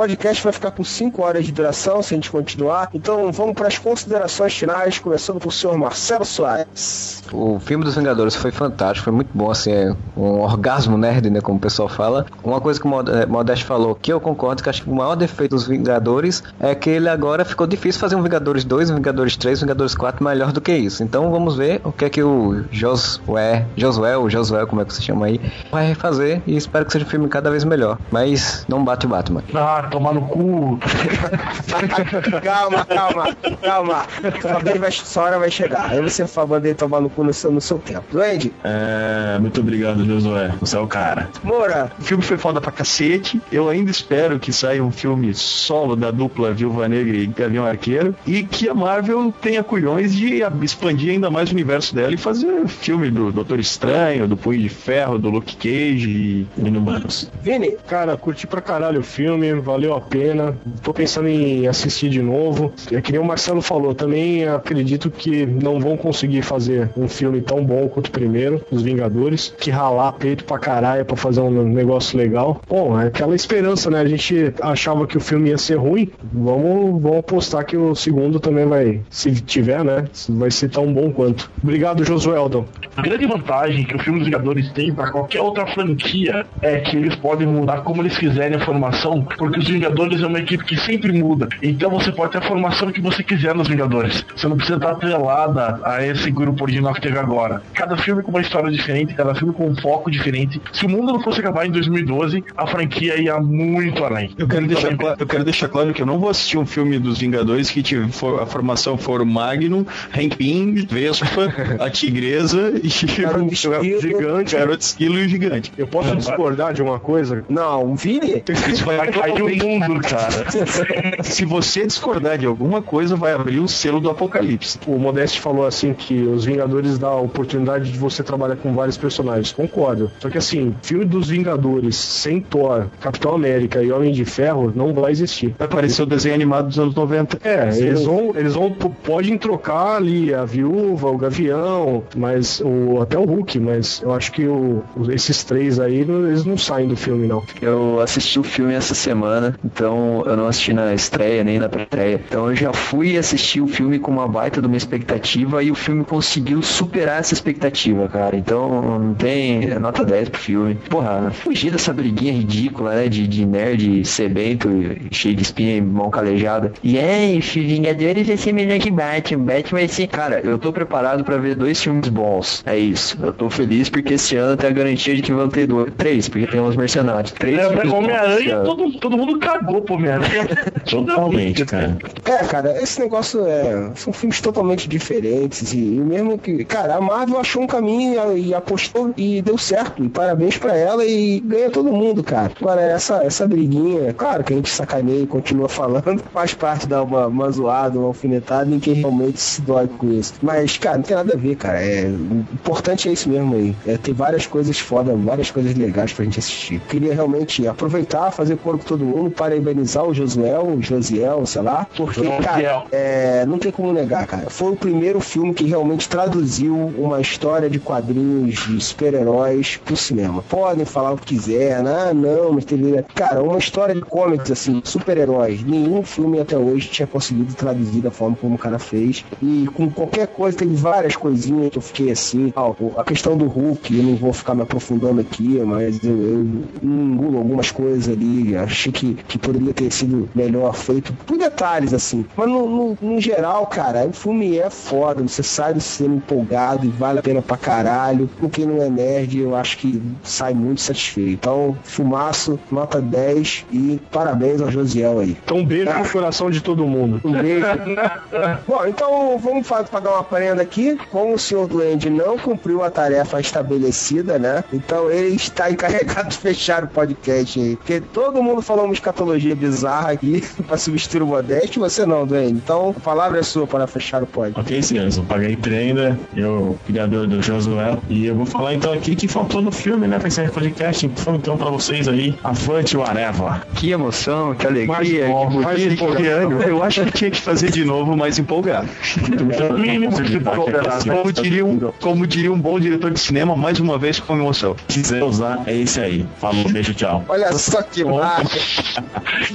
B: O podcast vai ficar com 5 horas de duração se a gente continuar. Então vamos para as considerações finais, começando por senhor Marcelo Soares.
J: O filme dos Vingadores foi fantástico, foi muito bom, assim, é um orgasmo nerd, né, como o pessoal fala. Uma coisa que o eh, Modeste falou, que eu concordo, que acho que o maior defeito dos Vingadores é que ele agora ficou difícil fazer um Vingadores 2, um Vingadores 3, um Vingadores 4 melhor do que isso. Então vamos ver o que é que o Josué, Josué, ou Josué, como é que se chama aí, vai refazer e espero que seja um filme cada vez melhor. Mas não bate o Batman.
I: Ah, tomar no cu.
B: calma, calma, calma. Sua, vez vai, sua hora vai chegar. Aí você vai mandar tomar no cu no seu, no seu tempo. Duende,
L: É, muito obrigado, Josué. Você é o cara.
B: Moura,
C: O filme foi foda pra cacete. Eu ainda espero que saia um filme solo da dupla Viúva Negra e Gavião Arqueiro. E que a Marvel tenha culhões de expandir ainda mais o universo dela e fazer filme do Doutor Estranho, do Punho de Ferro, do Luke Cage e Inumanos.
B: Vini,
E: Cara, curti pra caralho o filme, valeu a pena. Tô pensando em assistir de novo. É que nem o Marcelo falou, também acredito que não vão conseguir fazer um filme tão bom quanto o primeiro, Os Vingadores, que ralar peito pra caralho pra fazer um negócio legal. Bom, é aquela esperança, né? A gente achava que o filme ia ser ruim. Vamos, vamos apostar que o segundo também vai, se tiver, né? Vai ser tão bom quanto. Obrigado, Josueldon.
I: A grande vantagem que o filme dos Vingadores tem pra qualquer outra franquia é que eles podem mudar como eles quiserem a formação, porque os Vingadores é uma equipe que sempre muda. Então você pode ter a formação que você quiser nos Vingadores. Você não precisa estar atrelada a esse grupo original que teve agora. Cada filme com uma história diferente, cada filme com um foco diferente. Se o mundo não fosse acabar em 2012, a franquia ia muito além.
C: Eu quero,
I: Muito
C: deixar
I: além.
C: claro, eu quero deixar claro que eu não vou assistir um filme dos Vingadores que tive, for- a formação for o Magnum, Hank Pym, Vespa, a Tigresa e
B: Esquilo.
C: Gigante, Garoto Esquilo e o Gigante.
E: Eu posso discordar de uma coisa?
B: não, Vini,
C: Isso vai
I: Vai cair o mundo, cara.
C: Se você discordar de alguma coisa, vai abrir o selo do apocalipse.
E: O Modeste falou assim que os Vingadores dá a oportunidade de você trabalhar com vários personagens. Concordo. Só que assim, filme dos Vingadores sem Thor, Capitão América e Homem de Ferro não vai existir.
C: Vai aparecer o desenho animado dos anos 90.
E: É, eles vão, eles vão, podem trocar ali a viúva, o Gavião, mas o até o Hulk, mas eu acho que o, esses três aí, eles não saem do filme não.
D: Eu assisti o filme essa semana então eu não assisti na estreia nem na pré-estreia. Então eu já fui assistir o filme com uma baita de uma expectativa e o filme conseguiu superar essa expectativa, cara. Então não tem nota 10 pro filme. Porra, fugir dessa briguinha ridícula, né? De, de nerd sebento, cheio de espinha e mão calejada. E é, Vingadores vai ser melhor que Batman. Batman vai ser. Cara, eu tô preparado pra ver dois filmes bons. É isso. Eu tô feliz porque esse ano tem a garantia de que vão ter dois. Três, porque tem uns mercenários. Três
I: É, Homem-Aranha, todo, todo mundo cagou pro Homem-Aranha.
L: Totalmente, cara.
B: É, cara, esse negócio é. São filmes totalmente diferentes. E, e mesmo que. Cara, a Marvel achou um caminho e, e apostou e deu certo. E parabéns pra ela e ganha todo mundo, cara. Agora, essa, essa briguinha, claro que a gente sacaneia e continua falando, faz parte da uma, uma zoada, uma alfinetada em quem realmente se dói com isso. Mas, cara, não tem nada a ver, cara. É, o importante é isso mesmo aí. É ter várias coisas foda, várias coisas legais pra gente assistir. Queria realmente aproveitar, fazer coro com todo mundo, parabenizar o Josuel, o Josiel, sei lá, porque, cara, é, não tem como negar, cara. Foi o primeiro filme que realmente traduziu uma história de quadrinhos de super-heróis pro cinema. Podem falar o que quiser, né? ah, não, mas teve. Cara, uma história de comics, assim, super-heróis. Nenhum filme até hoje tinha conseguido traduzir da forma como o cara fez. E com qualquer coisa, teve várias coisinhas que eu fiquei assim. A questão do Hulk, eu não vou ficar me aprofundando aqui, mas eu, eu engulo algumas coisas ali. Achei que, que poderia ter sido melhor feito por detalhes, assim. Mas no, no, no geral, cara, o filme é foda. Você sai do cinema empolgado e vale a pena pra caralho. Com quem não é nerd, eu acho que sai muito satisfeito. Então, filmaço, nota 10 e parabéns ao Josiel aí.
E: Então, um beijo no coração de todo mundo.
B: Um beijo. Bom, então vamos pagar uma prenda aqui. Como o senhor Duende não cumpriu a tarefa estabelecida, né? Então ele está encarregado de fechar o podcast aí. Porque todo mundo falou uma escatologia bizarra aqui pra substituir o Modeste, você não, Duende. Então a palavra é sua para fechar o podcast.
L: Ok, senhores, eu paguei prenda, eu, criador do Josué, e eu vou falar então aqui que faltou no filme, né, pra o podcast. Então, então pra vocês aí, avante o Areva.
D: Que emoção, que alegria,
C: Mais
D: que
C: bom, mais
D: que ano.
C: Eu acho que tinha que fazer de novo mais empolgado.
I: De
C: Como diria, um, como diria um bom diretor de cinema, mais uma vez com emoção.
L: Se quiser usar, é esse aí. Falou, beijo, tchau.
B: Olha só que marca.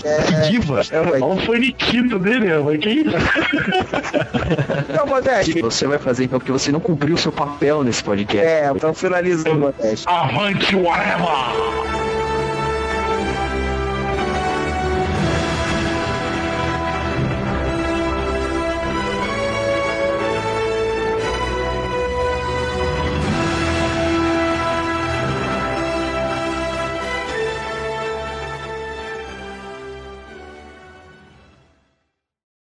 B: É,
C: Diva.
I: Olha o faniquito dele, mas que isso?
B: então, Modeste.
D: Você vai fazer então porque você não cumpriu o seu papel nesse podcast.
B: É, então finalizando, Modeste.
I: Avante, whatever!